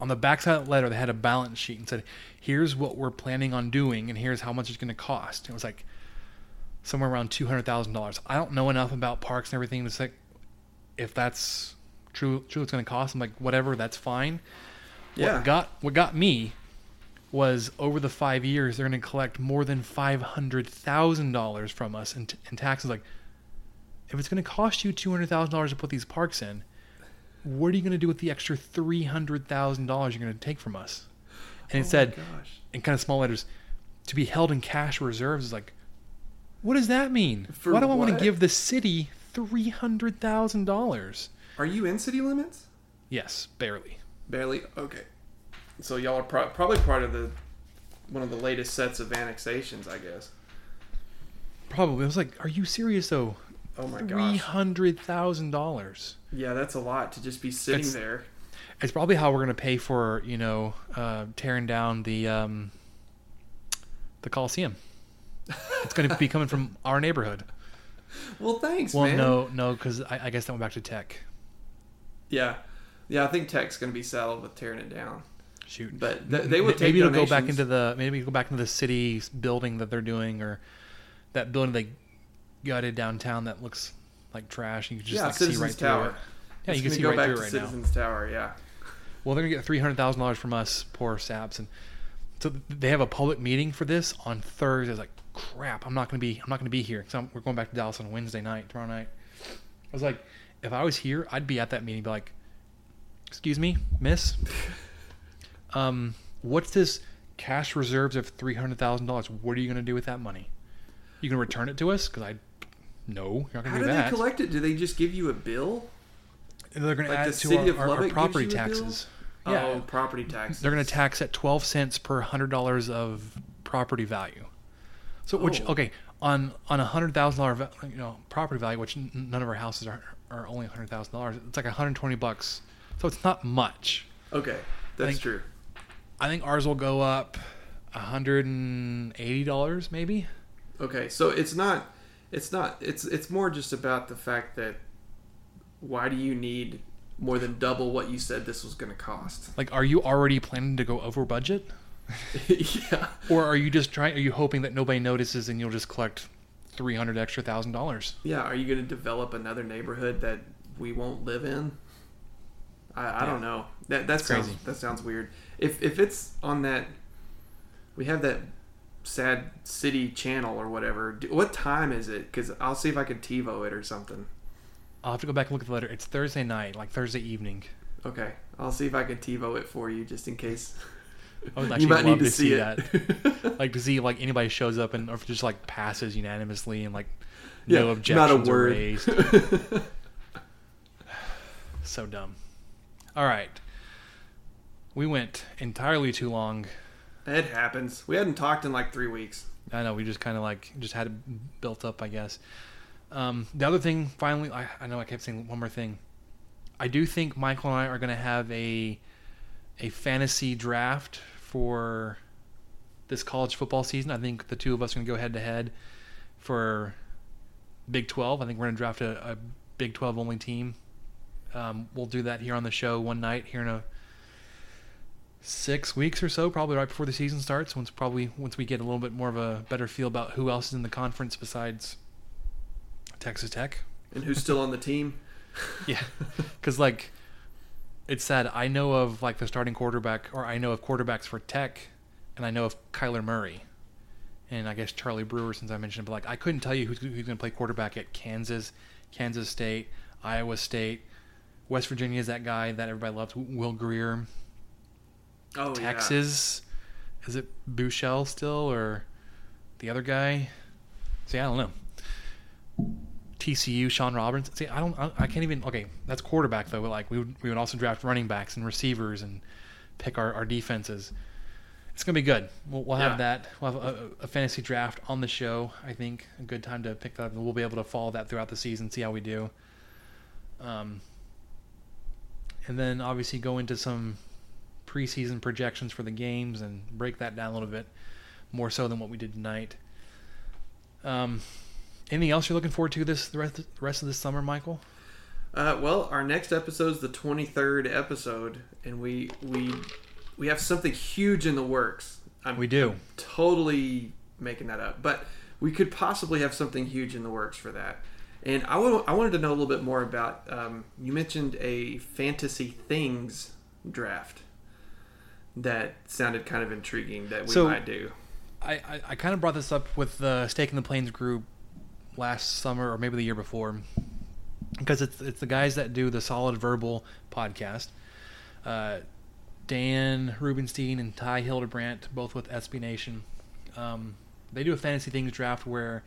Speaker 2: On the backside of the letter, they had a balance sheet and said, here's what we're planning on doing, and here's how much it's going to cost. It was like somewhere around $200,000. I don't know enough about parks and everything to say if that's true, true it's going to cost. I'm like, whatever, that's fine.
Speaker 3: yeah.
Speaker 2: What got what got me was over the five years they're going to collect more than five hundred thousand dollars from us in, t- in taxes. Like, if it's going to cost you two hundred thousand dollars to put these parks in, what are you going to do with the extra three hundred thousand dollars you're going to take from us? And it
Speaker 3: Oh my
Speaker 2: said in kind of small letters, to be held in cash reserves is like, what does that mean?
Speaker 3: For
Speaker 2: Why do I want to give the city three hundred thousand dollars?
Speaker 3: Are you in city limits?
Speaker 2: Yes, barely.
Speaker 3: Barely. Okay. So y'all are pro- probably part of the one of the latest sets of annexations, I guess.
Speaker 2: Probably. I was like, are you serious though?
Speaker 3: Oh my
Speaker 2: god.
Speaker 3: Three
Speaker 2: hundred thousand dollars.
Speaker 3: Yeah, that's a lot to just be sitting
Speaker 2: It's-
Speaker 3: there.
Speaker 2: It's probably how we're gonna pay for you know uh, tearing down the um, the Coliseum. It's gonna be coming from our neighborhood.
Speaker 3: Well, thanks,
Speaker 2: Well,
Speaker 3: man.
Speaker 2: no, no, because I, I guess that went back to tech.
Speaker 3: Yeah. Yeah, I think Tech's going to be saddled with tearing it down.
Speaker 2: Shoot,
Speaker 3: But th- they would take
Speaker 2: maybe it'll go back into the maybe it'll go back into the city building that they're doing or that building they gutted downtown that looks like trash. You can just
Speaker 3: yeah,
Speaker 2: like see right
Speaker 3: Tower.
Speaker 2: through it. Yeah,
Speaker 3: It's
Speaker 2: you can see
Speaker 3: go
Speaker 2: right
Speaker 3: back
Speaker 2: through
Speaker 3: to
Speaker 2: it right now.
Speaker 3: Citizens Tower, yeah.
Speaker 2: Well, they're gonna get three hundred thousand dollars from us, poor saps, and so they have a public meeting for this on Thursday. I was like, crap, I'm not gonna be, I'm not gonna be here because we're going back to Dallas on Wednesday night, tomorrow night. I was like, if I was here, I'd be at that meeting, be like, excuse me, miss, um, what's this cash reserves of three hundred thousand dollars? What are you gonna do with that money? You gonna return it to us? Because I, no, you're not gonna
Speaker 3: How
Speaker 2: do
Speaker 3: do they collect it? Do they just give you a bill?
Speaker 2: And they're gonna
Speaker 3: like
Speaker 2: add
Speaker 3: the
Speaker 2: to
Speaker 3: city
Speaker 2: our,
Speaker 3: of
Speaker 2: our- our property
Speaker 3: you a bill?
Speaker 2: taxes. Yeah,
Speaker 3: Oh, property taxes.
Speaker 2: they're going to tax at 12 cents per hundred dollars of property value. So, which
Speaker 3: Oh.
Speaker 2: okay, on on a hundred thousand dollar you know property value, which n- none of our houses are are only hundred thousand dollars. It's like 120 bucks. So it's not much.
Speaker 3: Okay, that's true.
Speaker 2: I think ours will go up hundred and eighty dollars, maybe.
Speaker 3: Okay, so it's not it's not it's it's more just about the fact that why do you need more than double what you said this was going to cost?
Speaker 2: Like, are you already planning to go over budget,
Speaker 3: yeah.
Speaker 2: or are you just trying? Are you hoping that nobody notices and you'll just collect three hundred extra thousand dollars?
Speaker 3: Yeah, are you going to develop another neighborhood that we won't live in? I, I don't know. That that sounds
Speaker 2: crazy.
Speaker 3: that sounds weird. If if it's on that, we have that sad city channel or whatever. What time is it? Because I'll see if I can TiVo it or something.
Speaker 2: I'll have to go back and look at the letter. It's Thursday night, like Thursday evening.
Speaker 3: Okay, I'll see if I can TiVo it for you just in case.
Speaker 2: I would
Speaker 3: You
Speaker 2: actually
Speaker 3: might
Speaker 2: love
Speaker 3: need
Speaker 2: to,
Speaker 3: to
Speaker 2: see,
Speaker 3: see
Speaker 2: that. like to see like anybody shows up and or if just like passes unanimously and like
Speaker 3: Yeah,
Speaker 2: no objections are raised. so dumb. All right. We went entirely too long.
Speaker 3: It happens. We hadn't talked in like three weeks.
Speaker 2: I know we just kind of like just had it built up, I guess. Um, the other thing, finally, I, I know I kept saying one more thing. I do think Michael and I are going to have a a fantasy draft for this college football season. I think the two of us are going to go head to head for Big 12. I think we're going to draft a, a Big 12 only team. Um, we'll do that here on the show one night here in a six weeks or so, probably right before the season starts. Once probably once we get a little bit more of a better feel about who else is in the conference besides Texas Tech.
Speaker 3: And who's still on the team?
Speaker 2: Yeah, because like it's sad. I know of like the starting quarterback, or I know of quarterbacks for Tech, and I know of Kyler Murray, and I guess Charlie Brewer since I mentioned. But like I couldn't tell you who's, who's going to play quarterback at Kansas, Kansas State, Iowa State, West Virginia is that guy that everybody loves, Will Grier.
Speaker 3: Oh
Speaker 2: Texas, is it Buechele still or the other guy? See, I don't know. TCU, Sean Robertson. See, I don't, I, I can't even. Okay, that's quarterback though. But like we would, we would also draft running backs and receivers and pick our, our defenses. It's gonna be good. We'll, we'll have
Speaker 3: Yeah.
Speaker 2: that. We'll have a, a fantasy draft on the show. I think a good time to pick that. up. We'll be able to follow that throughout the season, see how we do. Um, and then obviously go into some preseason projections for the games and break that down a little bit more so than what we did tonight. Um, anything else you're looking forward to this the rest, the rest of this summer, Michael?
Speaker 3: Uh, well, our next episode is the 23rd episode, and we we we have something huge in the works. I'm
Speaker 2: We do.
Speaker 3: totally making that up, but we could possibly have something huge in the works for that. And I wa- I wanted to know a little bit more about. Um, you mentioned a fantasy things draft that sounded kind of intriguing that we
Speaker 2: So-
Speaker 3: might do.
Speaker 2: I, I, I kind of brought this up with the Stake in the Plains group last summer or maybe the year before because it's it's the guys that do the Solid Verbal podcast. Uh, Dan Rubenstein and Ty Hildebrandt, both with SB Nation. Um, they do a fantasy things draft where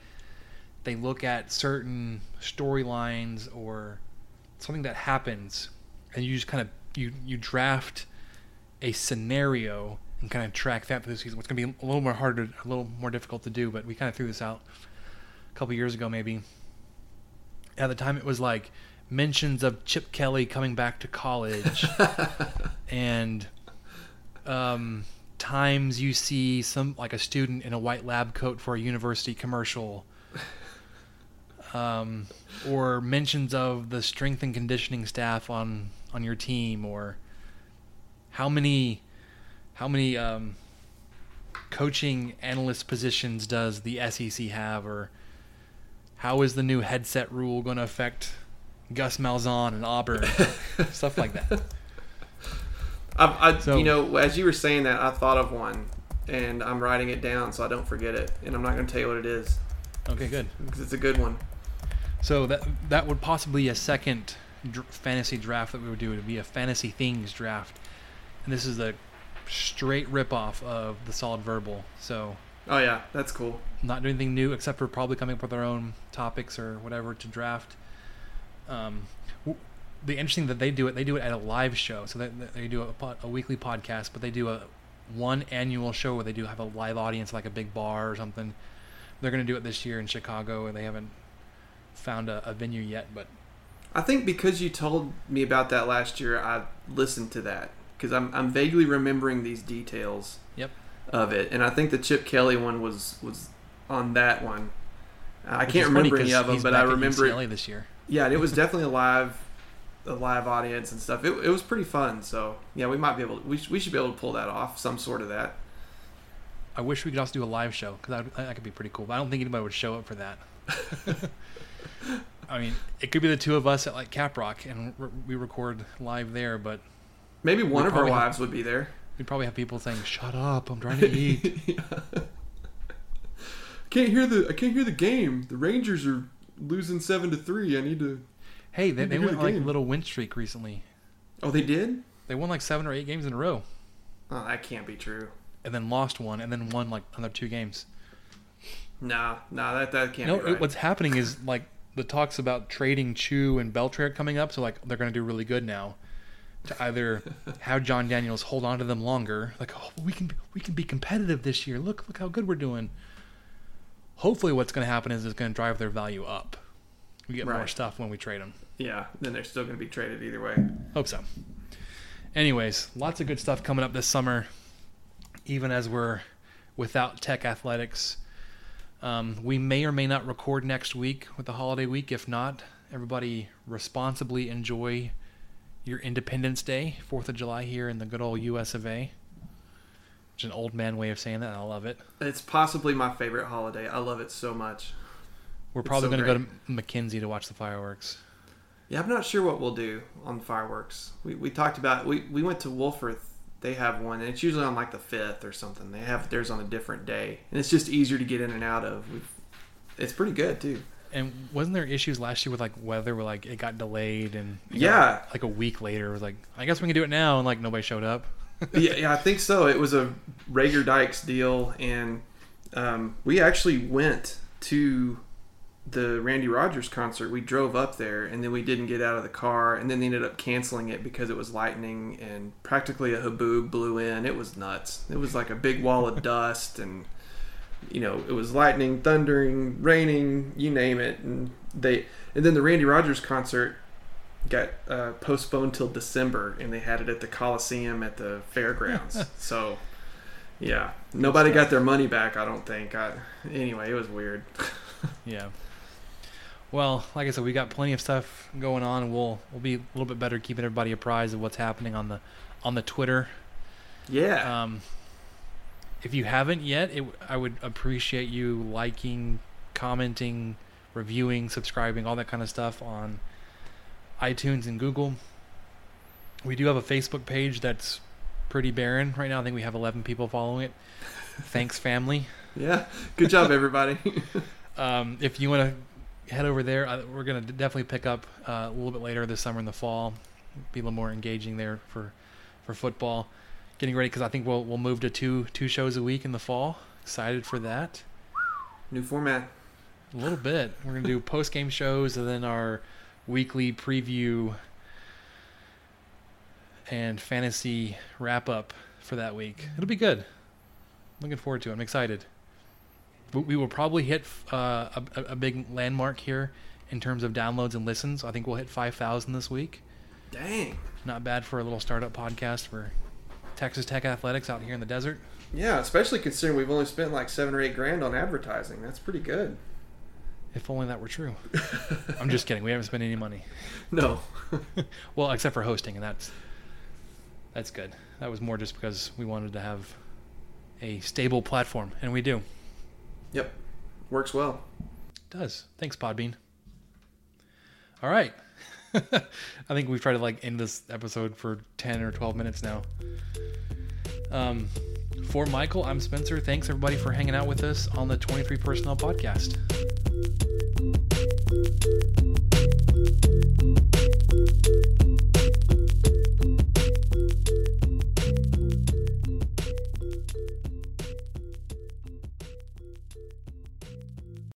Speaker 2: they look at certain storylines or something that happens, and you just kind of you you draft a scenario and kind of track that through the season. It's going to be a little more harder, a little more difficult to do, but we kind of threw this out a couple years ago, maybe. At the time, it was like mentions of Chip Kelly coming back to college, and um, times you see some like a student in a white lab coat for a university commercial. Um, or mentions of the strength and conditioning staff on on your team, or how many how many um, coaching analyst positions does the SEC have, or how is the new headset rule going to affect Gus Malzahn and Auburn, stuff like that.
Speaker 3: I, I
Speaker 2: So-
Speaker 3: you know, as you were saying that, I thought of one, and I'm writing it down so I don't forget it, and I'm not going to tell you what it is
Speaker 2: Okay, good.
Speaker 3: because it's a good one.
Speaker 2: So that that would possibly be a second dr- fantasy draft that we would do. It would be a fantasy things draft, and this is a straight ripoff of the Solid Verbal. So
Speaker 3: Oh yeah, that's cool.
Speaker 2: not doing anything new except for probably coming up with our own topics or whatever to draft. Um, w- the interesting that they do it, they do it at a live show. So they, they do a, pod, a weekly podcast, but they do a one annual show where they do have a live audience, like a big bar or something. They're going to do it this year in Chicago, and they haven't found a, a venue yet. But
Speaker 3: I think because you told me about that last year, I listened to that, because I'm I'm vaguely remembering these details
Speaker 2: Yep.
Speaker 3: of it, and I think the Chip Kelly one was was on that one. I
Speaker 2: Which
Speaker 3: can't remember any of them, but I remember it.
Speaker 2: this year.
Speaker 3: Yeah, and it was definitely a live, a live audience and stuff. It, it was pretty fun. So yeah, we might be able. To, we sh- we should be able to pull that off, some sort of that.
Speaker 2: I wish we could also do a live show because that, that could be pretty cool. But I don't think anybody would show up for that. I mean, it could be the two of us at like Caprock and re- we record live there, but
Speaker 3: Maybe one
Speaker 2: We
Speaker 3: of our
Speaker 2: probably have-
Speaker 3: wives would be there.
Speaker 2: we'd probably have people saying, "Shut up! I'm trying to eat." yeah.
Speaker 3: Can't hear the I can't hear the game. The Rangers are losing seven to three. I need to.
Speaker 2: hey, they, they went
Speaker 3: the
Speaker 2: like a little win streak recently.
Speaker 3: Oh, they did.
Speaker 2: They won like seven or eight games in a row,
Speaker 3: Oh, that can't be true.
Speaker 2: and then lost one, and then won like another two games.
Speaker 3: Nah, nah, that that can't
Speaker 2: No,
Speaker 3: be right.
Speaker 2: what's happening is like the talks about trading Choo and Beltre are coming up, so like they're going to do really good now. To either have Jon Daniels hold on to them longer, like oh we can we can be competitive this year. Look look how good we're doing. Hopefully, what's going to happen is it's going to drive their value up. We get more stuff when we trade them.
Speaker 3: yeah, then they're still going to be traded either way.
Speaker 2: Hope so. Anyways, lots of good stuff coming up this summer, even as we're without Tech Athletics. Um, we may or may not record next week with the holiday week. If not, everybody responsibly enjoy your Independence Day, 4th of July here in the good old US of A. Which is an old man way of saying that. and I love it.
Speaker 3: It's possibly my favorite holiday. I love it so much.
Speaker 2: We're probably
Speaker 3: so
Speaker 2: going to go to McKinney to watch the fireworks.
Speaker 3: Yeah, I'm not sure what we'll do on fireworks. We, we talked about we, we went to Wolfforth. They have one, and it's usually on like the fifth or something. They have theirs on a different day, and it's just easier to get in and out of. We've, it's pretty good too.
Speaker 2: And wasn't there issues last year with like weather, where like it got delayed and got,
Speaker 3: Yeah.
Speaker 2: like a week later it was like I guess we can do it now, and like nobody showed up.
Speaker 3: yeah, yeah, I think so. It was a Rager Dykes deal, and um, we actually went to the Randy Rogers concert. We drove up there, and then we didn't get out of the car, and then they ended up canceling it because it was lightning, and practically a haboob blew in. It was nuts. It was like a big wall of dust, and you know, it was lightning, thundering, raining, you name it, and they. And then the Randy Rogers concert got uh, postponed till December, and they had it at the Coliseum at the fairgrounds. so, yeah, nobody got their money back. I don't think. I, anyway, it was weird.
Speaker 2: Yeah. Well, like I said, we got plenty of stuff going on, we'll we'll be a little bit better keeping everybody apprised of what's happening on the on the Twitter.
Speaker 3: yeah,
Speaker 2: Um, if you haven't yet, it, I would appreciate you liking, commenting, reviewing, subscribing, all that kind of stuff on iTunes and Google. We do have a Facebook page that's pretty barren right now. I think we have 11 people following it. Thanks, family.
Speaker 3: yeah. Good job, everybody.
Speaker 2: Um, if you want to head over there, uh, we're going to definitely pick up uh, a little bit later this summer in the fall. Be a little more engaging there for for football. Getting ready because I think we'll we'll move to two two shows a week in the fall. Excited for that.
Speaker 3: New format.
Speaker 2: A little bit. We're gonna do post game shows and then our weekly preview and fantasy wrap up for that week. It'll be good. Looking forward to it. I'm excited. We- We will probably hit uh, a, a- a big landmark here in terms of downloads and listens. I think we'll hit 5,000 this week.
Speaker 3: Dang.
Speaker 2: Not bad for a little startup podcast for Texas Tech Athletics out here in the desert.
Speaker 3: Yeah, especially considering we've only spent like seven or eight grand on advertising. That's pretty good.
Speaker 2: If only that were true. I'm just kidding. We haven't spent any money.
Speaker 3: No.
Speaker 2: well, except for hosting, and that's that's good. That was more just because we wanted to have a stable platform, and we do.
Speaker 3: yep. Works well.
Speaker 2: does. Thanks, Podbean. All right. I think we've tried to like end this episode for 10 or 12 minutes now. Um, for Michael, I'm Spencer. Thanks everybody for hanging out with us on the 23 Personnel Podcast. Thank you.